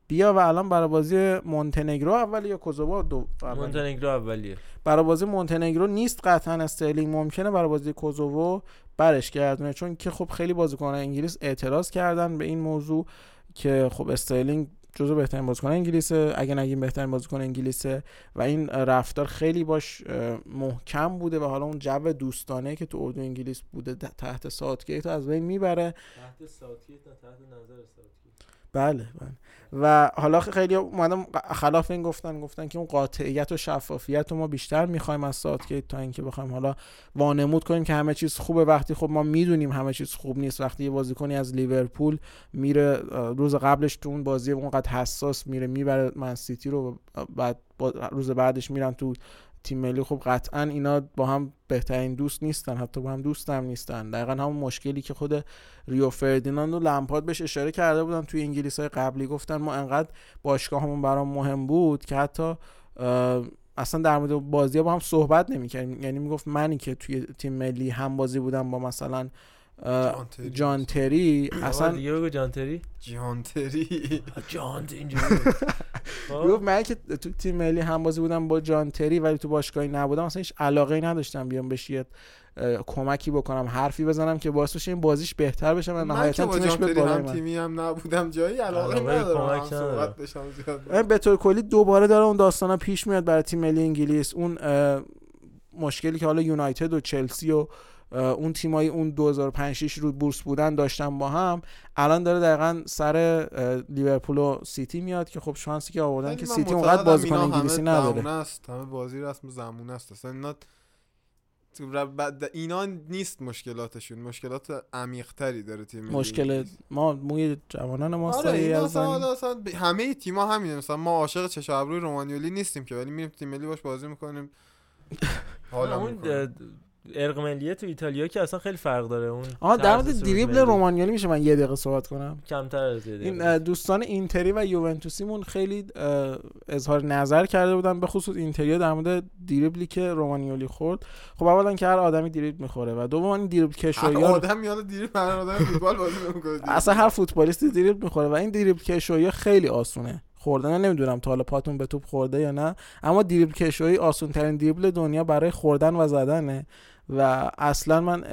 بیا و الان برای بازی مونتنگرو اولی یا کوزوو دو اولی. مونتنگرو اولیه. برای بازی مونتنگرو نیست قطعا استرلینگ ممکنه برای بازی کوزوو برش گردونه چون که خب خیلی بازیکنان انگلیس اعتراض کردن به این موضوع که خب استرلینگ جزو بهترین بازیکن انگلیسه. اگه نگیم بهترین بازیکن انگلیسه و این رفتار خیلی باش محکم بوده و حالا اون جو دوستانه که تو اردو انگلیس بوده تحت ساوتگیت از بین می‌بره. تحت ساوتگیت تحت نظر بله بله. و حالا خیلی اومدن خلاف این گفتن گفتن که اون قاطعیت و شفافیت رو ما بیشتر می‌خوایم از ساوتگیت تا اینکه بخوایم حالا وانمود کنیم که همه چیز خوبه. وقتی خب ما می‌دونیم همه چیز خوب نیست وقتی یه بازیکنی از لیورپول میره روز قبلش تو اون بازی اونقدر حساس میره می‌بره من سیتی رو بعد روز بعدش میرن تو تیم ملی خب قطعا اینا با هم بهترین دوست نیستن حتی با هم دوست هم نیستن. دقیقا همون مشکلی که خود ریو فردیناند و لمپارد بهش اشاره کرده بودن توی انگلیس های قبلی. گفتن ما انقدر باشگاهمون برام مهم بود که حتی اصلا در مورد بازی با هم صحبت نمی‌کردیم. یعنی می‌گفت منی که توی تیم ملی هم بازی بودم با مثلا جان تری. جان تری اصلا دیگه بگو جانتری جانتری جان اینجوری خب. می‌گفت من که تو تیم ملی هم بازی بودم با جان تری ولی تو باشگاهی نبودم. اصلا هیچ علاقه نداشتم بیام بهش کمکی بکنم حرفی بزنم که باعث بشه این بازیش بهتر بشه و من نهایتا تیمش به بالای هم من. تیمی هم نبودم جایی علاقه ندارم. من به طور کلی دوباره داره اون داستانا پیش میاد برای تیم ملی انگلیس. اون مشکلی که حالا یونایتد و چلسی و اون تیمایی اون 2005 6 رو بورس بودن داشتن با هم. الان داره دقیقا سر لیورپول و سیتی میاد که خب شانسی که آوردن که سیتی اونقدر بازیکن انگلیسی نداره. است. همه بازی رسم زمونه است. اصلا اینا تو ر- بعد- اینا نیست مشکلاتشون. مشکلات عمیق تری داره تیم مشکل. ما موی جوانان ما آره اصلا همه تیما همینه. مثلا ما عاشق چش ابروی رومانیولی نیستیم که ولی میریم تیم ملی باش بازی می‌کنیم. حالا اون ارق ملیه تو ایتالیا که اصلا خیلی فرق داره اون آها در مورد دریبل. رومانیالی میشه من یه دقیقه صحبت کنم. کمتر از یه این دقیقه. دوستان اینتری و یوونتوسیمون خیلی اظهار نظر کرده بودن به خصوص اینتریا در مورد دریبلی که رومانیولی خورد. خب اولا که هر آدمی دریبل می‌خوره و دوم این دریبل هر کشویا آدم یاد دیری هر آدم فوتبال بازی نمی‌کنه اصلا هر فوتبالیستی دریبل می‌خوره و این دریبل کشویا خیلی آسونه خوردن. نمی‌دونم تا حالا پاتون به توپ خورده یا نه اما دریبل کشویی آسون ترین دریبل دنیا برای خوردن و زدنه. و اصلا من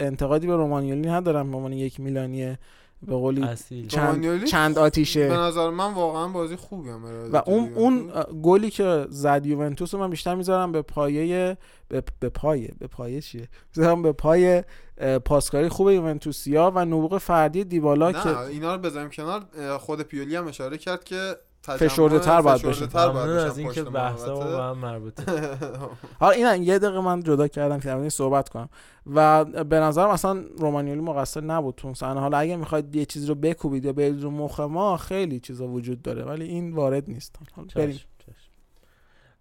انتقادی به رومانیولی ندارم. به عنوان یک میلانیه به قولی اصیل. چند, چند آتیشه. به نظر من واقعا بازی خوبی هم و اون اون گلی که زد یوونتوس رو من بیشتر می‌ذارم به پایه به, به پایه به پایه چیه؟ می‌ذارم به پای پاسکاری خوب یوونتوسیا و نبوغ فردی دیبالا نه که اینا رو بذاریم کنار. خود پیولی هم اشاره کرد که تجمع فشرده‌تر باید بشه. ممنون از اینکه بحثا. با هم مربوطه. حالا این یه دقیقه من جدا کردم که در صحبت کنم. و به نظرم اصلا رومانیولی مقصر نبود تو اون صحنه. حالا اگه می‌خواید یه چیزی رو بکوبید یا برید رو مخ ما خیلی چیزا وجود داره ولی این وارد نیست. حالا بریم.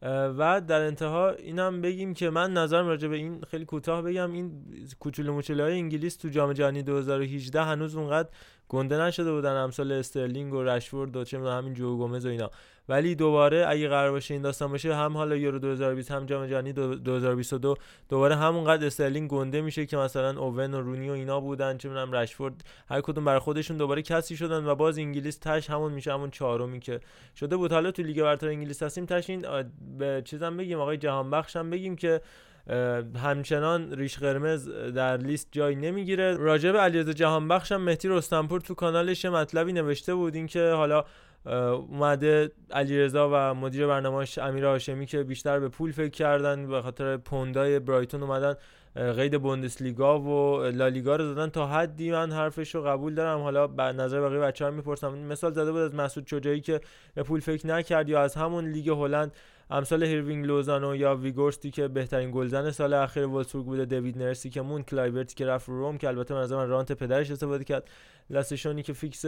و در انتها اینم بگیم که من نظرم راجع به این خیلی کوتاه بگم. این کوچولو موچولو های انگلیس تو جام جهانی 2018 هنوز اونقدر گنده نشده بودن. امثال استرلینگ و رشفورد و چه همین جو گومز و اینا. ولی دوباره اگه قرار باشه این داستان باشه هم حالا یورو 2020 هم جام جهانی دو- 2022 دوباره همونقدر استرلینگ گنده میشه که مثلا اوون و رونی و اینا بودن چه می‌دونم رشفورد هر کدوم برای خودشون دوباره کسی شدن و باز انگلیس تهش همون میشه همون چهارمی که شده بود. حالا تو لیگ برتر انگلیس هستیم تهش این به چیزم بگیم آقای جهان بخش هم بگیم که همچنان ریش قرمز در لیست جای نمی‌گیره. راجع به علیرضا جهان بخش هم مهدی رستم‌پور تو کانالش مطلبی نوشته بود این که حالا اومده علیرضا و مدیر برنامه‌اش امیر هاشمی که بیشتر به پول فکر کردن به خاطر پوندای برایتون اومدن قید بوندسلیگا و لالیگا رو زدن تا حدی من حرفش رو قبول دارم. حالا به نظر بقیه بچه‌ها می‌پرسم. مثال زده بود از مسعود شجاعی که به پول فکر نکرد یا از همون لیگ هلند امثال ایروینگ لوزانو یا وگهورستی که بهترین گلزن سال اخیر ولفسبورگ بوده داوید نرسی که مون کلایورتی که رفت روم که البته من من رانت پدرش استفاده کرد. لاسه شونه‌ای که فیکس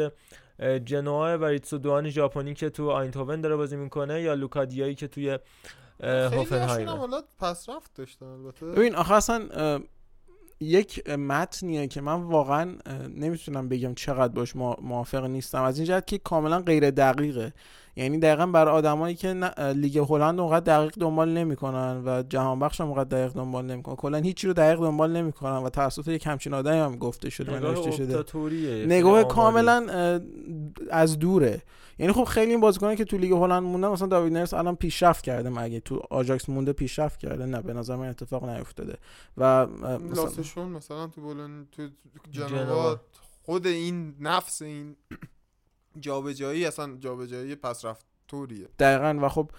جنوا و ریتسو دوان ژاپنی که تو آینتوون داره بازی می‌کنه یا لوکادیایی که توی هوفنهایم پس رفت داشتن البته. ببین آخه اصلا یک متنیه که من واقعا نمی‌تونم بگم چقدر باش موافق نیستم. از این جهت که کاملا غیر دقیقه یعنی دقیقا برای آدمایی که لیگ هلند اونقدر دقیق دنبال نمی‌کنن و جهان بخش هم اونقدر دقیق دنبال نمی‌کنن. کلا هیچی رو دقیق دنبال نمی‌کنن و توسط یک همچین آدمی هم گفته شده نگاه شده. نگاه کاملا از دوره. یعنی خب خیلی این بازیکنان که تو لیگ هلند موندن مثلا داوید نرس الان پیشرفت کرده مگه تو آژاکس مونده پیشرفت کرده؟ نه به نظر من اتفاق نیفتاده. و مثلا مثلا تو بولن تو جنوا خود این نفس این جابجایی اصلا جابجایی پس رفت طوریه. دقیقا و خب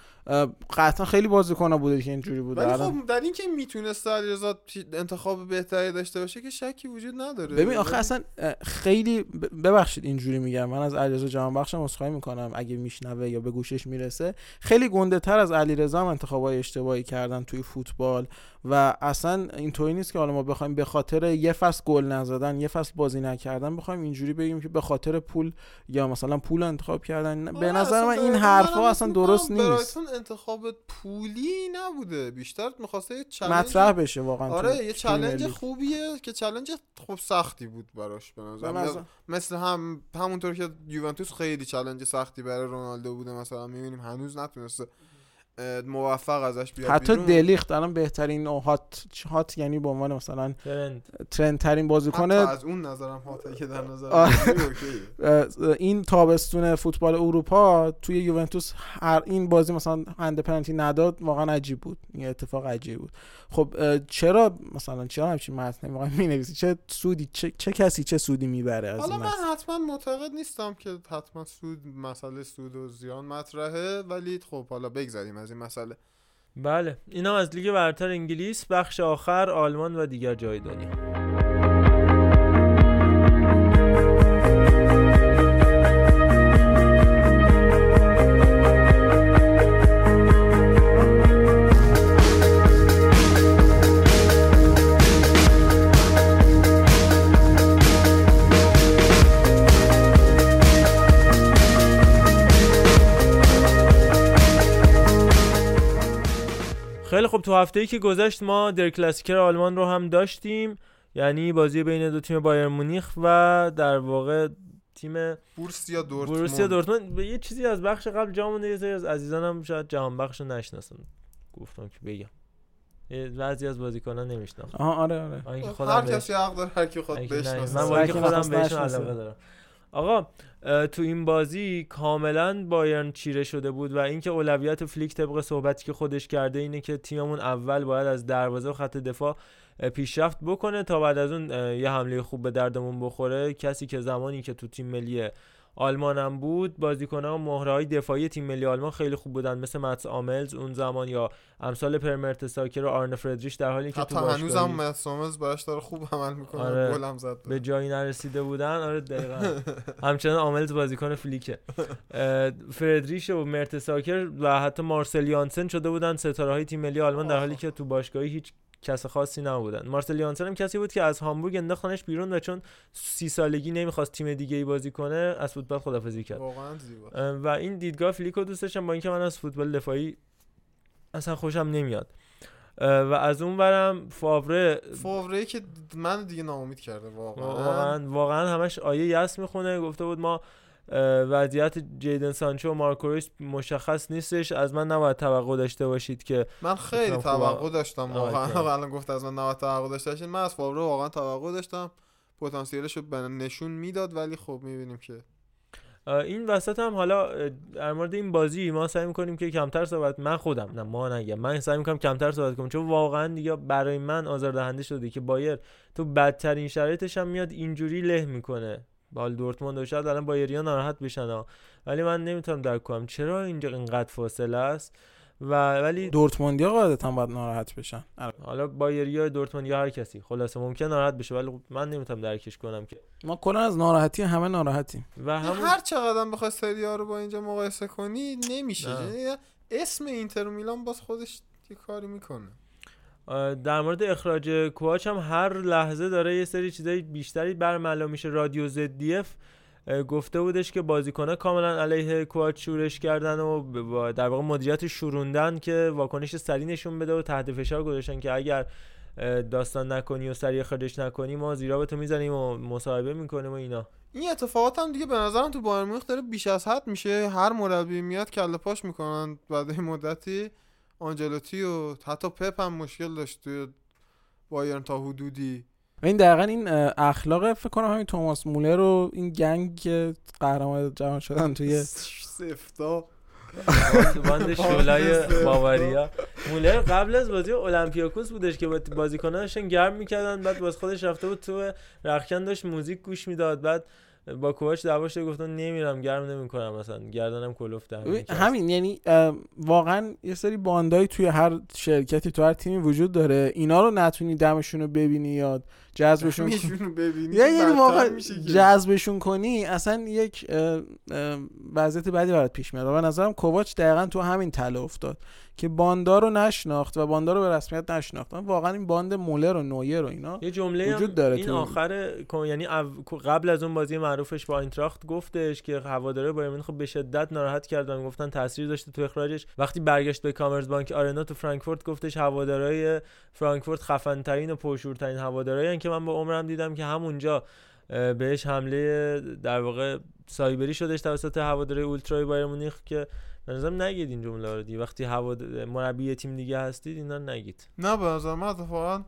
قطعا خیلی بازیکن بوده که اینجوری بوده. ولی خب در این که می‌تونست علیرضا انتخاب بهتری داشته باشه که شکی وجود نداره. ببین آخه اصلا خیلی ببخشید اینجوری میگم. من از علیرضا جهان بخشم عذرخواهی می‌کنم. اگه میشنوه یا به گوشش می‌رسه خیلی گنده تر از علیرضا هم انتخابای اشتباهی کردن توی فوتبال. و اصلا اینطوری نیست که حالا ما بخوایم به خاطر یه فصل گل نزدن یه فصل بازی نکردن بخوایم اینجوری بگیم که به خاطر پول یا مثلا پول انتخاب کردن. به نظر من این حرفا اصلا درست نیست. انتخاب پولی نبوده. بیشتر می‌خواسته یه چالش مطرح بشه واقعا آره یه چالش خوبیه که چالش خوب سختی بود براش به نظر مثل هم همونطور که یوونتوس خیلی چالش سختی برای رونالدو بوده مثلا می‌بینیم هنوز نتونسته موفق ازش بیاد حتی دلیخت الان بهترین هات هات یعنی به عنوان مثلا ترند. ترند ترین بازیکن از اون نظرم هاته که در نظر این تابستون فوتبال اروپا توی یوونتوس هر این بازی مثلا هند پنالتی نداد واقعا عجیب بود. این اتفاق عجیب بود. خب چرا مثلا چرا همچین متن واقعا می‌نویسی؟ چه سودی چه, چه کسی چه سودی می‌بره از حالا من حتما معتقد نیستم که حتما سود مسئله سود و زیان مطرحه ولی خب حالا بگذاریم از این مسئله. بله اینا از لیگ برتر انگلیس بخش آخر آلمان و دیگر جای دنیا. خیلی خب تو هفته ای که گذشت ما در کلاسیکر آلمان رو هم داشتیم. یعنی بازی بین دو تیم بایر مونیخ و در واقع تیم بورسیا دورتموند. بورسیا دورتموند. یه چیزی از بخش قبل جا مونده. یه از عزیزانم شاید جهان بخش رو نشناسن. گفتم که بگم. بعضی از بازیکنان نمی‌شناسن. آها آره آره. هر کسی حق داره هر کی خود بشناسه من واقعا خودم بهشون علاقه دارم. آقا تو این بازی کاملا بایرن چیره شده بود و اینکه اولویت فلیک طبق صحبتی که خودش کرده اینه که تیممون اول باید از دروازه و خط دفاع پیشرفت بکنه تا بعد از اون یه حمله خوب به دردمون بخوره. کسی که زمانی که تو تیم ملی آلمان هم بود بازیکنان مهره های دفاعی تیم ملی آلمان خیلی خوب بودن مثل متس آملز اون زمان یا امثال پرمرت ساکر و آرن فردریش در حالی که تو هنوز هم متس آملز باش داره خوب عمل می‌کنه آره گلم زد به جایی نرسیده بودن آره دقیقاً. همچنان آملز بازیکن فلیکه. فردریش و مرت ساکر و حتی مارسل یانسن شده بودن ستاره های تیم ملی آلمان در حالی که تو باشگاهی هیچ کس خاصی نبودن. مارسل یانسن هم کسی بود که از هامبورگ انداختنش بیرون و چون سی سالگی نمی‌خواست تیم دیگه ای بازی کنه از فوتبال خدافظی کرد. واقعا زیبا. و این دیدگاه فلیک رو دوست داشتم با اینکه من از فوتبال دفاعی اصلا خوشم نمیاد. و از اون برم فاوره فاوره که من دیگه ناامید کرده واقعا. واقعا واقعا همش آیه یأس می‌خونه گفته بود ما وضعیت جیدن سانچو و مارکو رویس مشخص نیستش. از من نباید توقع داشته باشید که من خیلی توقع داشتم واقعا. الان گفت از من نباید توقع داشته باشید. من از فاوره واقعا توقع داشتم. پتانسیلش رو نشون می‌داد ولی خب می‌بینیم که. این وسط هم حالا در مورد این بازی ما سعی می‌کنیم که کمتر صحبت من خودم نه ما نگم. من سعی می‌کنم کمتر صحبت کنم. چون واقعا دیگه برای من آزاردهنده شده که بایر تو بدترین شرایطش هم میاد اینجوری له می‌کنه. بال دورتموند شاید الان بایریا ناراحت بشن ولی من نمی‌تونم درک کنم چرا اینجا اینقدر فاصله است و ولی دورتموندیا قاعدتا باید ناراحت بشن. حالا بایریا دورتموندیا هر کسی خلاصه ممکن ناراحت بشه ولی خب من نمی‌تونم درکش کنم که. ما کلا از ناراحتی همه ناراحتیم. و همون... هر چقدر بخوای سری رو با اینجا مقایسه کنی نمیشه. اسم اینتر و میلان باز خودش یه کاری می‌کنه. در مورد اخراج کوچ هم هر لحظه داره یه سری چیزای بیشتری برملا میشه. رادیو زدیف گفته بودش که بازیکن‌ها کاملا علیه کوچ شورش کردن و در واقع مدیریت شوروندن که واکنش سریع نشون بده و تحت فشار گذاشتن که اگر داستان نکنی و سریع اخراجش نکنی ما زیرا به تو می‌زنیم و مصاحبه می‌کنیم و اینا. این اتفاقات هم دیگه به نظرم تو بایر مونیخ داره بیش از حد میشه. هر مربی میاد کله پاش می‌کنن بعد مدتی. آنجلوتی و حتی پپ هم مشکل داشت توی بایرن تا حدودی. این دقیقا این اخلاق فکر کنم همین توماس مولر و این گنگ که قهرمان جهان شدن توی سفتا. باند- شولای باواریا مولر قبل از بازی اولمپیاکوس بودش که با بازیکنانشون گرم می‌کردن بعد باز خودش رفته بود تو رخکن داشت موزیک گوش می‌داد بعد با کوچ دعوا شده گفتن نمیرم گرم نمی‌کنم مثلا. گردنم ببین، همین یعنی واقعا یه سری باندایی توی هر شرکتی تو هر تیمی وجود داره. اینا رو نتونی دمشون رو ببینی یا جذبشون ببینی یعنی بدتر واقعا میشه که. جذبشون کنی اصلا یک وضعیت بدی برات پیش میاد. و به نظرم کوواچ دقیقا تو همین تله افتاد که باندا رو نشناخت و باندا رو به رسمیت نشناخت. واقعا این باند مولر و نویر و اینا یه جمله وجود داره این تو- آخر یعنی قبل از اون بازی معروفش با اینتراخت گفتش که هواداره بایرن مونیخ به شدت ناراحت کردن گفتن تاثیر داشته تو اخراجش. وقتی برگشت به کامرز بانک آرنا تو فرانکفورت گفتش هوادارهای فرانکفورت خفن ترین و پرشورترین هوادارایی که من به عمرم دیدم که همونجا بهش حمله در واقع سایبری شدش توسط هواداره اولترای بایر مونیخ که به نظرم نگید این جمله رو دیگه. وقتی هواد مربی تیم دیگه هستید اینا نگید. نه به نظر من اتفاقا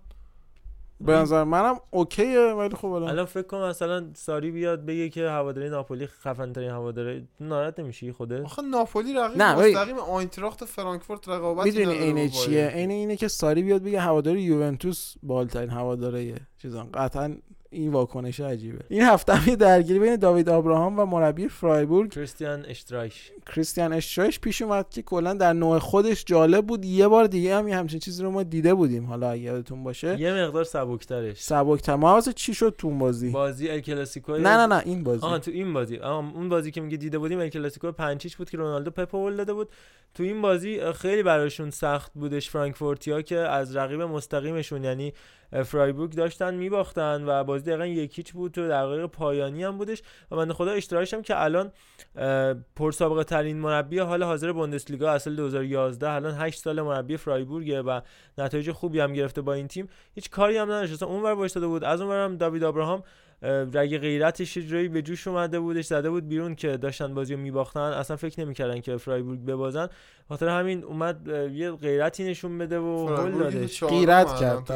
به نظر منم اوکیه ولی خب الان الان فکر کنم مثلا ساری بیاد بگه که هواداری ناپولی خفن ترین هواداره ناراحت نمیشی خوده آخه ناپولی رقیب نه،. مستقیم آینتراخت فرانکفورت رقابت می‌دونی عینه چیه؟ عین اینه که ساری بیاد بگه هوادار یوونتوس بالترین هواداره چیزان قطعا این واکنش عجیبه. این هفته هم یه درگیری بین داوید آبراهام و مربی فرایبورگ. کریستیان اشترایش. کریستیان اشترایش پیش اومد که کلا در نوع خودش جالب بود. یه بار دیگه هم یه همچین چیزی رو ما دیده بودیم. حالا اگه یادتون باشه. یه مقدار سبکترش. سبک تماس چی شد تو بازی؟ بازی ال کلاسیکو نه نه نه این بازی. آها تو این بازی. آها اون بازی که میگه دیده بودیم ال کلاسیکو پنچیش بود که رونالدو پپ داده بود. تو این بازی خیلی براشون سخت بودش فرانکفورتیا که از رقیب مستقیمشون یعنی فرایبورگ داشتن میباختن و بازی دقیقا یکیچ بود تو دقایق پایانی هم بودش. و من خدا اشتراکش هم که الان پرسابقه ترین مربی حال حاضر بوندسلیگا اصل 2011 الان 8 سال مربی فرایبورگه و نتایج خوبی هم گرفته با این تیم. هیچ کاری هم نداشت. اصلا اونور وایساده بود. از اونور هم داوید ابراهام اه، رگ غیرتش جایی به جوش اومده بودش زده بود بیرون که داشتن بازی رو میباختن. اصلا فکر نمی‌کردن که فرایبورگ ببازن. خاطر همین اومد یه غیرتی نشون بده و هول دادش غیرت کرد.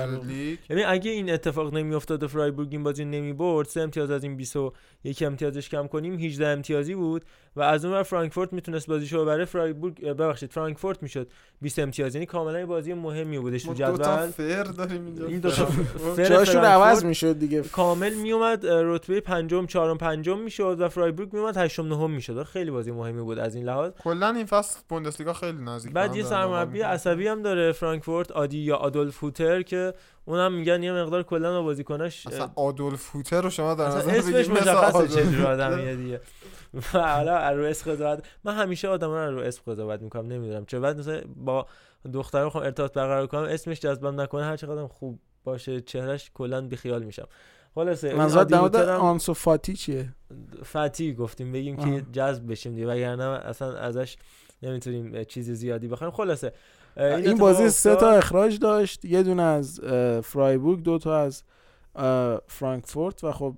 یعنی اگه این اتفاق نمیافتاد و فرایبورگ این بازی نمی‌برد سه امتیاز از این 21 امتیازش کم کنیم 18 امتیازی بود و از اون ور فرانکفورت می‌تونست بازیشو ببره. فرایبورگ ببخشید فرانکفورت می‌شد 20 امتیاز. یعنی کاملا بازی مهمی بودش تو ما دو تا جدول فر داریم اینجا. این دو تا. فر عوض می‌شد دیگه. کامل میومد رتبه پنجم چهارم پنجم می‌شد و فرایبورگ میومد هشتم نهم می‌شد. خیلی بازی مهمی بود از این لحاظ. کلا این فصل بوندسلیگا خیلی نزدیک بعد یه سرمربی عصبی هم داره فرانکفورت آدی یا آدولف هوتر که اونم میگن یه مقدار کلا با بازیکناش اصلا آدولف فوتر رو شما در نظر اسمش مشخصه چه. آدمیه دیگه. و حالا رو اسم قضاوت من همیشه آدم رو اسم قضاوت می‌کنم نمی‌دونم چه بعد مثلا با دخترم ارتباط برقرار کنم اسمش جذبم نکنه هر چقدر خوب باشه چهرش کلا بیخیال میشم. خلاصه این منظور در مورد آنسو فاتی چیه فتی گفتیم بگیم آها. که جذب بشیم دیگه وگرنه اصلا ازش نمی‌تونیم چیز زیادی بخوایم خلاصه این اتفاق بازی سه تا. اخراج داشت یه دونه از فرایبورگ دو تا از فرانکفورت و خب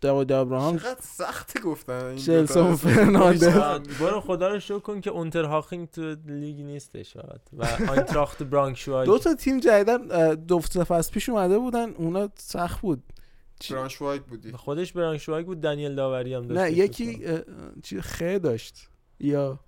داوید ابراهام چقدر سخت گفتن این اسم. فرناندز. برو خدا رو شکر کن که اونتر هاخینگ تو لیگ نیستش فقط و آینتراخت برانکشوای دو تا تیم جدیدن دو سه فصل پیش اومده بودن اونا سخت بود برانشوایک بودی. خودش برانکشوای بود دنیل داوری هم داشت نه یکی چی خه داشت. یا؟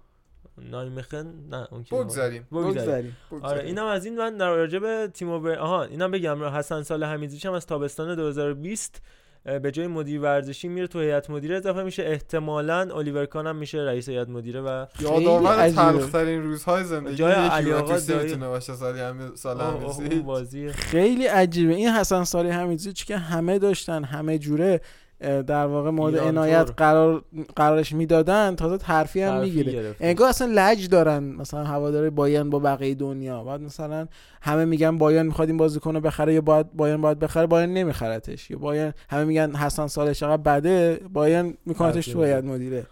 نایمخن نه اون کی بگذاریم. بگذاریم. آره اینم از این من در راجع به تیم اوور آها اینم بگم حسن سال حمیدزیش هم از تابستان 2020 اه، به جای مدیر ورزشی میره تو هیئت مدیره اضافه میشه احتمالاً الیور کان هم میشه رئیس هیئت مدیره و یادآور عجیبه. تلخترین روزهای زندگی جای یکی علی آقا می‌تونه باشه سالی هم سال خیلی عجیبه. این حسن سالی حمیدزی که همه داشتن همه جوره. در واقع مورد عنایت. قرار قرارش می‌دادن تازه ترفیع هم می‌گیره. انگار اصلا لج دارن مثلا هواداره بایرن با بقیه دنیا. بعد مثلا همه میگن بایرن می‌خواد این بازیکن رو بخره یا باید بایرن باید بخره بایرن نمیخرتش. یا بایرن همه میگن حسن سالش چقدر بده بایرن میکنتش تو هیئت مدیره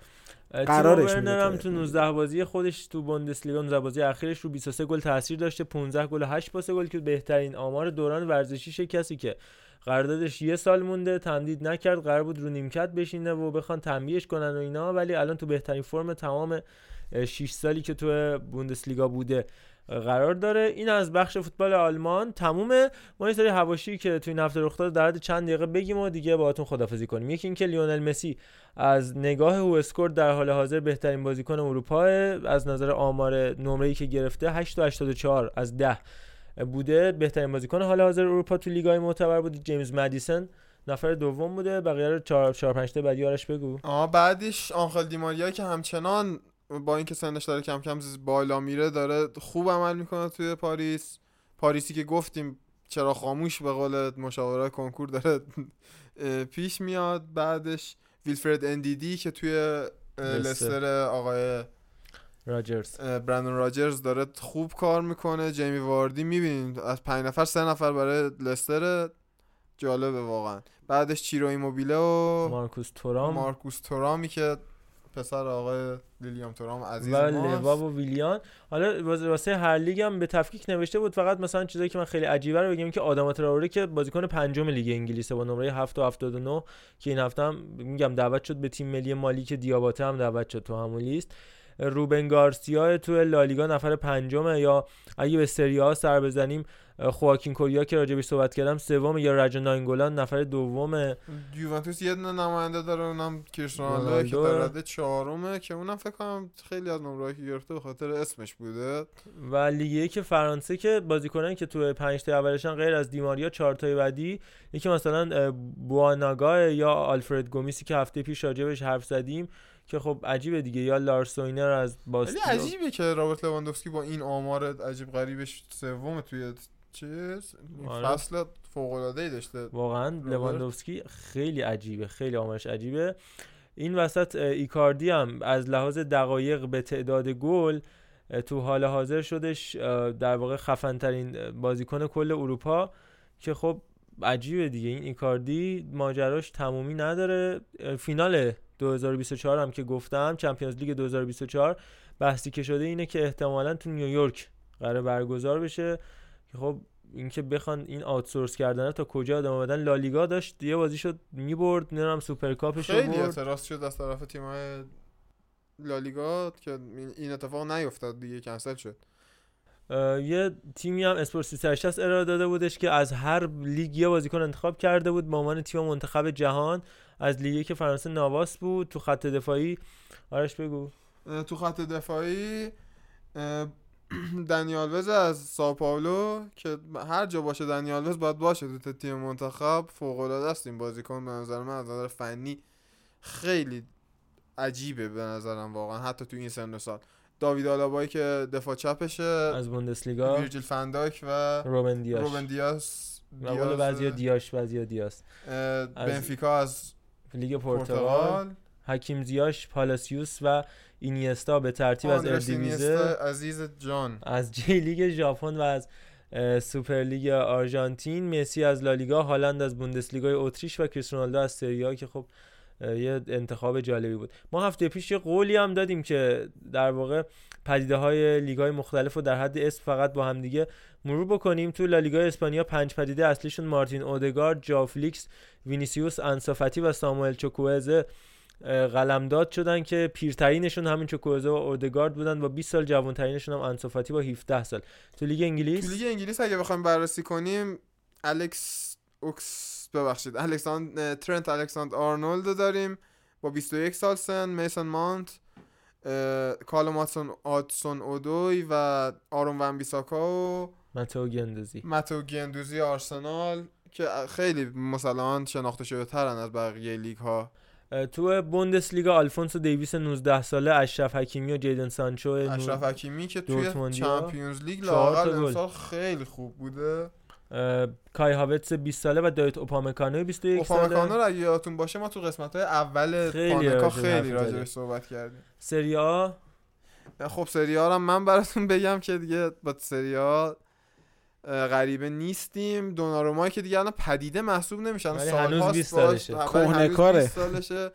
قرارش هم تو 19 بازی خودش تو بوندسلیگا 19 بازی اخیرش رو 23 گل تاثیر داشته 15 گل و 8 پاس گل که بهترین آمار دوران ورزشیشه کسی که قراردادش یه سال مونده تمدید نکرد قرار بود رو نیمکت بشینه و بخوان تنبیهش کنن و اینا. ولی الان تو بهترین فرم تمام 6 سالی که تو بوندسلیگا بوده قرار داره. این از بخش فوتبال آلمان. تمومه. ما یه سری حواشی که تو این هفته رخ داد در چند دقیقه بگیم و دیگه باهاتون خدافظی کنیم. یکی اینکه لیونل مسی از نگاه هو اسکور در حال حاضر بهترین بازیکن اروپا از نظر آمار نمره‌ای که گرفته 8 تا 84 از 10 بوده بهترین بازیکن حال حاضر اروپا تو لیگ‌های معتبر بود جیمز مدیسن. نفر دوم بوده بقیه رو 4 4 5 تا بعدی آرش بگو. آه بعدش آنخل دیماریا که همچنان با اینکه سنش داره کم کم بالا میره داره خوب عمل می‌کنه توی پاریس. پاریسی که گفتیم چرا خاموش به قول مشاوره کنکور داره پیش میاد. بعدش ویلفرد اندیدی که توی. لستر آقای راجرز. برندون راجرز داره خوب کار می‌کنه. جیمی واردی می‌بینیم. از پنج نفر سه نفر برای لستر جالبه واقعا. بعدش چیرو ایموبیله و مارکوس تورام. مارکوس تورامی که پسر آقای لیلیان تورام عزیز و ماست. لوا و ویلیان. حالا واس- واسه هر لیگ هم به تفکیک نوشته بود. فقط مثلا چیزایی که من خیلی عجیبه رو بگم که آداما تراوره که بازیکن پنجم لیگ انگلیسه با نمره 7 و 79 که این هفته هم میگم دعوت شد به تیم ملی مالی که دیاباته هم دعوت شد تو همون لیست. روبن گارسیا تو لالیگا نفر پنجمه یا اگه به سری ها سر بزنیم خواکین کوریا که راجبش صحبت کردم سوم یا رجا ناینگولان نفر دومه. یوونتوس یه دونه نماینده داره اونم کریستیانو که. در رده چهارمه که اونم فکر کنم خیلی از نمره‌ای که گرفته به خاطر اسمش بوده. و لیگ یک فرانسه که بازیکنان که تو پنج تا اولشن غیر از دیماریا چهار تای بعدی یکی مثلا بواناگا یا آلفرد گومیسی که هفته پیش راجبش حرف زدیم. که خب عجیبه دیگه. یا لارسوینر از ولی باستیو عجیبه که رابرت لواندوفسکی با این آمار عجیب غریبش سوم توی چیز. آره. فصل فوق العاده ای داشته. واقعا. لواندوفسکی خیلی عجیبه. خیلی آمارش عجیبه. این وسط ایکاردی هم از لحاظ دقایق به تعداد گل تو حال حاضر شدش در واقع خفن ترین بازیکن کل اروپا که خب عجیبه دیگه. این ایکاردی ماجراش تمومی نداره. فینال 2024 هم که گفتم چمپیونز لیگ 2024 بحثی که شده اینه که احتمالا تو نیویورک قرار برگزار بشه. که خب اینکه بخوان این outsource کردن تا کجا ادامه بدن لالیگا داشت یه بازیش رو می‌برد نمی‌دونم سوپرکاپش رو خیلی برد. اعتراض شد از طرف تیم‌های لالیگا که این- اتفاق نیفتاد دیگه کنسل شد. یه تیمی هم اسپورت 360 ارائه داده بودش که از هر لیگ یه بازیکن انتخاب کرده بود به عنوان تیم منتخب جهان. از لیگ که فرانسه نواس بود. تو خط دفاعی. آرش بگو. تو خط دفاعی دنیال وز از ساو پائولو که هر جا باشه دنیال وز باید باشه تو تیم منتخب. فوق العاده است این بازیکن به نظر من. از نظر فنی خیلی عجیبه به نظرم واقعا. حتی تو این سن و سال. داوید آلابایی که دفاع چپشه از بوندسلیگا. ویرجیل فنداک و روبن دیاش. روبن دیاس قول بعضیا دیاش بعضیا دیاس بنفیکا از لیگ پرتغال حکیم زیاش پالاسیوس و اینیستا به ترتیب از اردیویزه. عزیز جان. از جی لیگ ژاپن و از سوپر لیگ آرژانتین. مسی از لالیگا هالند از بوندسلیگای اتریش و کریستیانو رونالدو از سری که خب یه انتخاب جالبی بود. ما هفته پیش یه قولی هم دادیم که در واقع پدیده های لیگ های مختلف رو در حد اسم فقط با هم دیگه مرور بکنیم. تو لالیگا اسپانیا پنج پدیده اصلیشون مارتین اودگارد، ژائو فلیکس، وینیسیوس، آنسو فاتی و ساموئل چوکوزه قلمداد شدن که پیرترینشون همین چوکوزه و اودگارد بودن با 20 سال جوانترینشون هم آنسو فاتی با 17 سال. تو لیگ انگلیس؟ تو لیگ انگلیس اگه بخوایم بررسی کنیم الکس اوکس ببخشید. الکساندر ترنت الکساندر آرنولد رو داریم. با 21 سال سن میسون مانت کالوم هادسون هادسون اودوی و آرون ون بیساکا و متئو گندوزی متئو گندوزی آرسنال که خیلی مثلا شناخته شده ترن از بقیه لیگ ها تو بوندسلیگا آلفونسو دیویس 19 ساله اشرف حکیمی و جیدن سانچو اشرف حکیمی که توی Champions League لاقل گل. امسال خیلی خوب بوده. کای هاورتز 20 ساله و دایت اوپامکانو 21 اوپامکانو ساله. رو اگه یادتون باشه ما تو قسمت های اول خیلی پاننکا خیلی حرف راجع زدیم. بهش صحبت کردیم. سری آ؟ خب سری آ رو هم من براتون بگم که دیگه با سری آ اه، غریبه نیستیم. دونارومایی که دیگه الان پدیده محسوب نمیشن. سالهاست هنوز 20 باش- سالشه. ولی کهنه کاره. 20 سالشه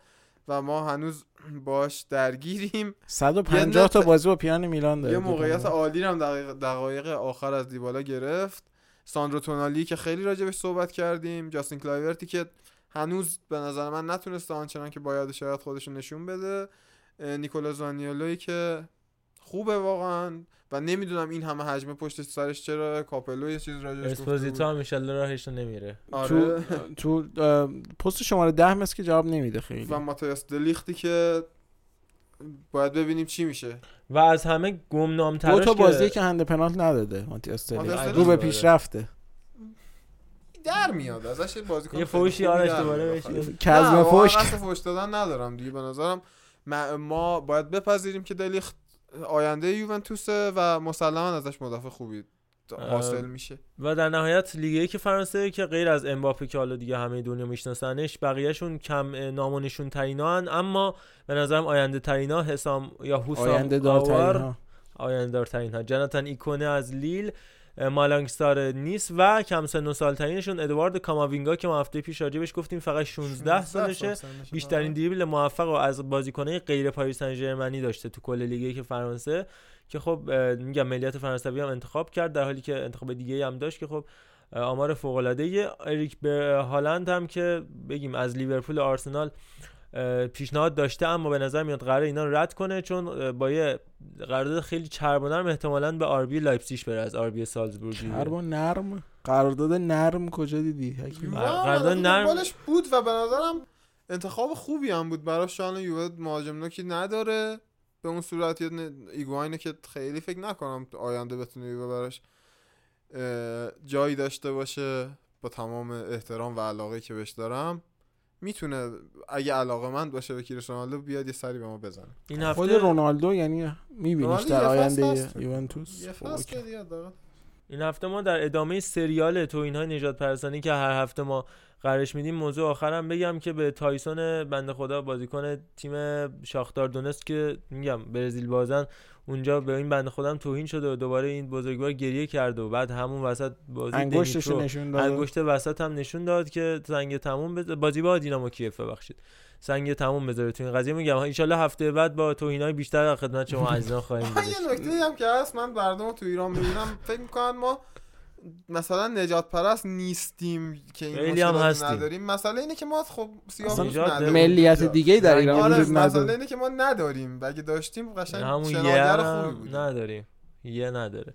و ما هنوز باش درگیریم. 150 تا بازی با پیرهن میلان داره. یه موقعیت. عالی هم دقایق آخر از دیبالا گرفت. ساندرو تونالی که خیلی راجبش صحبت کردیم جاستین کلایورتی که هنوز به نظر من نتونسته آنچنان که باید شاید خودشون نشون بده نیکولا زانیولوی که خوبه واقعا و نمی‌دونم این همه حجم پشت سرش چرا کاپلو یه چیز بود. اسپوزیتو هم انشالله راهش نمیره. آره. تو تو پست شماره ده مثل که جواب نمیده خیلی. و ماتیاس دلیختی که باید ببینیم چی میشه و از همه گمنام دو تراش تا بازی که هند پنالت نداده تلی. ماتیاس رو به تلی. پیشرفته در میاد ازش بازیکن یه فوشی آرش دوباره. بدیم. کزم فوش فوش دادن ندارم دیگه به نظرم ما, ما باید بپذیریم که دلیخت آینده یوونتوسه و مسلما ازش مدافع خوبی حاصل میشه. و در نهایت لیگ یک فرانسه که غیر از امباپه که حالا دیگه همه دنیا میشناسنش بقیهشون کم نامونشون ترینا هن. اما به نظرم آینده ترینا حسام یا حسام آینده آوار. دارترین آینده دارترین ها جناتان ایکونه از لیل مالانگستار نیس و کم سن و سالترینشون ادوارد کاماوینگا که ما هفته پیش راجبش گفتیم فقط 16 سالشه. بیشترین دریبل موفق و از بازیکنه غیر پاریس سن ژرمنی داشته تو کل لیگ یک فرانسه. که خب میگم ملیت فرانسوی هم انتخاب کرد در حالی که انتخاب دیگه هم داشت که خب آمار فوق العاده ارلینگ هالند هم که بگیم از لیورپول و آرسنال پیشنهاد داشته اما به نظر میاد قرار اینا رو رد کنه چون با یه قرارداد خیلی چرب و نرم احتمالاً به آربی لایپزیگ بره از آربی سالزبورگ چرب و نرم؟ قرارداد نرم کجا دیدی. قرارداد نرم- بالش بود و به نظرم انتخاب خوبی هم بود. براش شان یووه مهاجم نوکی نداره. به اون صورت یه ایگواینه که خیلی فکر نکنم آینده بتونه یووه براش جایی داشته باشه با تمام احترام و علاقه که بهش دارم می‌تونه اگه علاقه من باشه به کریس رونالدو بیاد یه سری به ما بزنه این خود هفته رونالدو یعنی میبینیش در آینده. یوونتوس یه خب،. این هفته ما در ادامه سریال توهین های نجات پرستانی که هر هفته ما قرارش میدیم موضوع آخرم بگم که به تایسون بنده خدا بازیکن تیم شاختار دونست که میگم برزیل بازن اونجا به این بنده خودم توهین شده و دوباره این بزرگوار گریه کرد و بعد همون وسط بازی انگشتش نشون داد. انگشت وسط هم نشون داد که سنگ تموم بذاره بازی با دینامو کیف ببخشید. سنگ تموم بذاره تو این قضیه. میگم ان هفته بعد با توهینای بیشتر در خدمت شما عزیزان خواهیم بود یه نکته هم که هست من مردم تو ایران می‌بینم. فکر می‌کنن ما مثلا نجات پرست نیستیم که این خیلی هم هستیم. نداریم. مسئله اینه که ما خب سیاه نداریم. ملیت. دیگه در ایران آره وجود مسئله نداره. اینه که ما نداریم. و اگه داشتیم قشنگ همون یه خوبی بود نداریم. یه نداره.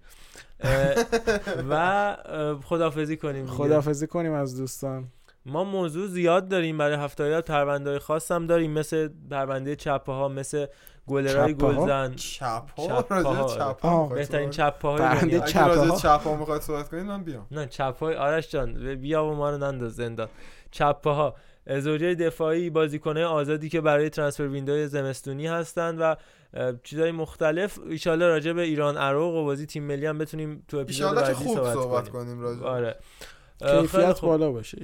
و خدافزی کنیم. خدافزی کنیم از دوستان. ما موضوع زیاد داریم. برای هفته های پرونده خاص هم داریم. مثل پرونده چپه ها مثل گلرای ها؟ گلزن. چپ ها چپ راجع ها، چپ ها بهترین؟ چپ اگه راجع به ها؟ چپ ها می‌خواید صحبت کنید من بیام. نه چپ های آرش جان بیا و ما رو ننداز زندان. چپه ها زوجه دفاعی بازیکنه آزادی که برای ترانسفر ویندوی زمستونی هستند و چیزهای مختلف. ایشالله راجع به ایران عراق و بازی تیم ملی هم بتونیم تو اپیزود بعدی خوب صحبت, صحبت کنیم. کنیم راجع آره. کیفیت خوب. بالا باشه.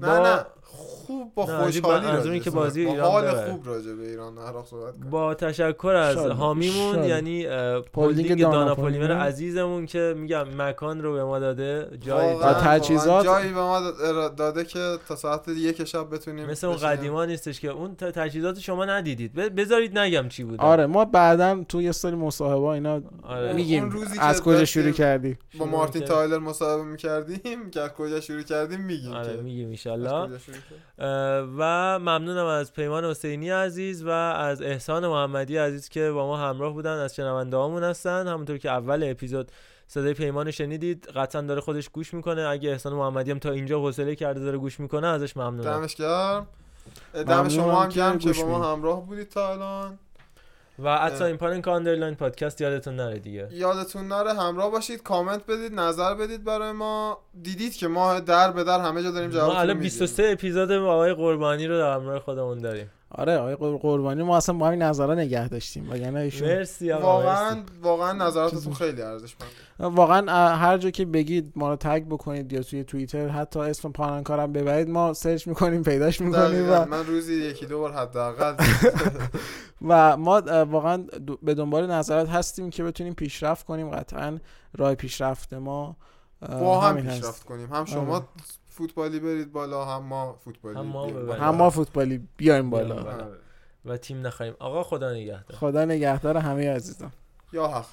نه نه. خوب با خوشحالی راجع این که بازی با ایران حال. خوب راجع به ایران عراق صحبت کنیم با تشکر از شاید. حامیمون شاید. یعنی هلدینگ دانا پلیمر. پلیمر عزیزمون که میگم مکان رو به ما داده جای و تجهیزات- جایی به ما داد- داده که تا ساعت یک شب بتونیم مثل اون. قدیما نیستش که اون تجهیزات شما ندیدید بذارید نگم چی بوده آره ما بعدا تو یه سری مصاحبه اینا آره. میگیم روزی از کجا شروع کردی با مارتین کرد. تایلر مصاحبه می‌کردیم که از کجا شروع کردیم میگیم آره میگیم از و ممنونم از پیمان حسینی عزیز و از احسان محمدی عزیز که با ما همراه بودن از شنونده هامون هستن. همونطور که اول اپیزود صدای پیمان رو شنیدید قطعا داره خودش گوش می‌کنه. اگه احسان محمدی هم تا اینجا حوصله کرده داره گوش می‌کنه ازش ممنونم. دمش گرم. دم شما هم که گرم که گوش با ما. همراه بودید تا الان. و at sign پاننکا underline podcast یادتون نره دیگه. یادتون نره همراه باشید کامنت بدید نظر بدید برای ما. دیدید که ما در به در همه جا داریم جواب ما الان 23 اپیزود آقای قربانی رو در همراه خودمون داریم. آره آقای قر- قربانی ما اصلا با همین نظرا نگه داشتیم وگرنه ایشون مرسی آقا واقعا مرسی. واقعا نظراتتون خیلی ارزشمنده واقعا هر جا که بگید ما رو تگ بکنید یا توی توییتر حتی اسم پانانکارم ببرید ما سرچ می‌کنیم پیداش می‌کنیم. و من روزی یکی دو بار حداقل و ما واقعا به دنبال نظرات هستیم که بتونیم پیشرفت کنیم قطعا راه پیشرفت ما با هم همین هست. پیشرفت کنیم هم شما آره. فوتبالی برید بالا هم ما فوتبالی هم ما بیایم ببریم. بالا. هم ما فوتبالی بیایم بالا بالا. و تیم نخریم آقا خدا نگهدار خدا نگهدار همه عزیزان یا حق